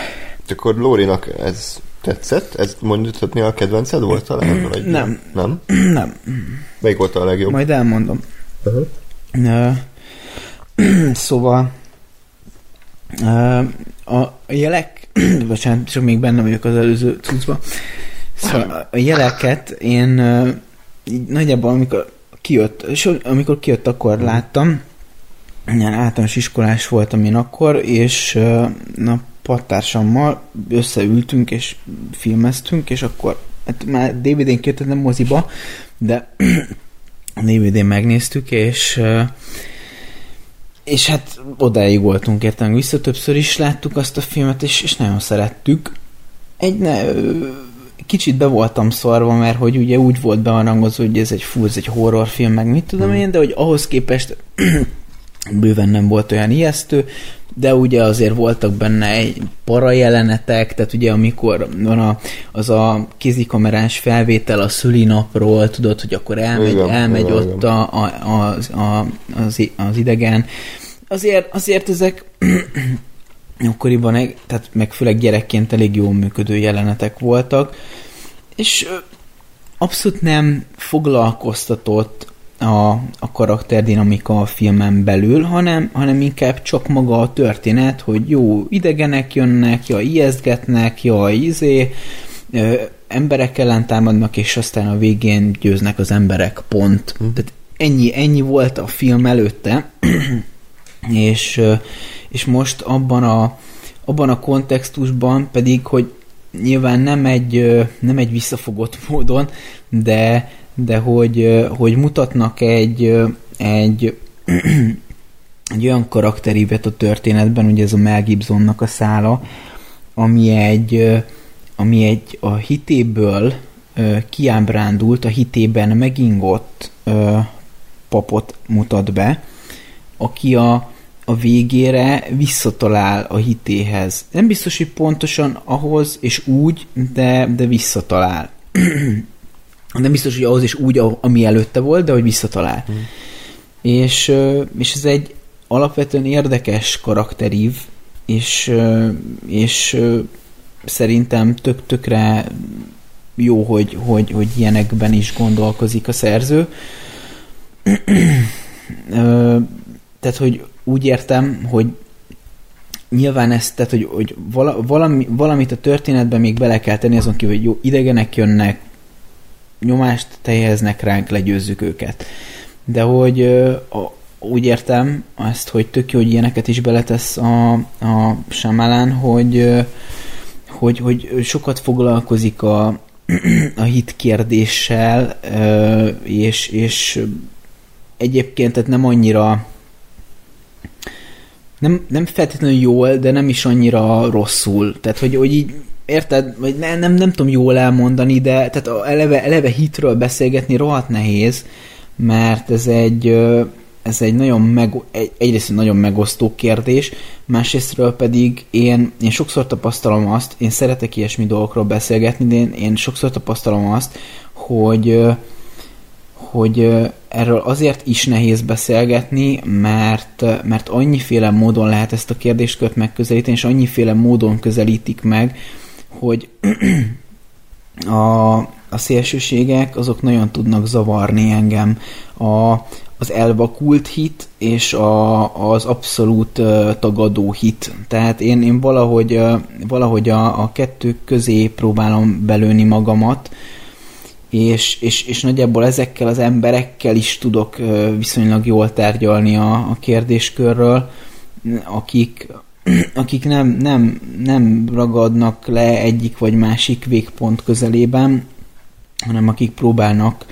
akkor Lórinak ez tetszett? Ez mondhatni a kedvenced volt talán? Vagy Nem. Nem? <clears throat> Nem. Melyik volt a legjobb? Majd elmondom. Uh-huh. <clears throat> Szóval a jelek, <clears throat> bocsánat, csak még benne vagyok az előző cuccba. Szóval a jeleket én így nagyjából amikor kijött, so, amikor kijött, akkor láttam, ilyen általános iskolás voltam én akkor, és ö, a pattársammal összeültünk, és filmeztünk, és akkor hát már DVD-n nem moziba, de <clears throat> DVD-n megnéztük, és és hát odáig voltunk értem, vissza többször is láttuk azt a filmet, és, és nagyon szerettük. Egy ne, kicsit be voltam szarva, mert hogy ugye úgy volt bearangozva, hogy ez egy fú, ez egy horrorfilm, meg mit tudom én, de hogy ahhoz képest bőven nem volt olyan ijesztő, de ugye azért voltak benne egy para jelenetek, tehát ugye amikor van a, az a kézikamerás felvétel a szülinapról, tudod, hogy akkor elmegy, Igen, elmegy igen, ott a, a, az, a, az, az idegen. Azért, azért ezek <clears throat> akkoriban, tehát meg főleg gyerekként elég jól működő jelenetek voltak, és abszolút nem foglalkoztatott a, a karakterdinamika a filmen belül, hanem, hanem inkább csak maga a történet, hogy jó, idegenek jönnek, ja, ijesztgetnek, ja, izé, ö, emberek ellen támadnak, és aztán a végén győznek az emberek, pont. Hm. Tehát ennyi, ennyi volt a film előtte, <clears throat> és, és most abban a, abban a kontextusban pedig, hogy nyilván nem egy, nem egy visszafogott módon, de, de hogy, hogy mutatnak egy, egy, <clears throat> egy olyan karakterívet a történetben, ugye ez a Mel Gibsonnak a szála, ami egy, ami egy a hitéből kiábrándult, a hitében megingott papot mutat be, aki a, a végére visszatalál a hitéhez. Nem biztos, hogy pontosan ahhoz és úgy, de, de visszatalál. <clears throat> Nem biztos, hogy ahhoz és úgy, ami előtte volt, de hogy visszatalál. Mm. És, és ez egy alapvetően érdekes karakterív, és, és szerintem tök tökre jó, hogy, hogy, hogy ilyenekben is gondolkozik a szerző. tehát, hogy úgy értem, hogy nyilván ezt, tehát, hogy, hogy valami, valamit a történetben még bele kell tenni, azon kívül, hogy jó, idegenek jönnek, nyomást teljeznek ránk, legyőzzük őket. De hogy úgy értem ezt, hogy tök jó, hogy ilyeneket is beletesz a, a Samalán, hogy, hogy, hogy sokat foglalkozik a, <clears throat> a hit kérdéssel, és, és egyébként tehát nem annyira nem, nem feltétlenül jól, de nem is annyira rosszul. Tehát, hogy, hogy így érted, vagy nem, nem, nem tudom jól elmondani, de tehát eleve, eleve hitről beszélgetni rohadt nehéz, mert ez egy, ez egy nagyon meg, egy, egyrészt egy nagyon megosztó kérdés, másrésztről pedig én, én sokszor tapasztalom azt, én szeretek ilyesmi dolgokról beszélgetni, de én, én sokszor tapasztalom azt, hogy hogy erről azért is nehéz beszélgetni, mert, mert annyiféle módon lehet ezt a kérdéskört megközelíteni, és annyiféle módon közelítik meg, hogy <clears throat> a, a szélsőségek azok nagyon tudnak zavarni engem. A, az elvakult hit és a, az abszolút uh, tagadó hit. Tehát én, én valahogy, uh, valahogy a, a kettő közé próbálom belőni magamat, és, és, és nagyjából ezekkel az emberekkel is tudok uh, viszonylag jól tárgyalni a, a kérdéskörről, akik, akik nem, nem, nem ragadnak le egyik vagy másik végpont közelében, hanem akik próbálnak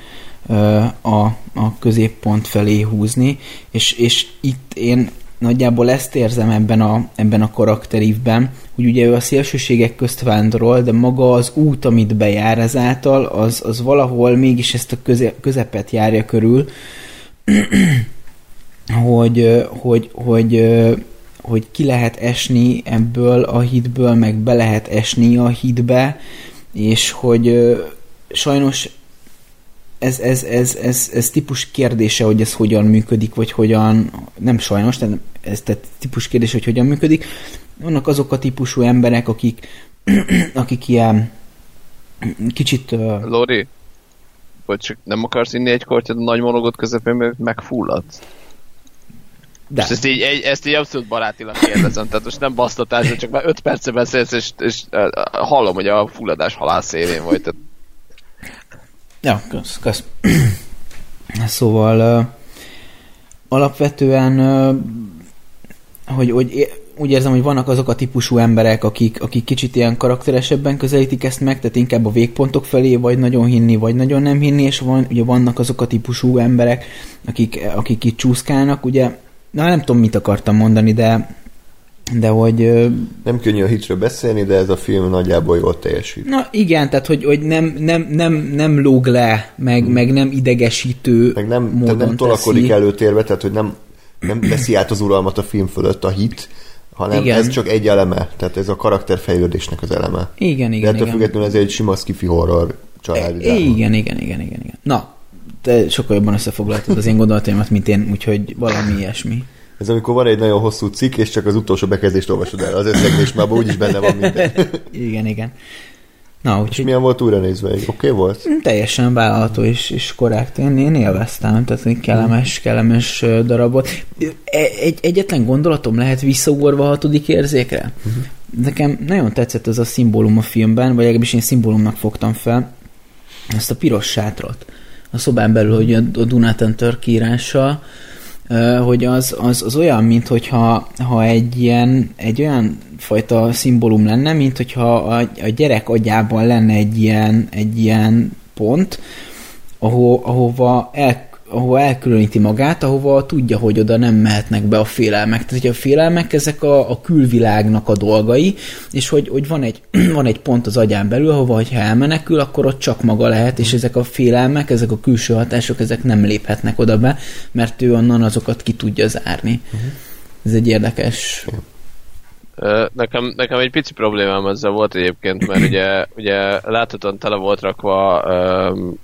a, a középpont felé húzni, és, és itt én nagyjából ezt érzem ebben a, ebben a karakterívben, hogy ugye ő a szélsőségek közt vándorol, de maga az út, amit bejár ezáltal, az, az valahol mégis ezt a köze, közepet járja körül, <clears throat> hogy, hogy, hogy, hogy ki lehet esni ebből a hitből, meg be lehet esni a hitbe, és hogy sajnos ez, ez, ez, ez, ez típus kérdése, hogy ez hogyan működik, vagy hogyan, nem sajnos, tehát ez tehát típus kérdése, hogy hogyan működik. Vannak azok a típusú emberek, akik, <clears throat> akik ilyen kicsit... Lori, vagy csak nem akarsz inni egy kortyot a nagy monogot közepén, mert megfulladsz? De. Most ezt így, egy, ezt így abszolút barátilag kérdezem, tehát most nem basztatás, csak már 5 perce beszélsz, és, és uh, hallom, hogy a fulladás halál szélén vagy, tehát Ja, kösz, kösz. <clears throat> szóval uh, alapvetően uh, hogy, hogy úgy érzem, hogy vannak azok a típusú emberek, akik, akik kicsit ilyen karakteresebben közelítik ezt meg, tehát inkább a végpontok felé vagy nagyon hinni, vagy nagyon nem hinni, és van, ugye vannak azok a típusú emberek, akik, akik itt csúszkálnak, ugye, na nem tudom, mit akartam mondani, de de hogy... Nem könnyű a hitről beszélni, de ez a film nagyjából jól teljesít. Na igen, tehát hogy, hogy nem, nem, nem, nem lóg le, meg, hmm. meg nem idegesítő meg nem, módon tehát nem tolakodik teszi. előtérbe, tehát hogy nem, nem veszi át az uralmat a film fölött a hit, hanem igen. ez csak egy eleme, tehát ez a karakterfejlődésnek az eleme. Igen, igen, De ettől függetlenül ez egy sima skifi horror család. E, igen, igen, igen, igen, igen. Na, te sokkal jobban összefoglaltad az én gondolataimat, mint én, úgyhogy valami ilyesmi. Ez amikor van egy nagyon hosszú cikk, és csak az utolsó bekezdést olvasod el. Az összegzés már úgyis benne van minden. <laughs> igen, igen. Na, úgy, és milyen volt újra nézve? Oké okay volt? Mm, teljesen vállalható és, és korrekt. Én, én élveztem, tehát egy kellemes, kellemes darabot. Egy, egyetlen gondolatom lehet visszaugorva a hatodik érzékre? Uh-huh. Nekem nagyon tetszett ez a szimbólum a filmben, vagy legalábbis én szimbólumnak fogtam fel, ezt a piros sátrat a szobán belül, hogy a Dunaten törkírással, hogy az, az, az olyan, mint hogyha ha egy ilyen, egy olyan fajta szimbólum lenne, mint hogyha a, a gyerek agyában lenne egy ilyen, egy ilyen pont, aho, ahova el, ahova elkülöníti magát, ahova tudja, hogy oda nem mehetnek be a félelmek. Tehát, hogy a félelmek ezek a, a külvilágnak a dolgai, és hogy, hogy van, egy, <clears throat> van egy pont az agyán belül, ahova, ha elmenekül, akkor ott csak maga lehet, és ezek a félelmek, ezek a külső hatások, ezek nem léphetnek oda be, mert ő onnan azokat ki tudja zárni. Uh-huh. Ez egy érdekes Nekem, nekem egy pici problémám ezzel volt egyébként, mert <clears throat> ugye, ugye láthatóan tele volt rakva um,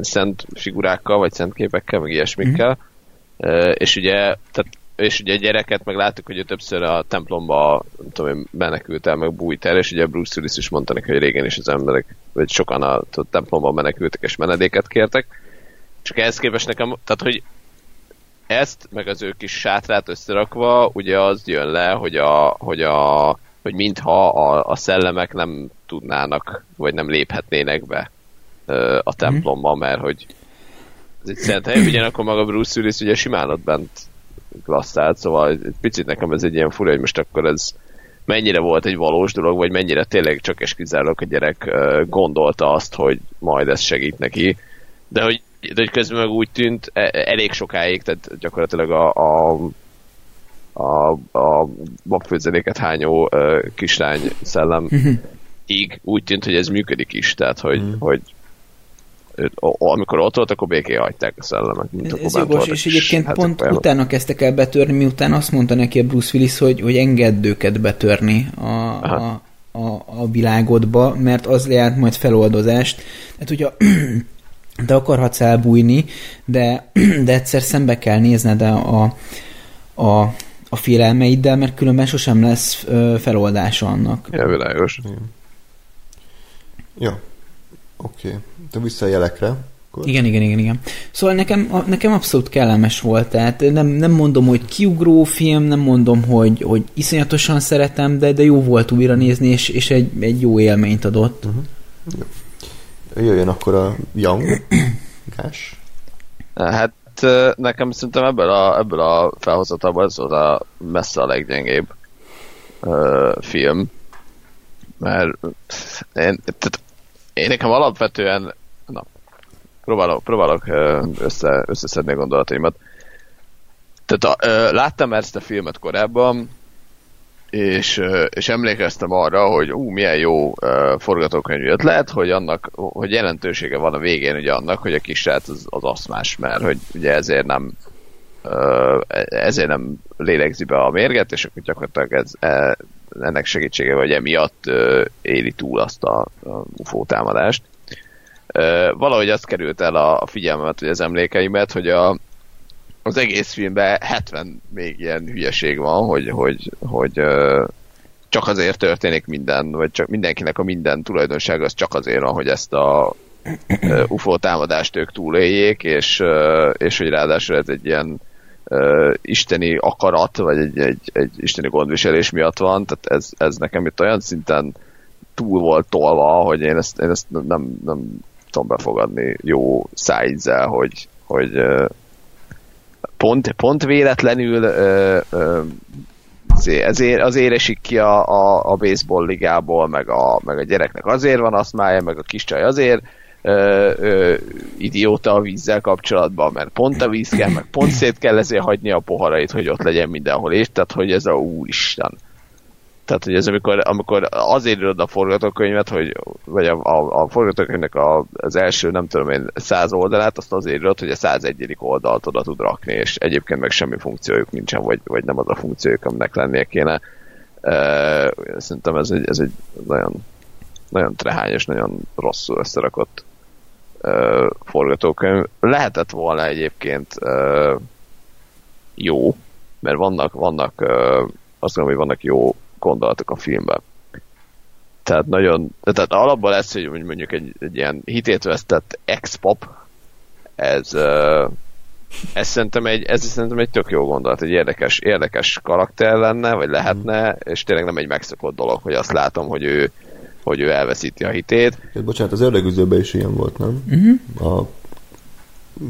szent figurákkal, vagy szent képekkel, meg ilyesmikkel, mm. uh, és ugye, tehát és ugye a gyereket meg láttuk, hogy ő többször a templomba nem tudom én, menekült el, meg bújt el, és ugye Bruce Willis is mondta neki, hogy régen is az emberek, vagy sokan a, a templomba menekültek és menedéket kértek. Csak ehhez képest nekem, tehát hogy ezt, meg az ő kis sátrát összerakva, ugye az jön le, hogy a, hogy a hogy mintha a, a szellemek nem tudnának, vagy nem léphetnének be a templomba, mert hogy ez egy szent hely, ugyanakkor maga Bruce Willis ugye simán ott bent klasszált, szóval egy picit nekem ez egy ilyen fura, hogy most akkor ez mennyire volt egy valós dolog, vagy mennyire tényleg csak és kizárólag a gyerek gondolta azt, hogy majd ez segít neki. De hogy de hogy közben meg úgy tűnt e, elég sokáig, tehát gyakorlatilag a, a a, a magfőzeléket hányó uh, kislány szellem mhm. így úgy tűnt, hogy ez működik is, tehát hogy, mm. hogy amikor ott volt, akkor béké hagyták a szellemek. Mint ez jogos, és egyébként hát pont olyan. utána kezdtek el betörni, miután azt mondta neki a Bruce Willis, hogy, hogy engedd őket betörni a, a, a, a világodba, mert az lehet majd feloldozást. Tehát hogyha <clears throat> te akarhatsz elbújni, de, <clears throat> de egyszer szembe kell nézned a, a, a félelmeiddel, mert különben sosem lesz feloldása annak. Ja, világos. Ja, oké. Okay. De vissza a jelekre. Akkor... Igen, igen, igen, igen. Szóval nekem, nekem abszolút kellemes volt, tehát nem, nem mondom, hogy kiugró film, nem mondom, hogy, hogy iszonyatosan szeretem, de, de jó volt újra nézni, és, és egy, egy jó élményt adott. Uh-huh. Jó. Jöjjön akkor a Young <clears throat> Gás. Hát nekem szerintem ebből a, ebből a felhozatában ez az a messze a leggyengébb uh, film. Mert én, tehát, én nekem alapvetően próbálok, próbálok össze, összeszedni a gondolataimat. Tehát a, láttam ezt a filmet korábban, és, és emlékeztem arra, hogy ú, milyen jó forgatókönyv jött. Lehet, hogy annak, hogy jelentősége van a végén ugye annak, hogy a kisrác az, az aszmás, mert hogy ugye ezért nem ezért nem lélegzi be a mérget, és akkor gyakorlatilag ez, e, ennek segítsége vagy emiatt éli túl azt a UFO támadást. Uh, valahogy azt került el a, figyelmemet, vagy az emlékeimet, hogy a, az egész filmben 70 még ilyen hülyeség van, hogy, hogy, hogy csak azért történik minden, vagy csak mindenkinek a minden tulajdonság az csak azért van, hogy ezt a UFO támadást ők túléljék, és, és hogy ráadásul ez egy ilyen isteni akarat, vagy egy, egy, egy isteni gondviselés miatt van, tehát ez, ez nekem itt olyan szinten túl volt tolva, hogy én ezt, én ezt nem, nem tudom befogadni jó szájzzel, hogy, hogy pont, pont véletlenül ezért, azért esik ki a, a, a baseball ligából, meg a, meg a gyereknek azért van aszmája, meg a kis csaj azért ö, ö, idióta a vízzel kapcsolatban, mert pont a víz kell, meg pont szét kell ezért hagyni a poharait, hogy ott legyen mindenhol, és tehát, hogy ez a úristen. Tehát, hogy ez amikor, amikor azért írod a forgatókönyvet, hogy, vagy a, a, a forgatókönyvnek a, az első, nem tudom én, száz oldalát, azt azért írod, hogy a 101. oldalt oda tud rakni, és egyébként meg semmi funkciójuk nincsen, vagy, vagy nem az a funkciójuk, aminek lennie kéne. E, szerintem ez egy, ez egy nagyon, nagyon trehányos, nagyon rosszul összerakott forgatókönyv. Lehetett volna egyébként jó, mert vannak, vannak azt gondolom, hogy vannak jó gondolatok a filmben. Tehát nagyon, tehát alapban lesz, hogy mondjuk egy, egy ilyen hitét vesztett ex-pop, ez, ez szerintem egy, ez szerintem egy tök jó gondolat, egy érdekes, érdekes karakter lenne, vagy lehetne, és tényleg nem egy megszokott dolog, hogy azt látom, hogy ő, hogy ő elveszíti a hitét. Bocsánat, az ördögüzőben is ilyen volt, nem? Uh-huh. A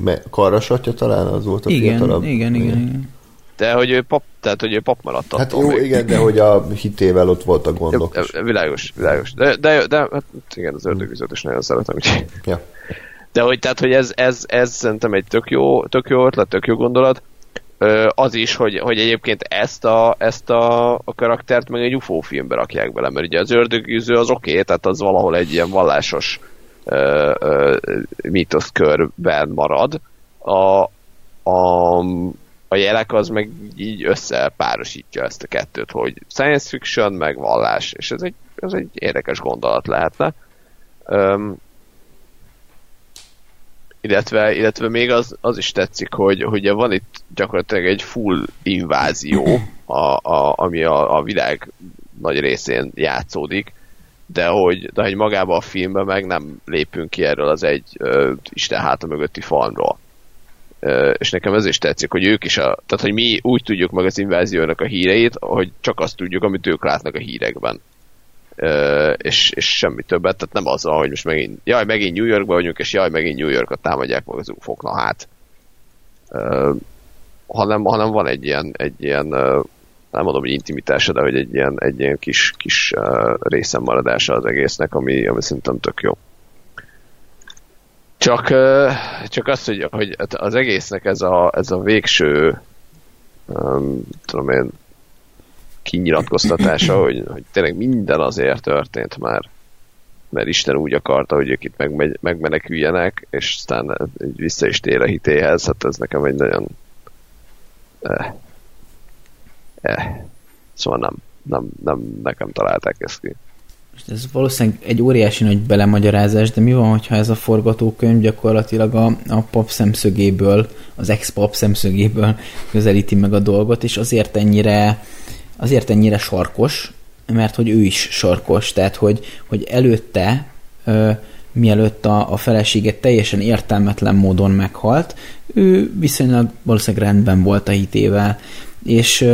me- karrasatja talán az volt a Igen, fiatalabb. igen, igen, igen. De hogy ő pap, tehát hogy ő pap maradt Hát jó, még. igen, de hogy a hitével ott voltak gondok. Ja, is. ja, világos, világos. De, de, de hát igen, az ördögüzőt is nagyon szeretem, úgyhogy. Ja. De hogy, tehát, hogy ez, ez, ez szerintem egy tök jó, tök jó ötlet, tök jó gondolat. Az is, hogy, hogy egyébként ezt a, ezt a, a karaktert meg egy UFO filmbe rakják bele, mert ugye az ördögűző az oké, okay, tehát az valahol egy ilyen vallásos ö, ö, mítoszkörben marad. A, a, a jelek az meg így összepárosítja ezt a kettőt, hogy science fiction, meg vallás, és ez egy, ez egy érdekes gondolat lehetne. Öm, illetve, illetve még az, az is tetszik, hogy, hogy van itt gyakorlatilag egy full invázió, a, a, ami a, a világ nagy részén játszódik, de hogy, de hogy magában a filmben meg nem lépünk ki erről az egy ö, Isten háta mögötti falról. És nekem ez is tetszik, hogy ők is, a, tehát hogy mi úgy tudjuk meg az inváziónak a híreit, hogy csak azt tudjuk, amit ők látnak a hírekben. És, és semmi többet, tehát nem az hogy most megint, jaj, megint New Yorkban vagyunk, és jaj, megint New Yorkot támadják meg az ufo na hát. Ö, hanem, hanem van egy ilyen, egy ilyen nem mondom, hogy intimitása, de hogy egy ilyen, egy ilyen kis, kis uh, részem maradása az egésznek, ami, ami szerintem tök jó. Csak, csak az, hogy, hogy az egésznek ez a, ez a végső um, tudom én, kinyilatkoztatása, <clears throat> hogy, hogy tényleg minden azért történt már, mert Isten úgy akarta, hogy ők itt meg, megmeneküljenek, és aztán vissza is tér a hitéhez, hát ez nekem egy nagyon eh, eh, szóval nem, nem, nem nekem találták ezt ki. Most ez valószínűleg egy óriási nagy belemagyarázás, de mi van, hogyha ez a forgatókönyv gyakorlatilag a, a pap szemszögéből, az ex-pap szemszögéből közelíti meg a dolgot, és azért ennyire, azért ennyire sarkos, mert hogy ő is sarkos, tehát hogy, hogy előtte ö, mielőtt a, a felesége teljesen értelmetlen módon meghalt, ő viszonylag valószínűleg rendben volt a hitével, és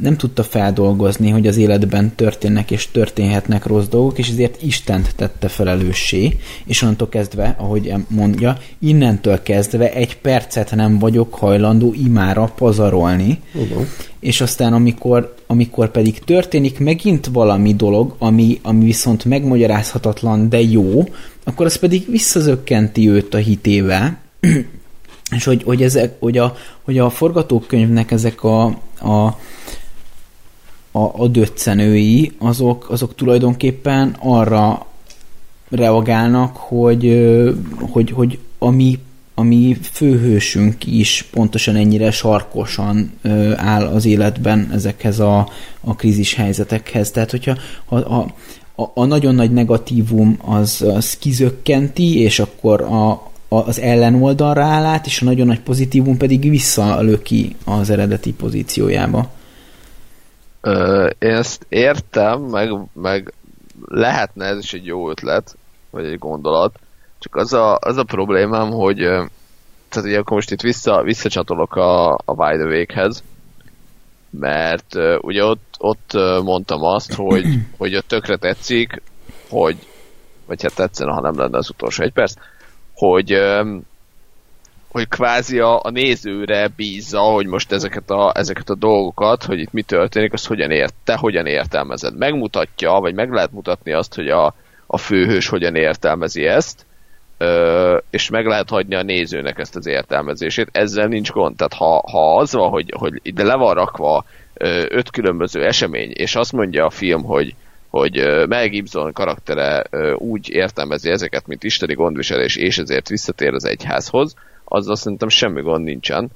nem tudta feldolgozni, hogy az életben történnek és történhetnek rossz dolgok, és ezért Istent tette felelőssé, és onnantól kezdve, ahogy mondja, innentől kezdve egy percet nem vagyok hajlandó imára pazarolni, uh-huh. és aztán amikor, amikor pedig történik megint valami dolog, ami, ami viszont megmagyarázhatatlan, de jó, akkor az pedig visszazökkenti őt a hitével, <clears throat> és hogy, hogy, ezek, hogy, a, hogy a forgatókönyvnek ezek a, a, a, a döccenői, azok, azok tulajdonképpen arra reagálnak, hogy, hogy, hogy ami, ami főhősünk is pontosan ennyire sarkosan áll az életben ezekhez a, a krízis helyzetekhez. Tehát, hogyha a, a, a nagyon nagy negatívum az, az kizökkenti, és akkor a, az ellenoldalra áll át, és a nagyon nagy pozitívum pedig visszalő ki az eredeti pozíciójába. Ö, én ezt értem, meg, meg lehetne ez is egy jó ötlet, vagy egy gondolat, csak az a, az a problémám, hogy tehát ugye akkor most itt vissza, visszacsatolok a, a Wide Awake-hez, mert uh, ugye ott, ott mondtam azt, hogy, <clears throat> hogy ott tökre tetszik, hogy vagy hát tetszene, ha nem lenne az utolsó egy perc, hogy, hogy kvázi a, a nézőre bízza, hogy most ezeket a, ezeket a dolgokat, hogy itt mi történik, azt hogyan ért, te hogyan értelmezed. Megmutatja, vagy meg lehet mutatni azt, hogy a, a főhős hogyan értelmezi ezt, és meg lehet hagyni a nézőnek ezt az értelmezését, ezzel nincs gond. Tehát ha, ha az van, hogy, hogy ide le van rakva öt különböző esemény, és azt mondja a film, hogy hogy Mel Gibson karaktere úgy értelmezi ezeket, mint isteni gondviselés, és ezért visszatér az egyházhoz, azzal szerintem semmi gond nincsen.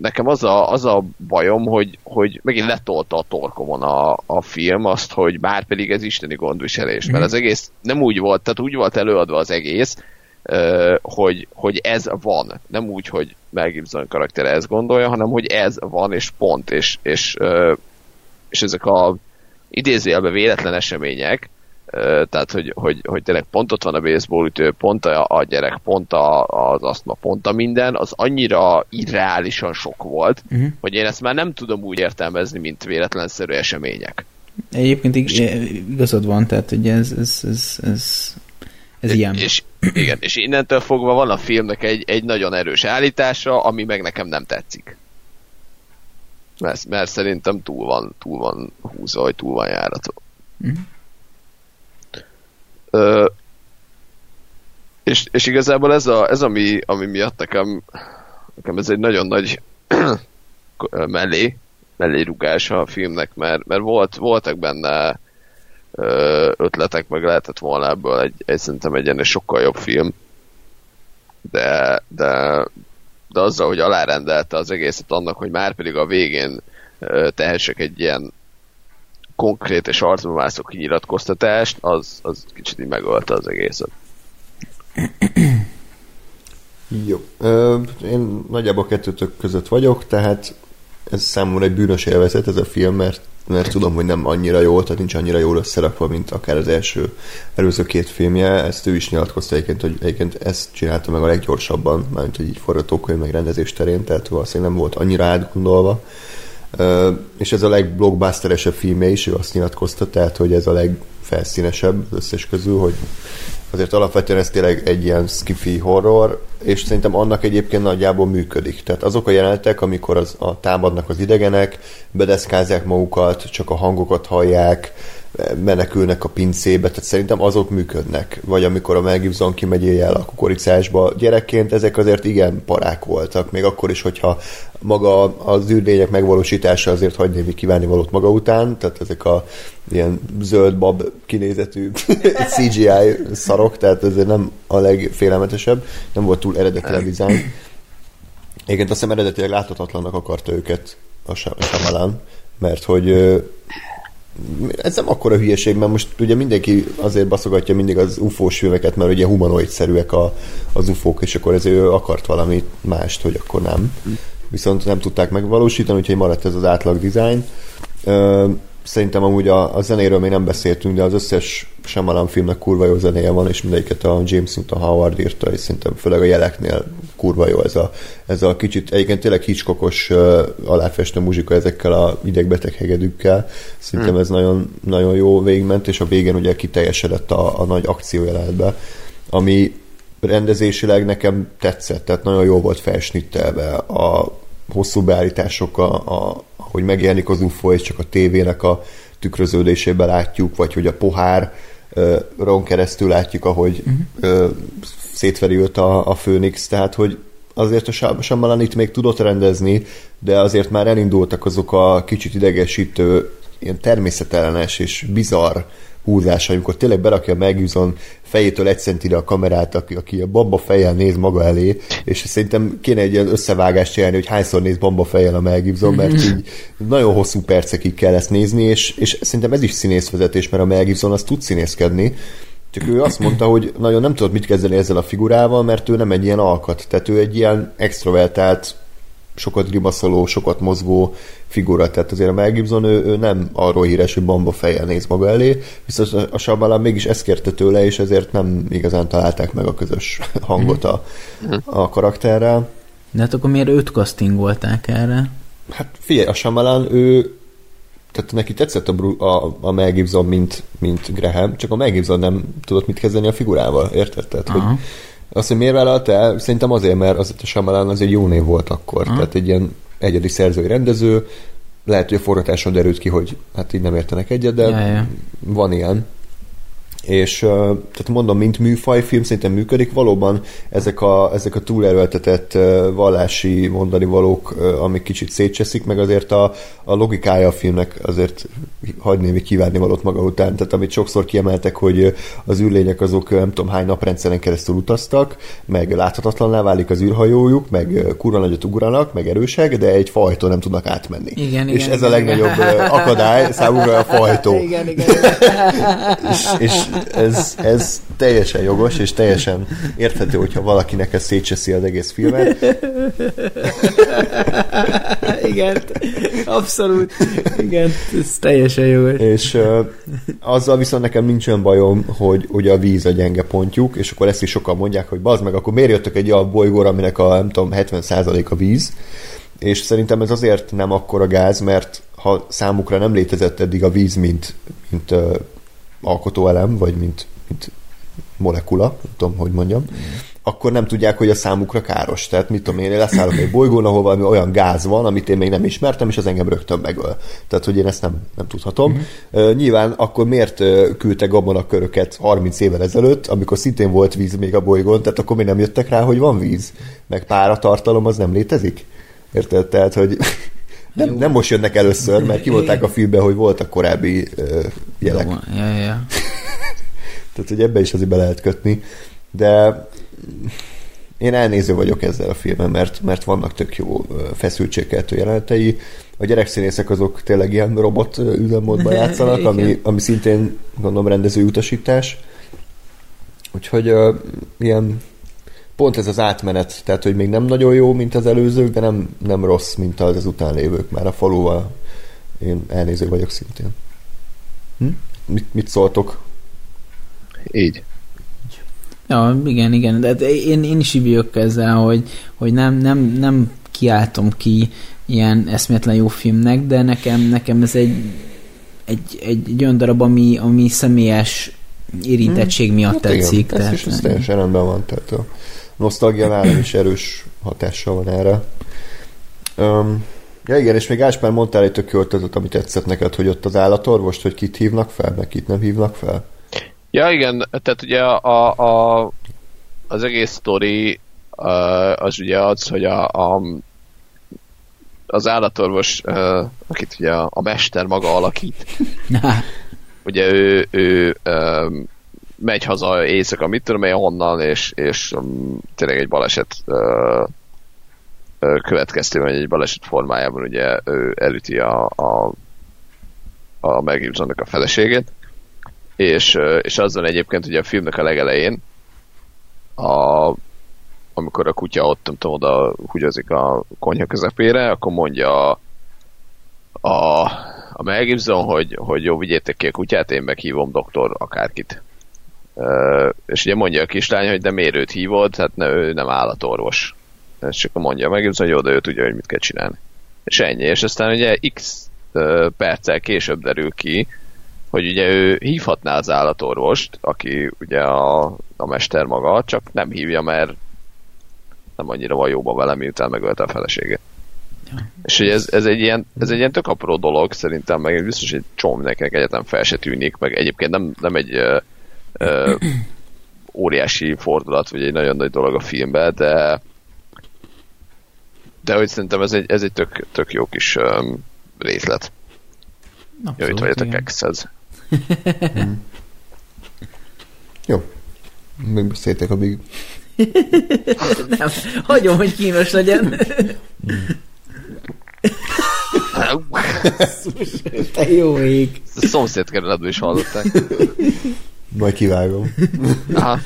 Nekem az a, az a bajom, hogy, hogy megint letolta a torkomon a, a film azt, hogy már pedig ez isteni gondviselés, mert az egész nem úgy volt, tehát úgy volt előadva az egész, hogy, hogy ez van. Nem úgy, hogy Mel Gibson karaktere ezt gondolja, hanem hogy ez van, és pont, és, és, és ezek a idézőjelben véletlen események, tehát hogy, hogy, hogy tényleg pont ott van a baseballütő, pont a, a gyerek, pont a, az asztma, pont a minden, az annyira irreálisan sok volt, uh-huh. hogy én ezt már nem tudom úgy értelmezni, mint véletlenszerű események. Egyébként igazad van, tehát hogy ez, ez, ez, ez, Ez ilyen. És, igen, és innentől fogva van a filmnek egy, egy nagyon erős állítása, ami meg nekem nem tetszik. Mert, mert szerintem túl van, túl van húzva, vagy túl van járatva. Mhm. Ö, és, és igazából ez, a, ez ami, ami miatt nekem, nekem ez egy nagyon nagy <clears throat> mellé, mellé rugás a filmnek, mert, mert volt, voltak benne ötletek, meg lehetett volna ebből egy, egy szerintem egy ennél sokkal jobb film. De, de, de azzal, hogy alárendelte az egészet annak, hogy már pedig a végén tehessek egy ilyen konkrét és arcba mászó kinyilatkoztatást, az, az kicsit így megölte az egészet. <clears throat> Jó. Ö, én nagyjából kettőtök között vagyok, tehát ez számomra egy bűnös élvezet ez a film, mert, mert tudom, hogy nem annyira jó, tehát nincs annyira jól összerakva, mint akár az első előző két filmje. Ezt ő is nyilatkozta egyébként, hogy egyébként ezt csinálta meg a leggyorsabban, mármint hogy így forgatókönyv meg rendezés terén, tehát valószínűleg nem volt annyira átgondolva. És ez a legblockbusteresebb filmje is, ő azt nyilatkozta, tehát hogy ez a legfelszínesebb az összes közül, hogy azért alapvetően ez tényleg egy ilyen skifi horror, és szerintem annak egyébként nagyjából működik. Tehát azok a jelenetek, amikor az, a támadnak az idegenek, bedeszkázzák magukat, csak a hangokat hallják, menekülnek a pincébe, tehát szerintem azok működnek. Vagy amikor a Mel Gibson kimegy el a kukoricásba. Gyerekként ezek azért igen parák voltak, még akkor is, hogyha maga az űrlények megvalósítása azért hagy némi kívánni valót maga után, tehát ezek a ilyen zöld bab kinézetű <laughs> CGI szarok, tehát ez nem a legfélelmetesebb, nem volt túl eredeti a design. Igen, azt hiszem eredetileg láthatatlannak akarta őket a Shyamalan, mert hogy ez nem akkora hülyeség, mert most ugye mindenki azért baszogatja mindig az UFO-s filmeket, mert ugye humanoid-szerűek a, az UFO-k, és akkor ezért ő akart valami mást, hogy akkor nem. Viszont nem tudták megvalósítani, úgyhogy maradt ez az átlag design. Szerintem amúgy a, a zenéről még nem beszéltünk, de az összes Shyamalan filmnek kurva jó zenéje van, és mindegyiket a James Newton Howard írta, és szerintem főleg a jeleknél kurva jó ez a, ez a kicsit, egyébként tényleg Hitchcockos uh, aláfestő muzsika ezekkel a idegbeteg hegedűkkel. Szerintem hmm. ez nagyon, nagyon jó végment, és a végén ugye kiteljesedett a, a nagy akciójelenetbe, ami rendezésileg nekem tetszett, tehát nagyon jó volt felsnittelve a hosszú beállítások, a, a, hogy megjelenik az UFO, és csak a tévének a tükröződésében látjuk, vagy hogy a pohár ron keresztül látjuk, ahogy uh-huh. uh, szétveri őt a, a Főnix, tehát hogy azért a Shyamalan itt még tudott rendezni, de azért már elindultak azok a kicsit idegesítő, ilyen természetellenes és bizarr húzása, amikor tényleg berakja meg Gibson fejétől egy centire a kamerát, aki, aki a bamba fejjel néz maga elé, és szerintem kéne egy ilyen összevágást csinálni, hogy hányszor néz bamba fejjel a Mel Gibson, mert így nagyon hosszú percekig kell ezt nézni, és, és szerintem ez is színészvezetés, mert a Mel Gibson az tud színészkedni, csak ő azt mondta, hogy nagyon nem tudott mit kezdeni ezzel a figurával, mert ő nem egy ilyen alkat. Tehát ő egy ilyen extrovertált, sokat grimaszoló, sokat mozgó figura. Tehát azért a Mel Gibson, ő, ő nem arról híres, hogy bamba fejjel néz maga elé, viszont a Shyamalan mégis ezt kérte tőle, és ezért nem igazán találták meg a közös <laughs> hangot a, a karakterrel. De hát akkor miért őt castingolták erre? Hát figyelj, a Shyamalan, ő tehát neki tetszett a, a, a Mel Gibson, mint, mint Graham, csak a Mel Gibson nem tudott mit kezdeni a figurával, érted? Tehát, hogy azt, hogy miért vállalt el, szerintem azért, mert az a Shyamalan az egy jó név volt akkor, Aha. tehát egy ilyen egyedi szerzői rendező, lehet, hogy a forgatáson derült ki, hogy hát így nem értenek egyet, de Ja, ja. van ilyen. És tehát mondom, mint műfajfilm szerintem működik, valóban ezek a, ezek a túlerőltetett vallási mondani valók, amik kicsit szétcseszik, meg azért a, a logikája a filmnek azért hagy némi kívánni valót maga után, tehát amit sokszor kiemeltek, hogy az űrlények azok nem tudom hány naprendszeren keresztül utaztak, meg láthatatlanná válik az űrhajójuk, meg kurva nagyot ugranak, meg erősek, de egy fajtó nem tudnak átmenni. Igen, és igen, ez igen, a legnagyobb akadály számukra a fajtó Igen, igen. <laughs> és, és ez, ez teljesen jogos, és teljesen érthető, hogyha valakinek ez szétcseszi az egész filmet. igen, abszolút. Igen, ez teljesen jó. És uh, azzal viszont nekem nincs olyan bajom, hogy ugye a víz a gyenge pontjuk, és akkor ezt is sokan mondják, hogy bazd meg, akkor miért jöttök egy olyan bolygóra, aminek a nem tudom, 70% a víz, és szerintem ez azért nem akkora gáz, mert ha számukra nem létezett eddig a víz, mint, mint alkotóelem, vagy mint, mint molekula, nem tudom, hogy mondjam, akkor nem tudják, hogy a számukra káros. Tehát mit tudom én, én leszállok egy bolygón, ahol valami olyan gáz van, amit én még nem ismertem, és az engem rögtön megöl. Tehát, hogy én ezt nem, nem tudhatom. Mm-hmm. Uh, nyilván akkor miért küldtek köröket 30 évvel ezelőtt, amikor szintén volt víz még a bolygón, tehát akkor még nem jöttek rá, hogy van víz, meg páratartalom az nem létezik? Érted? Tehát, hogy nem, nem most jönnek először, mert kivolták a filmbe, hogy voltak korábbi uh, jelek. Ja, ja. <laughs> Tehát, hogy ebbe is azért be lehet kötni. De én elnéző vagyok ezzel a filmen, mert, mert vannak tök jó feszültségkeltő jelenetei. A gyerekszínészek azok tényleg ilyen robot üzemmódban <laughs> játszanak, ami, ami szintén gondolom rendező utasítás. Úgyhogy uh, ilyen pont ez az átmenet, tehát hogy még nem nagyon jó, mint az előzők, de nem, nem rossz, mint az, az után lévők. Már a faluval én elnéző vagyok szintén. Hm? Mit, mit szóltok? Így. Ja, igen, igen. De én, én is így ezzel, hogy, hogy nem, nem, nem kiáltom ki ilyen eszméletlen jó filmnek, de nekem, nekem ez egy, egy, egy, egy olyan darab, ami, ami személyes érintettség hmm. miatt hát tetszik. Igen, tehát, ez is ez teljesen rendben van, tehát a nosztalgia nálam is erős hatással van erre. Um, ja igen, és még Áspár mondtál egy tök jó amit tetszett neked, hogy ott az állatorvost, hogy kit hívnak fel, meg kit nem hívnak fel? Ja, igen, tehát ugye a, a, az egész sztori az ugye az, hogy a, a az állatorvos, akit ugye a, a mester maga alakít, ugye ő, ő um, megy haza éjszaka, mit tudom én, honnan, és, és um, tényleg egy baleset uh, következtében, egy baleset formájában ugye ő elüti a, a, a Mel a feleségét, és, és azzal egyébként ugye a filmnek a legelején, a, amikor a kutya ott, nem tudom, oda húgyozik a konyha közepére, akkor mondja a, a, a Mel Gibson, hogy, hogy jó, vigyétek ki a kutyát, én meghívom doktor akárkit. Uh, és ugye mondja a kislány, hogy de miért őt hívod, hát ne, ő nem állatorvos. És csak mondja meg, hogy jó, de ő tudja, hogy mit kell csinálni. És ennyi. És aztán ugye x uh, perccel később derül ki, hogy ugye ő hívhatná az állatorvost, aki ugye a, a mester maga, csak nem hívja, mert nem annyira van jóban vele, miután megölte a feleségét. Ja. És hogy ez, ez, egy ilyen, ez egy ilyen tök apró dolog, szerintem, meg biztos, hogy csom nektek egyetem fel se tűnik, meg egyébként nem, nem egy ö, ö, óriási fordulat, vagy egy nagyon nagy dolog a filmben, de de hogy szerintem ez egy, ez egy tök, tök jó kis um, részlet. Abszolút, Jó, itt vagyok a X-hez <laughs> hmm. Jó. Megbeszéltek a Big. <laughs> Nem, hagyom, hogy kínos legyen. <laughs> Te jó ég. A szomszéd kerületből is hallották. Majd kivágom. <laughs> Aha.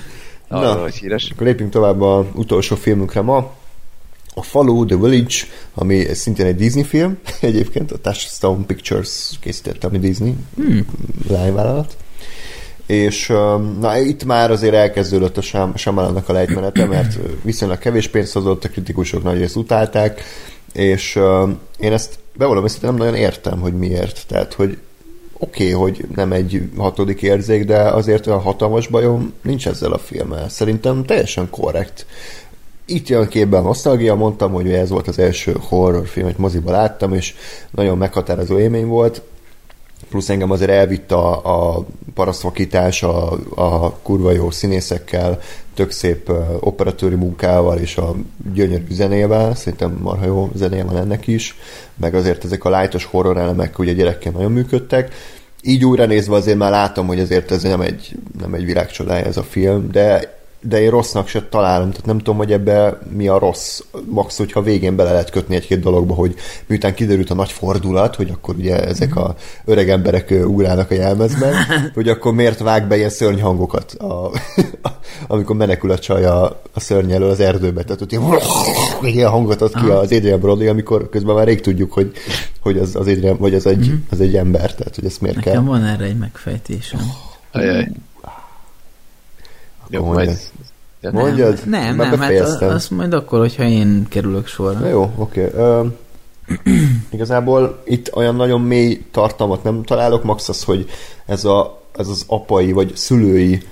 Na, vagy híres. Akkor lépjünk tovább a utolsó filmünkre ma. A Falu, The Village, ami szintén egy Disney film, <laughs> egyébként a Touchstone Pictures készítette, ami Disney hmm. lányvállalat. És na, itt már azért elkezdődött a Sam, Shyamalannak a lejtmenete, mert viszonylag kevés pénzt hozott, a kritikusok nagy részt utálták, és én ezt bevallom, ezt nem nagyon értem, hogy miért. Tehát, hogy oké, okay, hogy nem egy hatodik érzék, de azért olyan hatalmas bajom nincs ezzel a filmmel. Szerintem teljesen korrekt itt jön képben a nosztalgia, mondtam, hogy ez volt az első horrorfilm, amit moziba láttam, és nagyon meghatározó élmény volt, plusz engem azért elvitt a, a parasztvakítás a, a kurva jó színészekkel, tök szép operatőri munkával és a gyönyörű zenével, szerintem marha jó zenéje van ennek is, meg azért ezek a lájtos horror elemek ugye gyerekkel nagyon működtek, így újra nézve azért már látom, hogy azért ez nem egy, nem egy világcsodája ez a film, de de én rossznak se találom, tehát nem tudom, hogy ebbe mi a rossz. Max, hogyha végén bele lehet kötni egy-két dologba, hogy miután kiderült a nagy fordulat, hogy akkor ugye ezek a öreg emberek ugrálnak a jelmezben, <laughs> hogy akkor miért vág be ilyen szörny hangokat, a, <laughs> amikor menekül a csaj a, a szörny elől az erdőbe. Tehát ott ilyen, ilyen hangot ad ki az Adrian Brody, amikor közben már rég tudjuk, hogy, hogy az, az Adrian, vagy az egy, mhm. az egy ember, tehát hogy ezt miért Nekem kell. van erre egy megfejtésem. Ajaj. Jó, majd... Mondjad? Nem, nem, nem hát azt majd akkor, hogyha én kerülök sorra. Na jó, oké. Okay. <clears throat> Uh, igazából itt olyan nagyon mély tartalmat nem találok, max az, hogy ez, a, ez az apai vagy szülői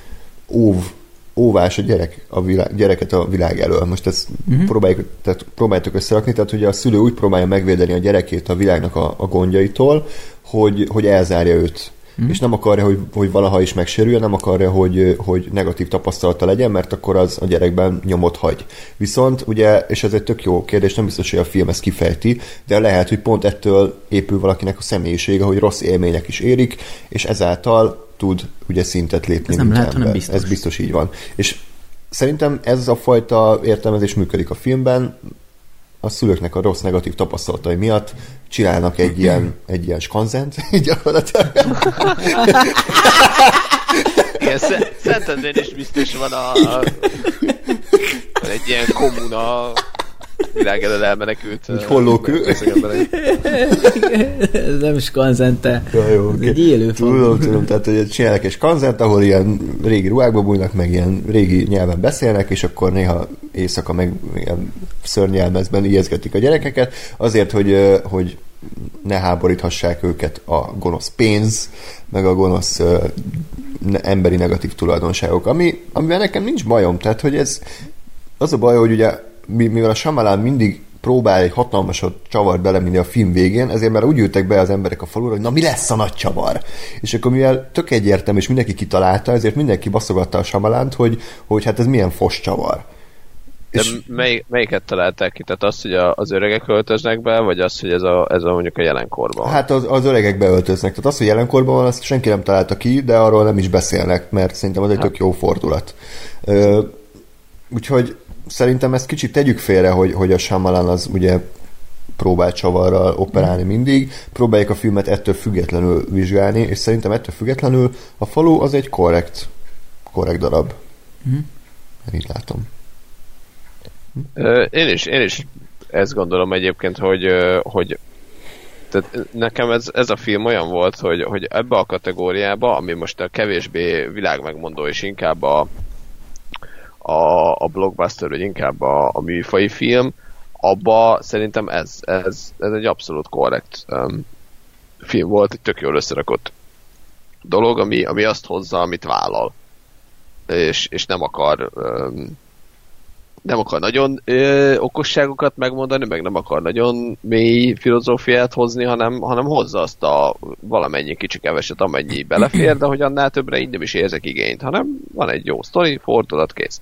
óv óvás a gyerek a világ, gyereket a világ elől. Most ezt uh-huh. próbáljuk, tehát próbáljuk összerakni, tehát hogy a szülő úgy próbálja megvédeni a gyerekét a világnak a, a gondjaitól, hogy, hogy elzárja őt Mm. És nem akarja, hogy, hogy valaha is megsérüljön, nem akarja, hogy, hogy negatív tapasztalata legyen, mert akkor az a gyerekben nyomot hagy. Viszont ugye, és ez egy tök jó kérdés, nem biztos, hogy a film ezt kifejti, de lehet, hogy pont ettől épül valakinek a személyisége, hogy rossz élmények is érik, és ezáltal tud ugye szintet lépni. Ez nem lehet, hanem biztos. Ez biztos így van. És szerintem ez a fajta értelmezés működik a filmben, a szülőknek a rossz negatív tapasztalatai miatt csinálnak egy ilyen, egy ilyen skanzent, <laughs> gyakorlatilag. Igen, Szentendrén is biztos van a, a egy ilyen kommuna világ elől elmenekült. Egy hollókő. Ez nem skanzente. Ja, jó, Ez egy élő Tudom, tudom, tehát hogy csinálnak egy skanzent, ahol ilyen régi ruhákba bújnak, meg ilyen régi nyelven beszélnek, és akkor néha éjszaka meg ilyen szörnyelmezben ijeszgetik a gyerekeket, azért, hogy, hogy ne háboríthassák őket a gonosz pénz, meg a gonosz emberi negatív tulajdonságok, ami, amivel nekem nincs bajom, tehát hogy ez az a baj, hogy ugye mivel a Shyamalan mindig próbál egy hatalmasat csavar belemenni a film végén, ezért már úgy ültek be az emberek a falura, hogy na mi lesz a nagy csavar? És akkor mivel tök egyértelmű, és mindenki kitalálta, ezért mindenki baszogatta a Samalánt, hogy, hogy hát ez milyen fos csavar. De és... mely, melyiket találták ki? Tehát azt, hogy a, az öregek öltöznek be, vagy az, hogy ez a, ez a mondjuk a jelenkorban Hát az, az öregek beöltöznek. Tehát az, hogy jelenkorban van, azt senki nem találta ki, de arról nem is beszélnek, mert szerintem az egy hát. tök jó fordulat. Ö, úgyhogy szerintem ezt kicsit tegyük félre, hogy, hogy a Shyamalan az ugye próbál csavarral operálni mindig, próbáljuk a filmet ettől függetlenül vizsgálni, és szerintem ettől függetlenül a falu az egy korrekt, korrekt darab. Mm. Én így látom. Én is, én is ezt gondolom egyébként, hogy, hogy tehát nekem ez, ez a film olyan volt, hogy, hogy ebbe a kategóriába, ami most a kevésbé világmegmondó, és inkább a, a, a blockbuster, vagy inkább a, a műfai film, abba szerintem ez, ez, ez egy abszolút korrekt um, film volt, egy tök jól összerakott dolog, ami, ami azt hozza, amit vállal. És, és nem akar um, nem akar nagyon ö, okosságokat megmondani, meg nem akar nagyon mély filozófiát hozni, hanem, hanem hozza azt a valamennyi kicsi keveset, amennyi belefér, de hogy annál többre így nem is érzek igényt, hanem van egy jó sztori, fordulat, kész.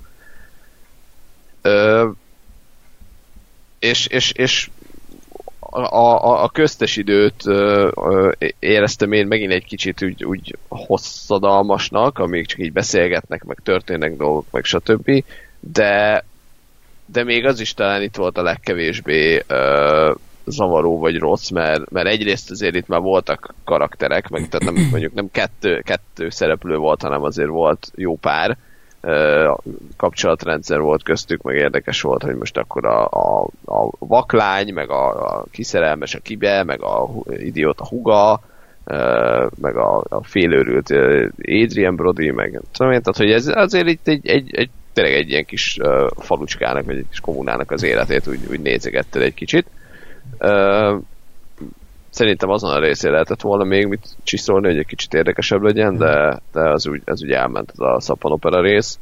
És, és, és a, a, a köztes időt ö, ö, éreztem én megint egy kicsit úgy, úgy hosszadalmasnak, amíg csak így beszélgetnek, meg történnek dolgok, meg stb. De, de még az is talán itt volt a legkevésbé ö, zavaró vagy rossz, mert, mert egyrészt azért itt már voltak karakterek, meg tehát nem, mondjuk nem kettő, kettő szereplő volt, hanem azért volt jó pár, kapcsolatrendszer volt köztük, meg érdekes volt, hogy most akkor a, a, a vaklány, meg a, a kiszerelmes a kibe, meg a idiót a huga, meg a, a félőrült Adrian Brody, meg tudom én, tehát hogy ez azért itt egy, egy, egy tényleg egy ilyen kis falucskának, vagy egy kis kommunának az életét úgy, úgy nézegetted egy kicsit. Szerintem azon a részén lehetett volna még mit csiszolni, hogy egy kicsit érdekesebb legyen, de, de az úgy, az úgy elment az a szappanopera rész.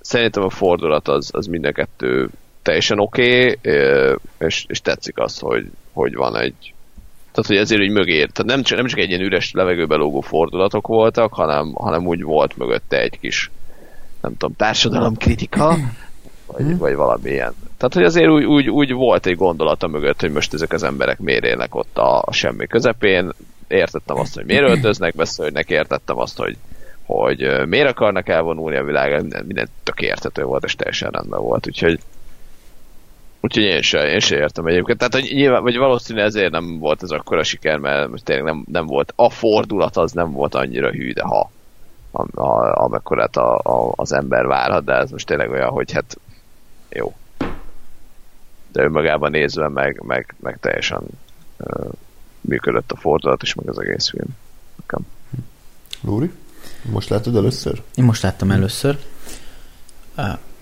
Szerintem a fordulat az, az mind a kettő teljesen oké, okay, és, és tetszik az, hogy, hogy van egy tehát, hogy ezért úgy mögé, tehát nem csak, nem csak egy ilyen üres levegőbe lógó fordulatok voltak, hanem, hanem úgy volt mögötte egy kis, nem tudom, társadalomkritika, vagy, vagy valami ilyen tehát, hogy azért úgy, úgy, úgy volt egy gondolata mögött, hogy most ezek az emberek miért élnek ott a, semmi közepén. Értettem azt, hogy miért öltöznek beszélnek, értettem azt, hogy, hogy miért akarnak elvonulni a világ, minden, minden tök értető volt, és teljesen rendben volt, úgyhogy Úgyhogy én sem, én sem értem egyébként. Tehát, hogy nyilván, vagy valószínűleg ezért nem volt ez akkora siker, mert tényleg nem, nem volt, a fordulat az nem volt annyira hű, de ha a, a, a, a, az ember várhat, de ez most tényleg olyan, hogy hát jó, de önmagában nézve meg, meg, meg teljesen uh, működött a fordulat is, meg az egész film. Nekem. Lóri? Most látod először? Én most láttam először.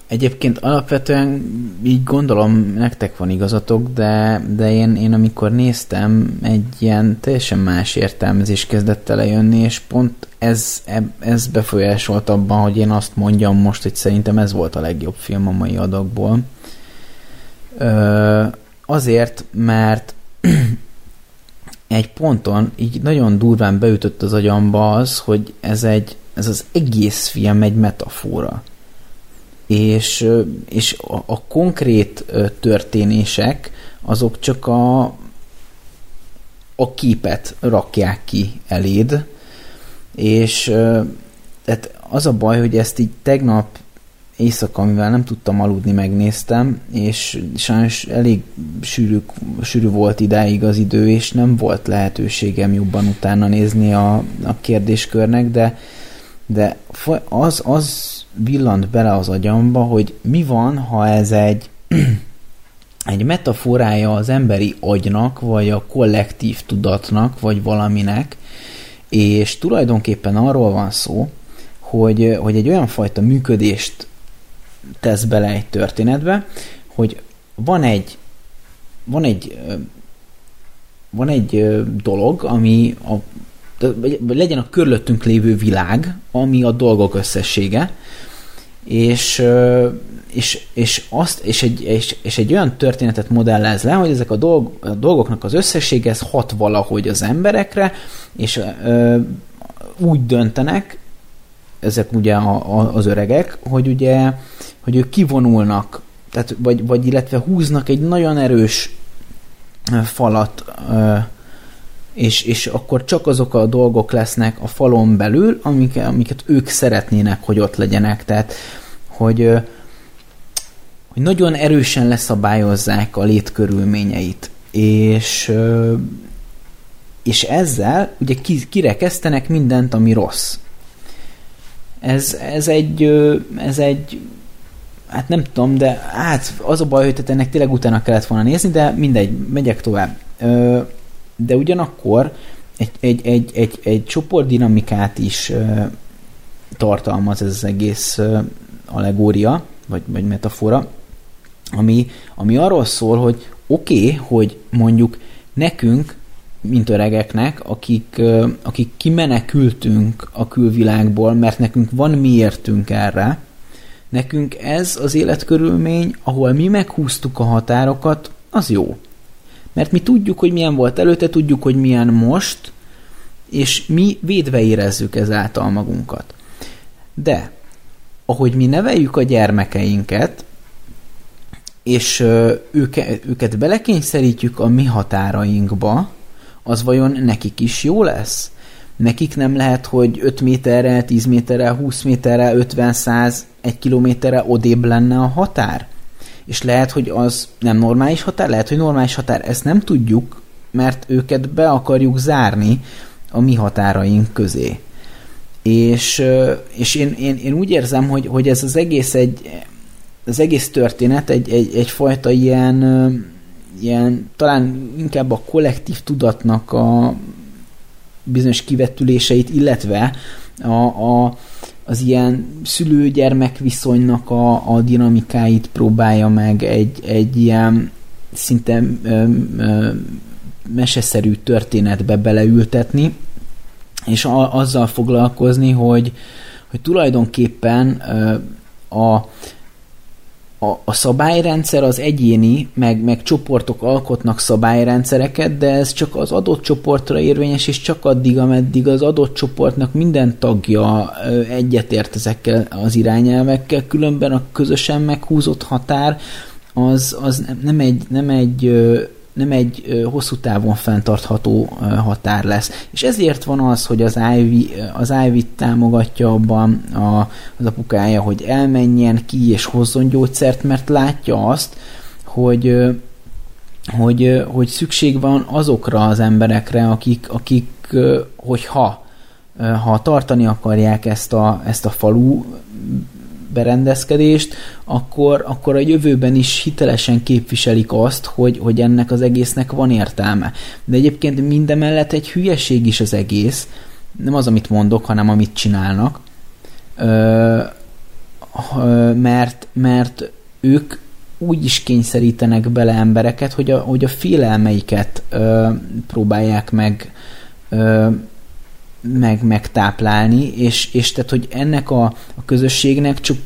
Egyébként alapvetően így gondolom, nektek van igazatok, de, de én, én amikor néztem, egy ilyen teljesen más értelmezés kezdett elejönni, és pont ez, ez befolyásolt abban, hogy én azt mondjam most, hogy szerintem ez volt a legjobb film a mai adagból. Azért, mert <clears throat> egy ponton így nagyon durván beütött az agyamba az, hogy ez, egy, ez az egész film egy metafora. És, és a, a konkrét történések azok csak a, a képet rakják ki eléd, és tehát az a baj, hogy ezt így tegnap éjszaka, mivel nem tudtam aludni, megnéztem, és sajnos elég sűrű, sűrű volt idáig az idő, és nem volt lehetőségem jobban utána nézni a, a kérdéskörnek, de, de az, az villant bele az agyamba, hogy mi van, ha ez egy <clears throat> egy metaforája az emberi agynak, vagy a kollektív tudatnak, vagy valaminek, és tulajdonképpen arról van szó, hogy, hogy egy olyan fajta működést tesz bele egy történetbe, hogy van egy van egy van egy dolog, ami a, legyen a körülöttünk lévő világ, ami a dolgok összessége, és, és, és, azt, és, egy, és, és egy olyan történetet modellez le, hogy ezek a, dolg, a dolgoknak az összessége ez hat valahogy az emberekre, és ö, úgy döntenek, ezek ugye a, a, az öregek, hogy ugye, hogy ők kivonulnak, tehát, vagy, vagy illetve húznak egy nagyon erős falat és, és akkor csak azok a dolgok lesznek a falon belül, amik, amiket ők szeretnének, hogy ott legyenek. Tehát, hogy, hogy nagyon erősen leszabályozzák a létkörülményeit. És, és ezzel ugye kirekesztenek mindent, ami rossz. Ez, ez egy, ez egy hát nem tudom, de hát az a baj, hogy ennek tényleg utána kellett volna nézni, de mindegy, megyek tovább. De ugyanakkor egy, egy, egy, egy, egy csoportdinamikát is tartalmaz ez az egész allegória, vagy, vagy metafora, ami, ami arról szól, hogy oké, okay, hogy mondjuk nekünk, mint öregeknek, akik, akik kimenekültünk a külvilágból, mert nekünk van miértünk erre, nekünk ez az életkörülmény, ahol mi meghúztuk a határokat, az jó. Mert mi tudjuk, hogy milyen volt előtte, tudjuk, hogy milyen most, és mi védve érezzük ezáltal magunkat. De, ahogy mi neveljük a gyermekeinket, és őke, őket belekényszerítjük a mi határainkba, az vajon nekik is jó lesz? Nekik nem lehet, hogy 5 méterrel, 10 méterrel, 20 méterrel, 50, 100, 1 kilométerrel odébb lenne a határ? és lehet, hogy az nem normális határ, lehet, hogy normális határ, ezt nem tudjuk, mert őket be akarjuk zárni a mi határaink közé. És, és én, én, én úgy érzem, hogy, hogy ez az egész egy, az egész történet egy, egy, egyfajta ilyen, ilyen, talán inkább a kollektív tudatnak a bizonyos kivetüléseit, illetve a, a, az ilyen szülő-gyermek viszonynak a, a dinamikáit próbálja meg egy, egy ilyen szinte ö, ö, meseszerű történetbe beleültetni, és a, azzal foglalkozni, hogy, hogy tulajdonképpen ö, a, a, a szabályrendszer az egyéni, meg, meg csoportok alkotnak szabályrendszereket, de ez csak az adott csoportra érvényes, és csak addig, ameddig az adott csoportnak minden tagja egyetért ezekkel az irányelvekkel, különben a közösen meghúzott határ az, az nem egy, nem egy nem egy hosszú távon fenntartható határ lesz. És ezért van az, hogy az Ivy, az Ivy támogatja abban a, az apukája, hogy elmenjen ki és hozzon gyógyszert, mert látja azt, hogy hogy, hogy szükség van azokra az emberekre, akik, akik hogyha ha tartani akarják ezt a, ezt a falu berendezkedést, akkor, akkor a jövőben is hitelesen képviselik azt, hogy, hogy ennek az egésznek van értelme. De egyébként mindemellett egy hülyeség is az egész, nem az, amit mondok, hanem amit csinálnak. Ö, mert, mert ők úgy is kényszerítenek bele embereket, hogy a, hogy a félelmeiket ö, próbálják meg ö, meg, megtáplálni, és, és tehát, hogy ennek a, a közösségnek csak,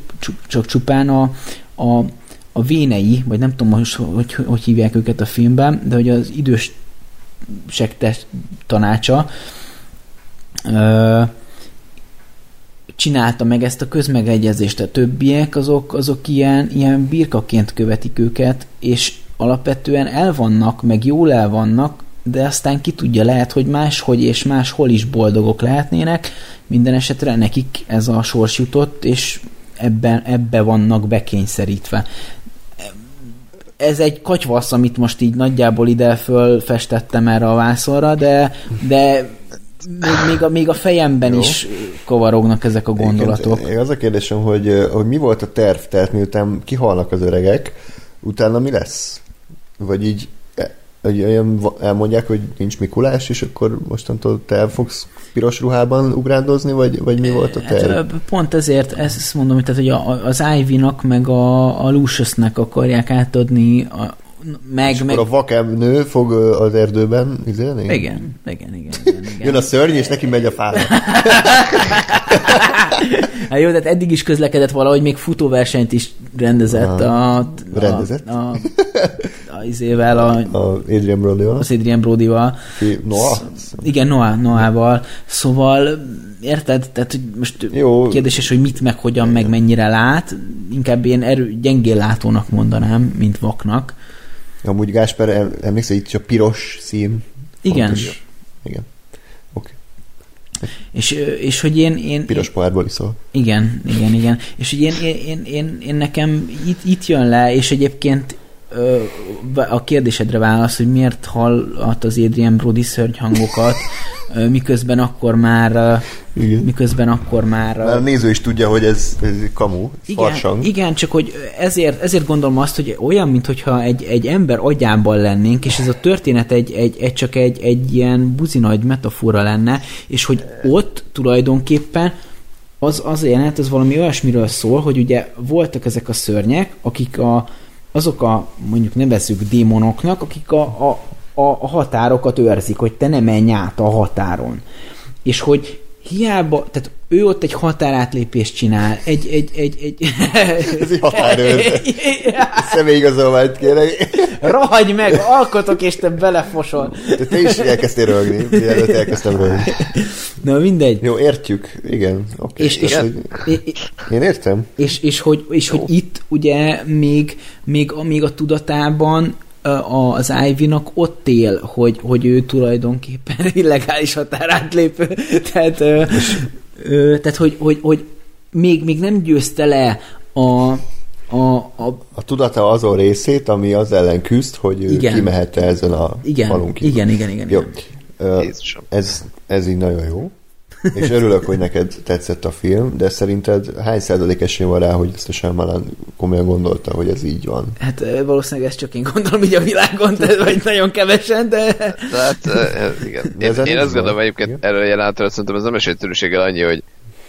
csak, csupán a, a, a vénei, vagy nem tudom, hogy, hogy, hogy hívják őket a filmben, de hogy az idősek tanácsa ö, csinálta meg ezt a közmegegyezést, a többiek azok, azok ilyen, ilyen birkaként követik őket, és alapvetően elvannak, meg jól elvannak, de aztán ki tudja, lehet, hogy máshogy és máshol is boldogok lehetnének, minden esetre nekik ez a sors jutott, és ebben, ebbe vannak bekényszerítve. Ez egy katyvasz, amit most így nagyjából ide fölfestettem erre a vászorra, de, de még, még, a, még a fejemben Jó. is kavarognak ezek a gondolatok. Egyébként az a kérdésem, hogy, hogy mi volt a terv, tehát miután kihalnak az öregek, utána mi lesz? Vagy így olyan elmondják, hogy nincs Mikulás, és akkor mostantól te fogsz piros ruhában ugrándozni, vagy, vagy mi volt a terv? Hát, pont ezért ezt mondom, tehát, hogy az Ivy-nak meg a, a Luciusnek akarják átadni a, meg, és meg... akkor a vakemnő fog az erdőben izélni? Igen, igen, igen. igen, igen. <laughs> Jön a szörny, és neki megy a fára. <laughs> hát jó, tehát eddig is közlekedett valahogy, még futóversenyt is rendezett a, a, rendezett? a, a, <laughs> a izével, a, a Adrian Brody-val. Az Adrian Brody-val. Noah? Igen, Noah, Noah-val. Szóval érted? Tehát hogy most Jó. kérdéses, hogy mit, meg hogyan, meg mennyire lát. Inkább ilyen erő, gyengén látónak mondanám, mint vaknak. Amúgy Gásper, emlékszel, itt a piros szín. Igen. Fontos. Igen. És, és hogy én... én Piros pohárból iszol. Igen, igen, igen. És hogy én, én, én, én, én nekem itt, itt jön le, és egyébként a kérdésedre válasz, hogy miért hallhat az Adrian Brody szörnyhangokat, miközben akkor már igen. miközben akkor már... Már a néző is tudja, hogy ez, ez kamu, igen, farsang. Igen, csak hogy ezért, ezért gondolom azt, hogy olyan, mintha egy, egy ember agyában lennénk, és ez a történet egy, egy, egy csak egy, egy ilyen buzinagy metafora lenne, és hogy ott tulajdonképpen az, az jelenet, az valami olyasmiről szól, hogy ugye voltak ezek a szörnyek, akik a, azok a, mondjuk nevezzük démonoknak, akik a, a, a határokat őrzik, hogy te ne menj át a határon. És hogy hiába, tehát ő ott egy határátlépést csinál, egy, egy, egy, egy... Ez egy határőr. <laughs> Személyigazolványt kérek. Rahagy meg, alkotok, és te belefosol. Te, te is elkezdtél rögni, mielőtt elkezdtem rögni. Na mindegy. Jó, értjük, igen. Okay. És, és, hogy... Én értem. És, és, hogy, és hogy itt ugye még, még, még a tudatában az Ivy-nak ott él, hogy, hogy ő tulajdonképpen <laughs> illegális határátlépő. tehát, ö, ö, tehát hogy, hogy, hogy még, még nem győzte le a, a, a, a tudata azon részét, ami az ellen küzd, hogy ő igen. kimehet ezen a igen, falun kívül. Igen, igen, igen. Jó. Igen. Ez, ez így nagyon jó és örülök, hogy neked tetszett a film, de szerinted hány százalék esély van rá, hogy ezt a Shyamalan komolyan gondolta, hogy ez így van? Hát valószínűleg ezt csak én gondolom így a világon, de, vagy nagyon kevesen, de... Hát, igen. Én, én azt gondolom egyébként igen? erről jelentően, szerintem ez nem esélytörűséggel annyi, hogy,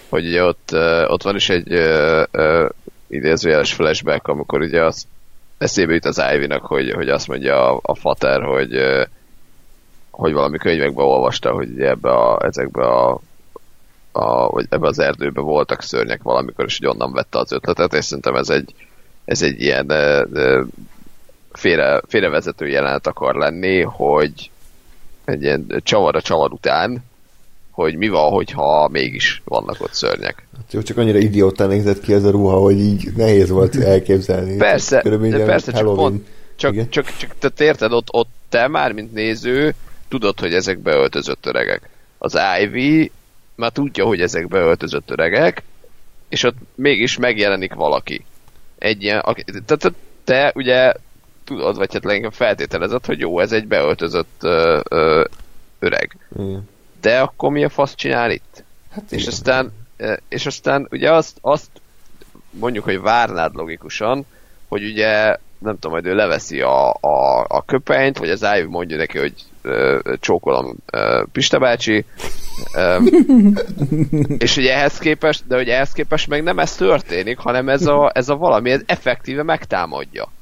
hogy ugye ott, ott van is egy uh, uh, idézőjeles flashback, amikor ugye az eszébe jut az ivy hogy, hogy azt mondja a, a fater, hogy hogy valami könyvekben olvasta, hogy ebbe a, ezekbe a a, vagy ebbe az erdőbe voltak szörnyek valamikor, és hogy onnan vette az ötletet, és szerintem ez egy, ez egy ilyen de, de félre, félrevezető jelenet akar lenni, hogy egy ilyen csavar a csavar után, hogy mi van, hogyha mégis vannak ott szörnyek. Hát jó, csak annyira idiótán nézett ki ez a ruha, hogy így nehéz volt elképzelni. Persze, persze csak, pont, csak, csak, csak, csak te érted, ott, ott te már, mint néző, tudod, hogy ezek beöltözött öregek. Az Ivy már tudja, hogy ezek beöltözött öregek, és ott mégis megjelenik valaki. Egy ilyen, aki, tehát te ugye tudod, vagy hát leginkább feltételezed, hogy jó, ez egy beöltözött ö, ö, öreg. Mm. De akkor mi a fasz csinál itt? Hát és aztán, és aztán ugye azt, azt mondjuk, hogy várnád logikusan, hogy ugye nem tudom, majd ő leveszi a, a, a köpenyt, vagy az Ivy mondja neki, hogy csókolom Pista bácsi, <laughs> és hogy ehhez képest, de hogy ehhez képest meg nem ez történik, hanem ez a, ez a valami, ez effektíve megtámadja.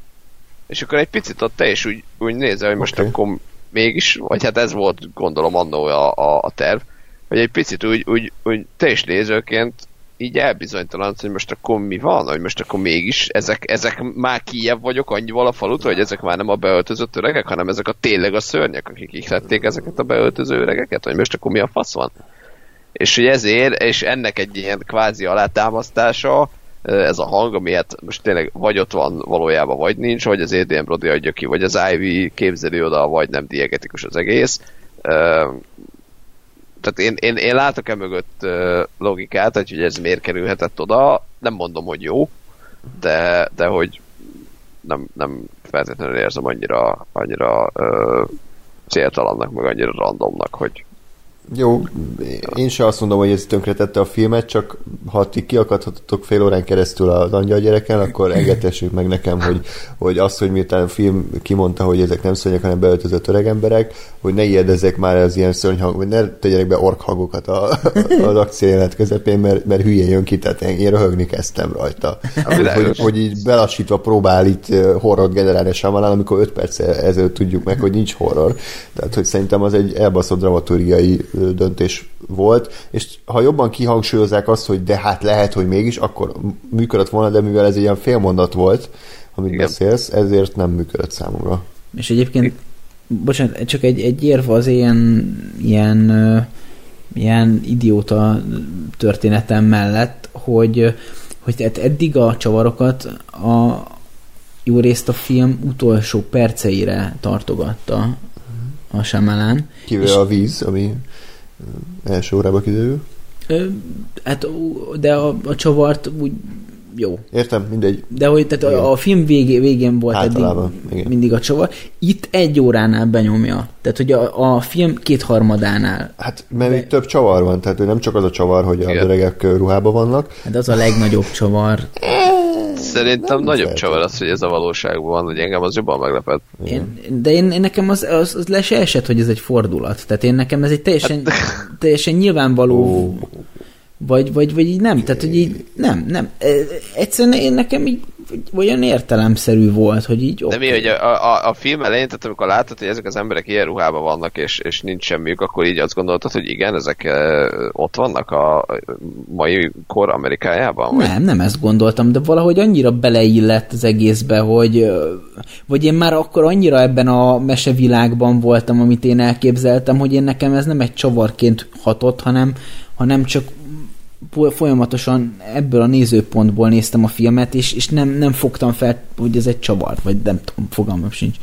És akkor egy picit ott te is úgy, úgy nézel, hogy most okay. akkor mégis, vagy hát ez volt gondolom annó a, a, a terv, hogy egy picit úgy, úgy, úgy te is nézőként így elbizonytalanodsz, hogy most akkor mi van, hogy most akkor mégis ezek, ezek már kijebb vagyok annyival a falut, hogy ezek már nem a beöltözött öregek, hanem ezek a tényleg a szörnyek, akik ihlették ezeket a beöltöző öregeket, hogy most akkor mi a fasz van? És hogy ezért, és ennek egy ilyen kvázi alátámasztása, ez a hang, ami hát most tényleg vagy ott van valójában, vagy nincs, vagy az Adrian Brody adja ki, vagy az Ivy képzeli oda, vagy nem diegetikus az egész. Tehát én, én, én látok e mögött logikát, hogy ez miért kerülhetett oda, nem mondom, hogy jó, de, de hogy nem, nem feltétlenül érzem annyira, annyira ö, céltalannak, meg annyira randomnak, hogy Jó, én sem azt mondom, hogy ez tönkretette a filmet, csak ha ti kiakadhatatok fél órán keresztül az angyal gyereken, akkor engedtessük meg nekem, hogy, hogy azt, hogy miután a film kimondta, hogy ezek nem szörnyek, hanem beöltözött öreg emberek, hogy ne ijedezzek már az ilyen szörnyhang, vagy ne tegyenek be ork hangokat a, az akciójelet közepén, mert, mert hülye jön ki, tehát én, röhögni kezdtem rajta. Hogy, hogy így belassítva próbál itt horror generálni a Shyamalan, amikor 5 perc ezelőtt tudjuk meg, hogy nincs horror. Tehát, hogy szerintem az egy elbaszott dramaturgiai döntés volt, és ha jobban kihangsúlyozzák azt, hogy de hát lehet, hogy mégis, akkor működött volna, de mivel ez egy ilyen félmondat volt, amit Igen. beszélsz, ezért nem működött számomra. És egyébként, bocsánat, csak egy, egy érv az ilyen, ilyen, ilyen idióta történetem mellett, hogy, hogy tehát eddig a csavarokat a jó részt a film utolsó perceire tartogatta a Shyamalan. Kivéve És- a víz, ami első órában kiderül. Ö, Hát, de a, a csavart úgy jó. Értem, mindegy. De hogy tehát a, a film végé, végén volt Általában, eddig igen. mindig a csavar. Itt egy óránál benyomja. Tehát, hogy a, a film kétharmadánál. Hát, mert itt több csavar van, tehát hogy nem csak az a csavar, hogy Igen. öregek ö, ruhában vannak. Hát az a legnagyobb csavar. Szerintem Nem nagyobb csavar az, hogy ez a valóságban van, hogy engem az jobban meglepett. Én, de én, én nekem az, az, az le se esett, hogy ez egy fordulat. Tehát én nekem ez egy teljesen, <laughs> teljesen nyilvánvaló vagy, vagy, vagy így nem, tehát hogy így nem, nem. E, Egyszerűen én nekem így olyan értelemszerű volt, hogy így De mi, hogy a, a, a film elején, tehát amikor látod, hogy ezek az emberek ilyen ruhában vannak, és, és nincs semmiük, akkor így azt gondoltad, hogy igen, ezek e, ott vannak a mai kor Amerikájában? Vagy? Nem, nem ezt gondoltam, de valahogy annyira beleillett az egészbe, hogy vagy én már akkor annyira ebben a mesevilágban voltam, amit én elképzeltem, hogy én nekem ez nem egy csavarként hatott, hanem, hanem csak folyamatosan ebből a nézőpontból néztem a filmet, és, és nem, nem fogtam fel, hogy ez egy csavar, vagy nem tudom, fogalmam sincs.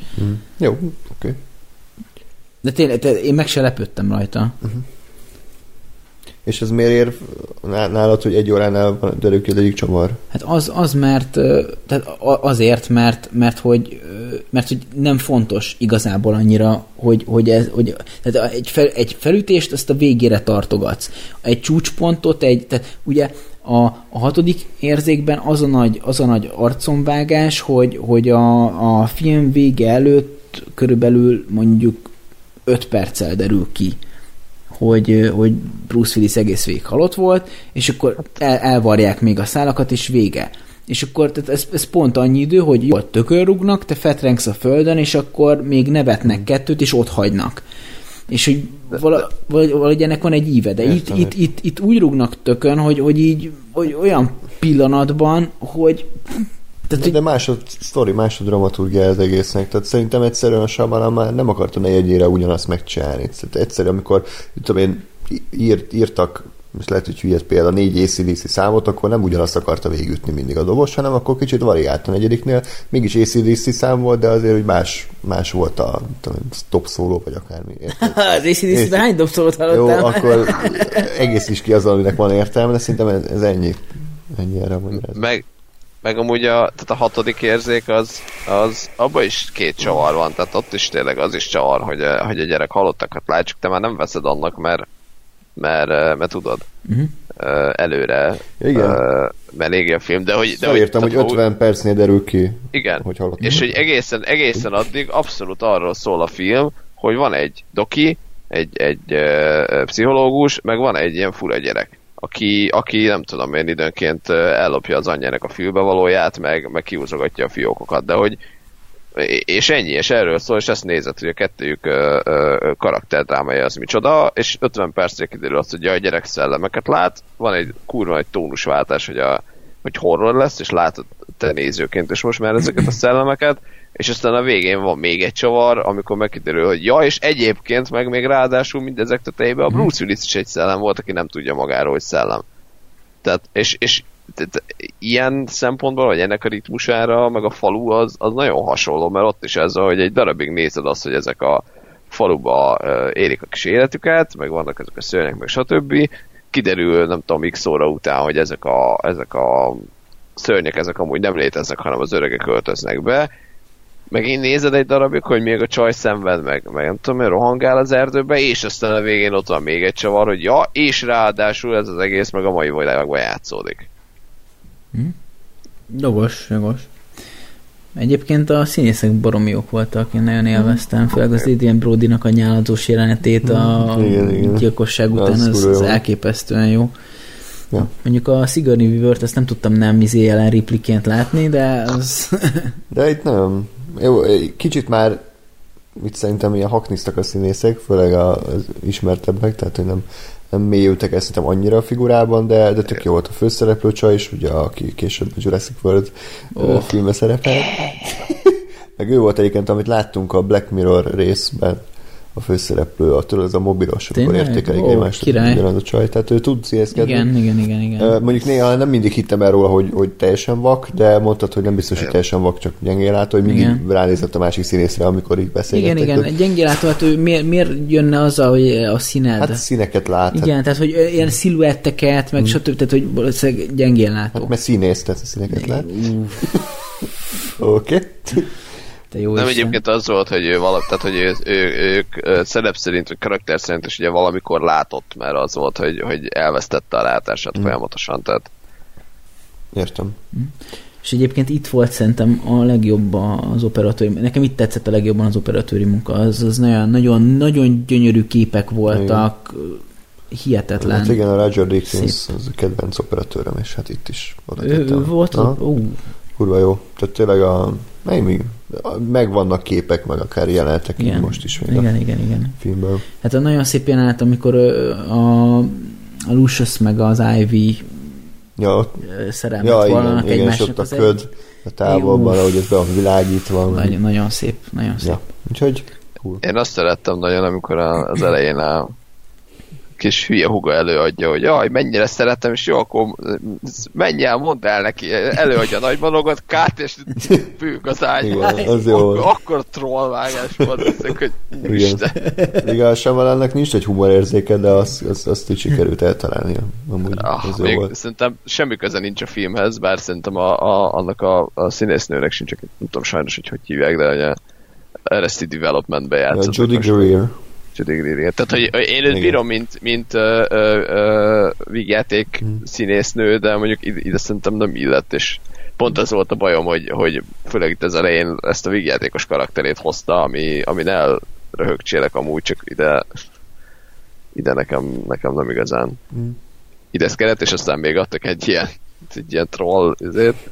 Jó, oké. Okay. De tényleg, te- én meg se lepődtem rajta. És ez miért ér ná- nálad, hogy egy óránál derül ki az egyik csavar? Hát az, az mert, tehát azért, mert, mert, hogy, mert hogy nem fontos igazából annyira, hogy, hogy, ez, hogy tehát egy, fel, egy felütést azt a végére tartogatsz. Egy csúcspontot, egy, tehát ugye a, a hatodik érzékben az a nagy, az a nagy arcomvágás, hogy, hogy a, a film vége előtt körülbelül mondjuk 5 perccel derül ki, hogy, hogy Bruce Willis egész végig halott volt, és akkor el, elvarják még a szálakat, és vége. És akkor tehát ez, ez pont annyi idő, hogy jól tökörrugnak, te fetrengsz a földön, és akkor még nevetnek kettőt, és ott hagynak. És hogy vala, valahogy, ennek van egy íve, de itt, itt, itt, itt úgy rúgnak tökön, hogy, hogy így hogy olyan pillanatban, hogy tehát, De, de más a sztori, más a dramaturgia az egésznek. Tehát szerintem egyszerűen a Shyamalan már nem akarta negyedjére ugyanazt megcsinálni. Tehát egyszerűen, amikor tudom én, írt, írtak most lehet, hogy hülyet például négy ACDC számot, akkor nem ugyanazt akarta végigütni mindig a dobos, hanem akkor kicsit variált a negyediknél. Mégis ACDC szám volt, de azért, hogy más, más volt a tudom, stop szóló, vagy akármi. Érted? <laughs> az ACDC-ben hány dobszolót Jó, hallottál? akkor egész is ki az, aminek van értelme, de szerintem ez, ez ennyi. Ennyi erre magyarázat. Meg, meg amúgy a, tehát a hatodik érzék az, az abban is két csavar van, tehát ott is tényleg az is csavar, hogy, a- hogy a gyerek halottakat lát, csak te már nem veszed annak, mert, mert, eh, mert tudod eh, előre Igen. eh, mert égi a film, de hogy... De hogy tehát, 50 percnél derül ki. Igen, hogy hallottam. és hogy egészen, egészen addig abszolút arról szól a film, hogy van egy doki, egy, egy uh, pszichológus, meg van egy ilyen fura gyerek, aki, aki nem tudom én időnként ellopja az anyjának a fülbevalóját, meg, meg kiúzogatja a fiókokat, de hogy és ennyi, és erről szól, és ezt nézett, hogy a kettőjük ö, ö, karakterdrámája az micsoda, és 50 percre kiderül azt, hogy a gyerek szellemeket lát, van egy kurva egy tónusváltás, hogy, a, hogy horror lesz, és látod te nézőként is most már ezeket a szellemeket, és aztán a végén van még egy csavar, amikor megkiderül, hogy ja, és egyébként meg még ráadásul mindezek tetejében a Bruce Willis is egy szellem volt, aki nem tudja magáról, hogy szellem. Tehát, és, és tehát, ilyen szempontból, vagy ennek a ritmusára, meg a falu az, az nagyon hasonló, mert ott is ez, hogy egy darabig nézed azt, hogy ezek a faluba érik a kis életüket, meg vannak ezek a szörnyek, meg stb. Kiderül, nem tudom, x óra után, hogy ezek a, ezek a szörnyek, ezek amúgy nem léteznek, hanem az öregek költöznek be, meg én nézed egy darabig, hogy még a csaj szenved, meg, meg nem tudom, hogy rohangál az erdőbe, és aztán a végén ott van még egy csavar, hogy ja, és ráadásul ez az egész meg a mai világban játszódik. Hm? Jogos, jogos. Egyébként a színészek baromi jók voltak, én nagyon élveztem, főleg az Adrian Brody-nak a nyáladzós jelenetét a igen, igen. gyilkosság után, az, az, az elképesztően jó. Ja. Mondjuk a Sigourney weaver ezt nem tudtam nem izé jelen Ripley-ként látni, de az... de itt nem. Jó, kicsit már mit szerintem ilyen haknisztak a színészek, főleg az ismertebbek, tehát hogy nem nem mélyültek ezt szerintem annyira a figurában, de, de tök jó volt a főszereplő csaj is, ugye, aki később a Jurassic World oh. filmbe szerepelt. <laughs> Meg ő volt egyébként, amit láttunk a Black Mirror részben, a főszereplő, attól az a mobilos, akkor értékelik oh, egymást, a csaj, tehát ő tud színészkedni. Igen, igen, igen, igen. Mondjuk néha nem mindig hittem el róla, hogy, hogy teljesen vak, de mondtad, hogy nem biztos, hogy teljesen vak, csak gyengén látó, hogy mindig igen. ránézett a másik színészre, amikor így beszélgettek. Igen, igen, egy gyengén látó, hát ő miért, miért jönne az, hogy a színed? Hát színeket lát. Igen, hát... tehát hogy ilyen sziluetteket, meg hmm. stb. Tehát, hogy valószínűleg gyengén látó. Hát mert színész, tehát a színeket lát. <laughs> Oké. Okay. Te jó Nem, Isten. egyébként az volt, hogy ő valami, tehát hogy ő, ő, ők szerep szerint, vagy karakter szerint is ugye valamikor látott, mert az volt, hogy, hogy elvesztette a látását mm. folyamatosan, tehát Értem. Mm. És egyébként itt volt szerintem a legjobb az operatőri, nekem itt tetszett a legjobban az operatőri munka, az, az nagyon, nagyon, nagyon gyönyörű képek voltak, igen. hihetetlen. Hát igen, a Roger Dickens az a kedvenc operatőröm, és hát itt is oda ő, ő volt, ó. Kurva jó. Tehát tényleg a, még megvannak képek, meg akár jelenetek igen. most is még igen, a igen, igen. filmből. Hát a nagyon szép jelenet, amikor a, a Lucius meg az Ivy ja, ott, szerelmet ja, igen, igen, és ott a köd a távolban, ahogy ez be van világítva. Nagyon, nagyon szép, nagyon szép. Ja, úgyhogy cool. Én azt szerettem nagyon, amikor az elején a kis hülye huga előadja, hogy jaj, mennyire szeretem, és jó, akkor menj el, mondd el neki, előadja a nagymanogat, kát, és bők az ágyban. az jó. Akkor, akkor trollvágás volt, ezek, hogy Isten. Igen, ennek nincs egy humorérzéke, de azt, azt, azt így sikerült eltalálni. Amúgy, ah, az még volt. Szerintem semmi köze nincs a filmhez, bár szerintem a, a, annak a, a színésznőnek sincs, nem tudom sajnos, hogy hogy hívják, de a Arrested Development-be játszott. Ja, Judy Greer. Judy Tehát, hogy én őt bírom, mint, mint uh, vígjáték hmm. színésznő, de mondjuk ide, ide szerintem nem illett, és pont az volt a bajom, hogy, hogy főleg itt az elején ezt a vígjátékos karakterét hozta, ami, amin elröhögcsélek amúgy, csak ide ide nekem, nekem nem igazán hmm. ideszkedett, és aztán még adtak egy ilyen, egy ilyen troll ezért,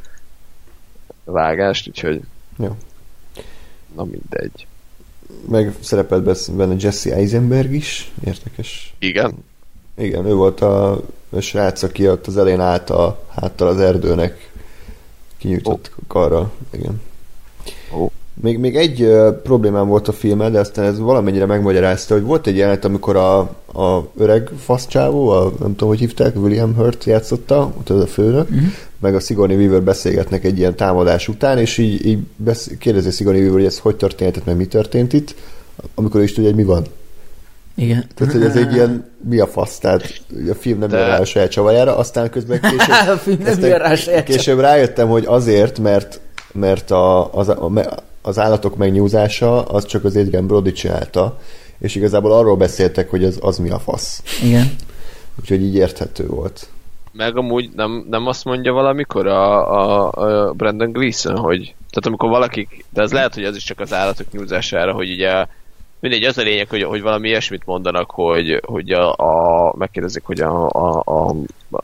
vágást, úgyhogy Jó. na mindegy meg szerepelt benne Jesse Eisenberg is, érdekes. Igen? Igen, ő volt a, a srác, aki ott az elején állt a háttal az erdőnek kinyújtott oh. karral. Igen. Még, még egy uh, problémám volt a filmmel, de aztán ez valamennyire megmagyarázta, hogy volt egy jelenet, amikor a, a öreg faszcsávó, a, nem tudom, hogy hívták, William Hurt játszotta, ott az a főnök, uh-huh. meg a Sigourney Weaver beszélgetnek egy ilyen támadás után, és így, így besz- kérdezi Sigourney Weaver, hogy ez hogy történt, meg mi történt itt, amikor ő is tudja, hogy mi van. Igen. Tehát, hogy ez egy ilyen, mi a fasz, tehát a film nem De... rá a saját csavajára, aztán közben <laughs> később, a film nem rá később rájöttem, hogy azért, mert, mert a, az, a, az állatok megnyúzása az csak az Adrian Brody csinálta, és igazából arról beszéltek, hogy az, az mi a fasz. Igen. Úgyhogy így érthető volt. Meg amúgy nem, nem azt mondja valamikor a, a, a Brandon Gleeson, hogy tehát amikor valakik, de az lehet, hogy az is csak az állatok nyúzására, hogy ugye mindegy, az a lényeg, hogy, hogy valami ilyesmit mondanak, hogy, hogy a, a megkérdezik, hogy a, a, a,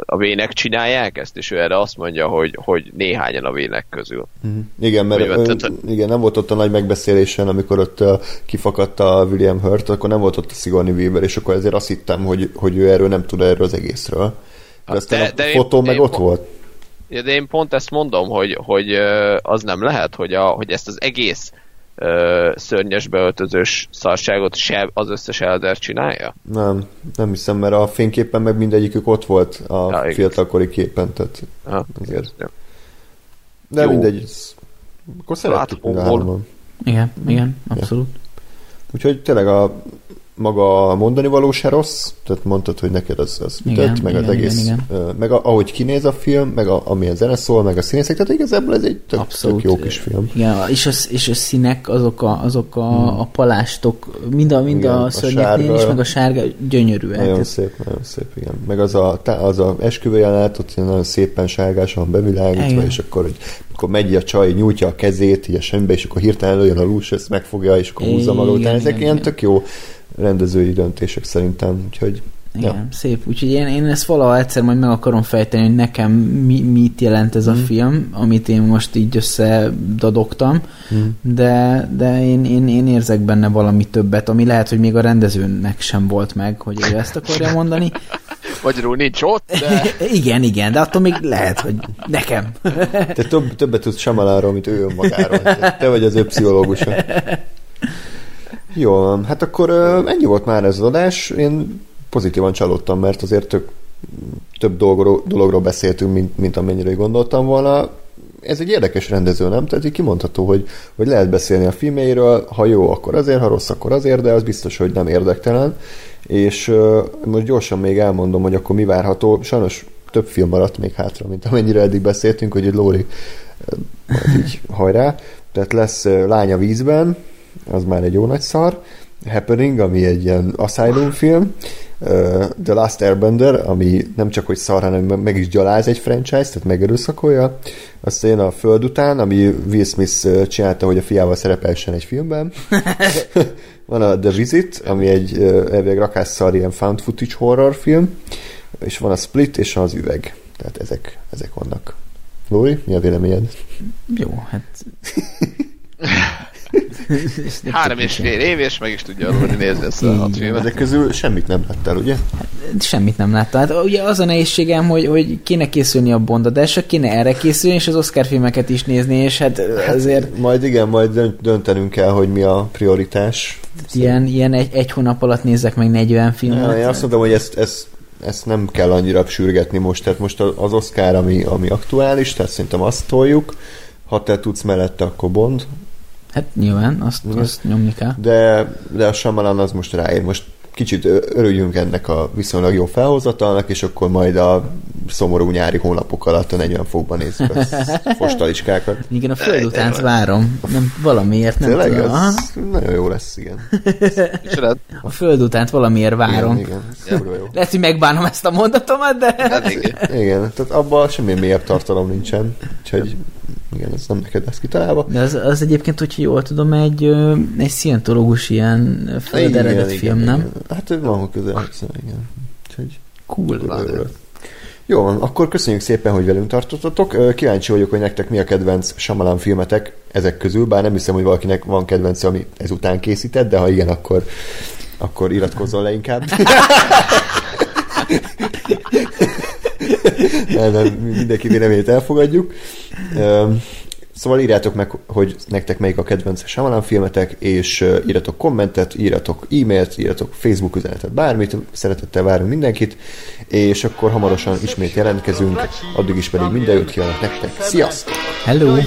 a vének csinálják ezt, és ő erre azt mondja, hogy, hogy néhányan a vének közül. Igen, mert ö, igen, nem volt ott a nagy megbeszélésen, amikor ott kifakadt a William Hurt, akkor nem volt ott a Sigourney Weaver, és akkor ezért azt hittem, hogy, hogy ő erről nem tud erről az egészről. De Hát de- a de én- fotón meg én ott po- volt. Ja, de én pont ezt mondom, hogy, hogy az nem lehet, hogy, a, hogy ezt az egész ö, szörnyes beöltözős szarságot se az összes Elder csinálja? Nem, nem hiszem, mert a fényképen meg mindegyikük ott volt a Ja, fiatalkori képen, tehát Aha, Azért. jó. de Jó. mindegy. ez- Akkor szerettük mind a Láthatóból. hárman. Igen, igen, abszolút. Úgyhogy tényleg a maga a mondani való se rossz, tehát mondtad, hogy neked az, az Igen, ütött, meg az igen, egész, igen, ö, meg a, ahogy kinéz a film, meg a, amilyen zene szól, meg a színészek, tehát igazából ez egy tök, Abszolút. tök jó kis film. Igen, és a, és a színek, azok a, azok a, a palástok, mind a, mind Hmm. Igen, a a szörnyeknél is, meg a sárga gyönyörűek. Nagyon Tehát- szép, nagyon szép, igen. Meg az a, az a esküvő jelenet, ott nagyon szépen sárgásan bevilágítva, Igen. és akkor, hogy, akkor megy a csaj, nyújtja a kezét, így a semmibe, és akkor hirtelen előjön a lús, ezt megfogja, és akkor húzza maga Igen, után. Ezek igen, ilyen igen. tök jó rendezői döntések szerintem, úgyhogy Igen, Ja. szép. Úgyhogy én, én ezt valaha egyszer majd meg akarom fejteni, hogy nekem mi, mit jelent ez a Mhm. film, amit én most így összedadogtam, mm. de, de én, én, én érzek benne valami többet, ami lehet, hogy még a rendezőnek sem volt meg, hogy ő ezt akarja mondani. <laughs> Magyarul nincs ott, de <laughs> Igen, igen, de attól még lehet, hogy nekem. Te több, többet tudsz Samaláról, mint ő önmagáról. Te, te vagy az ő pszichológusa. <laughs> Jó, hát akkor ennyi volt már ez az adás. Én pozitívan csalódtam, mert azért tök, több dologról, dologról beszéltünk, mint, mint amennyire gondoltam volna. Ez egy érdekes rendező, nem? Tehát így kimondható, hogy, hogy lehet beszélni a filmjeiről, ha jó, akkor azért, ha rossz, akkor azért, de az biztos, hogy nem érdektelen. És ö, most gyorsan még elmondom, hogy akkor mi várható. Sajnos több film maradt még hátra, mint amennyire eddig beszéltünk, hogy egy Lóri majd így hajrá. Tehát lesz Lánya vízben, az már egy jó nagy szar. Happening, ami egy ilyen asylum film. The Last Airbender, ami nem csak hogy szar, hanem meg is gyaláz egy franchise, tehát megerőszakolja. Aztán jön a Föld után, ami Will Smith csinálta, hogy a fiával szerepelsen egy filmben. <laughs> Van a The Visit, ami egy elvileg rakásszar ilyen found footage horror film, és van a Split és az üveg. Tehát ezek, ezek vannak. Lóri, mi a véleményed? Jó, hát... <laughs> három és fél év, és meg is tudja aludni nézni ezt a hat Ezek filmet. közül semmit nem láttál, ugye? Semmit nem látta. Hát ugye az a nehézségem, hogy, hogy kéne készülni a bondadásra, kéne erre készülni, és az Oscar filmeket is nézni, és hát azért Majd igen, majd dönt- döntenünk kell, hogy mi a prioritás. ilyen, ilyen egy, egy hónap alatt nézzek meg 40 filmet. Ja, én azt mondom, hogy ezt, ezt, ezt nem kell annyira sürgetni most, tehát most az Oscar, ami, ami aktuális, tehát szerintem azt toljuk. Ha te tudsz mellette, akkor Bond, Hát nyilván, azt, Igen. azt nyomni kell. de, de a Shyamalan az most ráér. Most kicsit örüljünk ennek a viszonylag jó felhozatalnak, és akkor majd a szomorú nyári hónapok alatt a 40 fokban nézzük a <laughs> fostaliskákat. Igen, a föld után várom. Nem, valamiért nem Tényleg? tudom. Ez nagyon jó lesz, igen. <laughs> A föld után valamiért várom. Igen, igen, jó. Lehet, hogy megbánom ezt a mondatomat, de... Hát igen. Igen, tehát abban semmi mélyebb tartalom nincsen, úgyhogy igen, ez nem neked lesz kitalálva. De az, az egyébként, hogyha jól tudom, egy, egy szientológus ilyen föld eredet film, nem? Hát van, hogy közel, közel, igen. Úgyhogy Cool. Jó, van, akkor köszönjük szépen, hogy velünk tartottatok. Kíváncsi vagyok, hogy nektek mi a kedvenc Shyamalan filmetek ezek közül, bár nem hiszem, hogy valakinek van kedvence, ami ezután készített, de ha igen, akkor, akkor iratkozzon le inkább. <laughs> nem, nem, mindenki véleményét elfogadjuk. Szóval írjátok meg, hogy nektek melyik a kedvenc Shyamalan filmetek, és írjatok kommentet, írjatok e-mailt, írjatok Facebook üzenetet, bármit, szeretettel várunk mindenkit, és akkor hamarosan ismét jelentkezünk, addig is pedig minden jót kívánok nektek. Sziasztok! Hello!